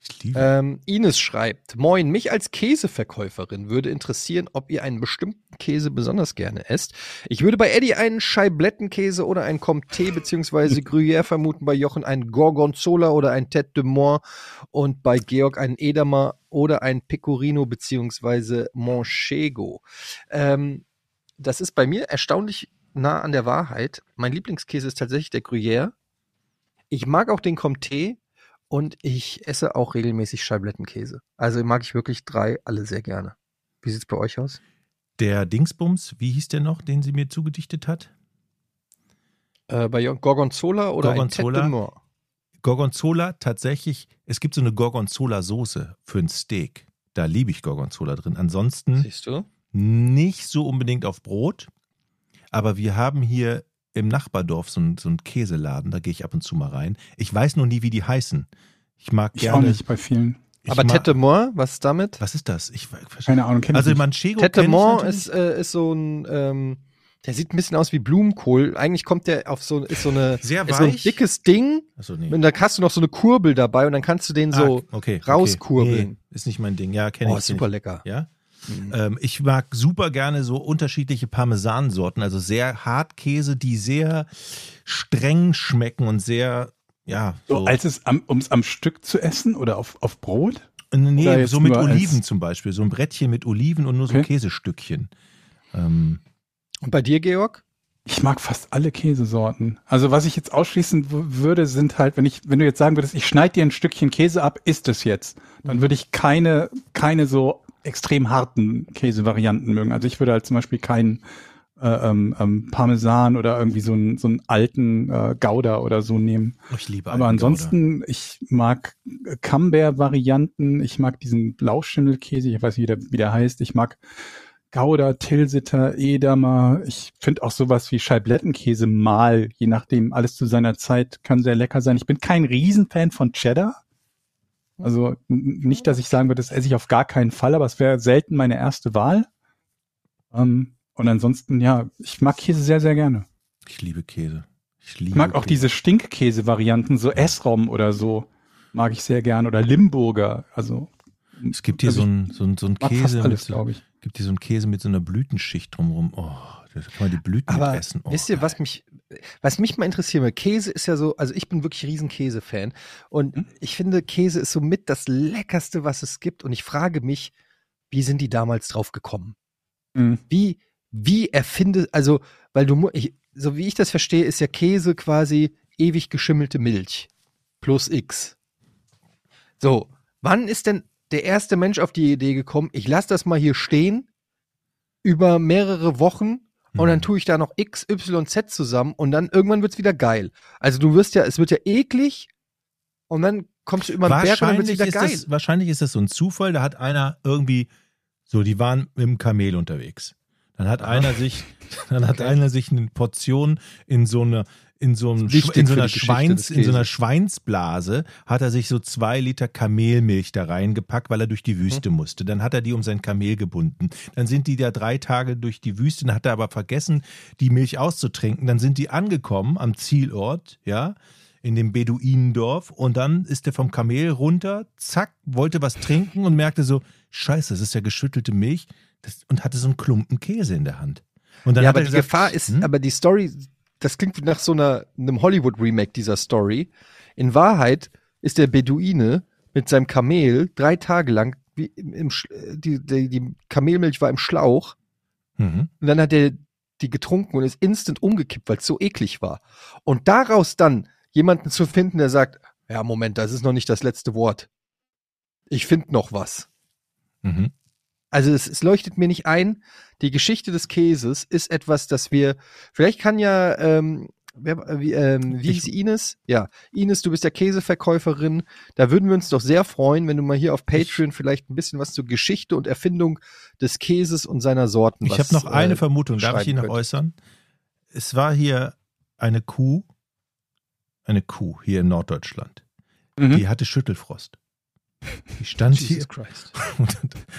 Ich liebe Ähm, Ines schreibt, moin, mich als Käseverkäuferin würde interessieren, ob ihr einen bestimmten Käse besonders gerne esst. Ich würde bei Eddie einen Scheiblettenkäse oder einen Comté bzw. (laughs) Gruyère vermuten, bei Jochen einen Gorgonzola oder ein Tête de Mort und bei Georg einen Edamer oder ein Pecorino bzw. Manchego. Ähm, das ist bei mir erstaunlich nah an der Wahrheit. Mein Lieblingskäse ist tatsächlich der Gruyère. Ich mag auch den Comté und ich esse auch regelmäßig Scheiblettenkäse. Also mag ich wirklich drei alle sehr gerne. Wie sieht's bei euch aus? Der Dingsbums, wie hieß der noch, den sie mir zugedichtet hat? Äh, bei Gorgonzola oder Gorgonzola? ein Tête? Gorgonzola tatsächlich, es gibt so eine Gorgonzola-Soße für ein Steak. Da liebe ich Gorgonzola drin. Ansonsten Siehst du? nicht so unbedingt auf Brot. Aber wir haben hier im Nachbardorf so einen, so einen Käseladen, da gehe ich ab und zu mal rein. Ich weiß noch nie, wie die heißen. Ich mag Ich auch gerne. nicht bei vielen. ich Aber de Mort, was ist damit? Was ist das? Ich, Keine Ahnung, kenn ich also nicht. Manchego Mort natürlich. ist, äh, ist so ein, ähm, der sieht ein bisschen aus wie Blumenkohl. Eigentlich kommt der auf so, ist so eine, Sehr ist so ein dickes Ding. Achso, nee. Und da hast du noch so eine Kurbel dabei und dann kannst du den so, ah, okay, rauskurbeln. Okay. Nee, ist nicht mein Ding. Ja, kenne oh, ich. super kenn lecker. Ja? Mhm. Ähm, ich mag super gerne so unterschiedliche Parmesansorten, also sehr Hartkäse, die sehr streng schmecken und sehr, ja, so, so. als es am, ums am Stück zu essen oder auf, auf Brot? Nee, so mit Oliven zum Beispiel, so ein Brettchen mit Oliven und nur so Okay. Käsestückchen. Ähm, Und bei dir, Georg? Ich mag fast alle Käsesorten. Also was ich jetzt ausschließen würde, sind halt, wenn ich, wenn du jetzt sagen würdest, ich schneide dir ein Stückchen Käse ab, isst es jetzt, dann würde ich keine, keine so extrem harten Käsevarianten mögen. Also ich würde halt zum Beispiel keinen äh, ähm, ähm, Parmesan oder irgendwie so einen, so einen alten äh, Gouda oder so nehmen. ich liebe Aber ansonsten, ich mag Camembert-Varianten, ich mag diesen Blauschimmelkäse, ich weiß nicht, wie der, wie der heißt, ich mag Gouda, Tilsiter, Edamer, ich finde auch sowas wie Scheiblettenkäse mal, je nachdem, alles zu seiner Zeit kann sehr lecker sein. Ich bin kein Riesenfan von Cheddar. Also nicht, dass ich sagen würde, das esse ich auf gar keinen Fall, aber es wäre selten meine erste Wahl. Ähm, und ansonsten, ja, ich mag Käse sehr, sehr gerne. Ich liebe Käse. Ich, liebe Ich mag auch Käse. diese Stinkkäse-Varianten, so Essrom oder so, mag ich sehr gern. Oder Limburger, also Es gibt hier also so ein, so ein, so ein Käse, glaube ich. gibt hier so einen Käse mit so einer Blütenschicht drumherum. Oh, da kann man die Blüten Aber essen. Oh, wisst ihr, was mich, was mich mal interessiert, weil Käse ist ja so, also ich bin wirklich riesen Käse-Fan und Hm? ich finde, Käse ist somit das Leckerste, was es gibt und ich frage mich, wie sind die damals drauf gekommen? Mhm. Wie, wie erfinde, also, weil du, ich, so wie ich das verstehe, ist ja Käse quasi ewig geschimmelte Milch plus X. So, wann ist denn der erste Mensch auf die Idee gekommen, ich lasse das mal hier stehen über mehrere Wochen und dann Mhm. tue ich da noch X, Y, Z zusammen und dann irgendwann wird's wieder geil. Also du wirst ja, es wird ja eklig und dann kommst du über den Berg und dann wahrscheinlich, wieder ist geil. das, wahrscheinlich ist das so ein Zufall. Da hat einer irgendwie, so, die waren mit dem Kamel unterwegs. Dann hat einer sich, (laughs) dann hat Okay. einer sich eine Portion in so eine, in so, einem, in so einer Schweins, in so einer. Schweinsblase hat er sich so zwei Liter Kamelmilch da reingepackt, weil er durch die. Wüste musste. Dann hat er die um sein Kamel gebunden. Dann sind die da drei Tage durch die Wüste, dann hat er aber vergessen, die Milch auszutrinken. Dann sind die angekommen am Zielort, ja, in dem Beduinendorf und dann ist er vom Kamel runter, zack, wollte was trinken und merkte so, scheiße, das ist ja geschüttelte Milch das, und hatte so einen Klumpen Käse in der Hand. Und dann ja, aber er die gesagt, Gefahr ist, hm? aber die Story, das klingt nach so einer, einem Hollywood-Remake dieser Story. In Wahrheit ist der Beduine mit seinem Kamel drei Tage lang, wie im, äh, die, die, die Kamelmilch war im Schlauch Mhm. und dann hat er die getrunken und ist instant umgekippt, weil es so eklig war. Und daraus dann jemanden zu finden, der sagt, ja, Moment, das ist noch nicht das letzte Wort. Ich finde noch was. Mhm. Also es, es leuchtet mir nicht ein. Die Geschichte des Käses ist etwas, das wir. Vielleicht kann ja. Ähm, wer, äh, wie, ähm, wie hieß Ines? Ja, Ines, du bist ja Käseverkäuferin. Da würden wir uns doch sehr freuen, wenn du mal hier auf Patreon vielleicht ein bisschen was zur Geschichte und Erfindung des Käses und seiner Sorten. Ich habe noch eine äh, Vermutung, darf ich die noch könnt. äußern? Es war hier eine Kuh, eine Kuh hier in Norddeutschland. Mhm. Die hatte Schüttelfrost. Die stand hier Jesus Christ. (laughs) und,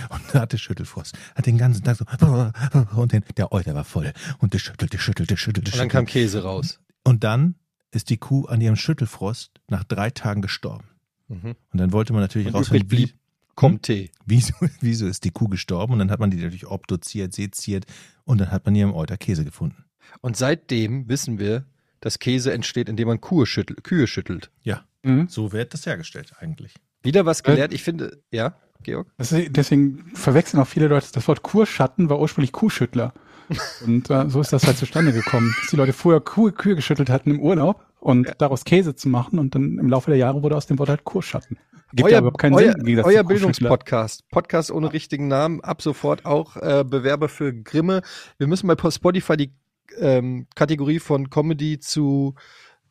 und hatte Schüttelfrost. Hat den ganzen Tag so (laughs) und den, der Euter war voll und der schüttelte, schüttelte, schüttelte, Und dann kam schüttelte. Käse raus. Und dann ist die Kuh an ihrem Schüttelfrost nach drei Tagen gestorben. Mhm. Und dann wollte man natürlich Und rausfinden, blieb Kommt Tee. wieso, (laughs) wieso ist die Kuh gestorben? Und dann hat man die natürlich obduziert, seziert und dann hat man ihren Euter Käse gefunden. Und seitdem wissen wir, dass Käse entsteht, indem man Kühe schüttelt. Kühe schüttelt. Ja, Mhm. so wird das hergestellt eigentlich. Wieder was gelernt. Ich finde, ja, Georg? Deswegen verwechseln auch viele Leute das Wort Kurschatten war ursprünglich Kuhschüttler. (laughs) Und äh, so ist das halt zustande gekommen, dass die Leute vorher Kuh, Kühe geschüttelt hatten im Urlaub und daraus Käse zu machen und dann im Laufe der Jahre wurde aus dem Wort halt Kurschatten. Gibt ja überhaupt keinen euer, Sinn. euer. Bildungspodcast. Podcast ohne richtigen Namen. Ab sofort auch äh, Bewerber für Grimme. Wir müssen bei Spotify die ähm, Kategorie von Comedy zu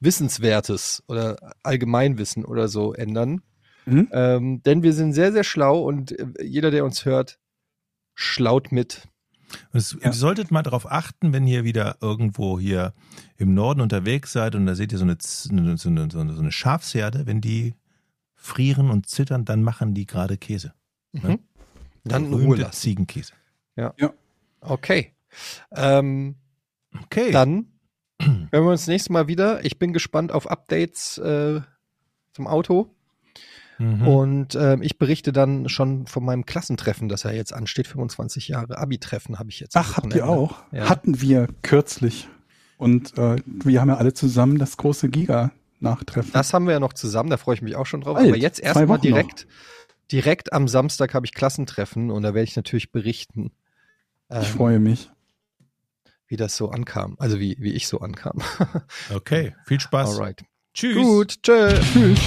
Wissenswertes oder Allgemeinwissen oder so ändern. Mhm. Ähm, denn wir sind sehr, sehr schlau und äh, jeder, der uns hört, schlaut mit. Und es, Ja. Ihr solltet mal darauf achten, wenn ihr wieder irgendwo hier im Norden unterwegs seid und da seht ihr so eine, so eine, so eine, Schafsherde, wenn die frieren und zittern, dann machen die gerade Käse. Mhm. Dann in Der Ruhe lassen. Ziegenkäse. Okay. Ähm, Okay. Dann (clears throat) hören wir uns nächstes Mal wieder. Ich bin gespannt auf Updates äh, zum Auto. Mhm. Und ähm, ich berichte dann schon von meinem Klassentreffen, das ja jetzt ansteht. 25 Jahre Abi-Treffen habe ich jetzt. Ach, habt ihr auch? Ja. Hatten wir kürzlich. Und äh, wir haben ja alle zusammen das große Giga-Nachtreffen. Das haben wir ja noch zusammen, da freue ich mich auch schon drauf. Bald, Aber jetzt erstmal direkt, direkt am Samstag habe ich Klassentreffen und da werde ich natürlich berichten, ähm, Ich freue mich. wie das so ankam. Also wie, wie ich so ankam. Okay, viel Spaß. Alright. Tschüss. Gut, tschö. Tschüss.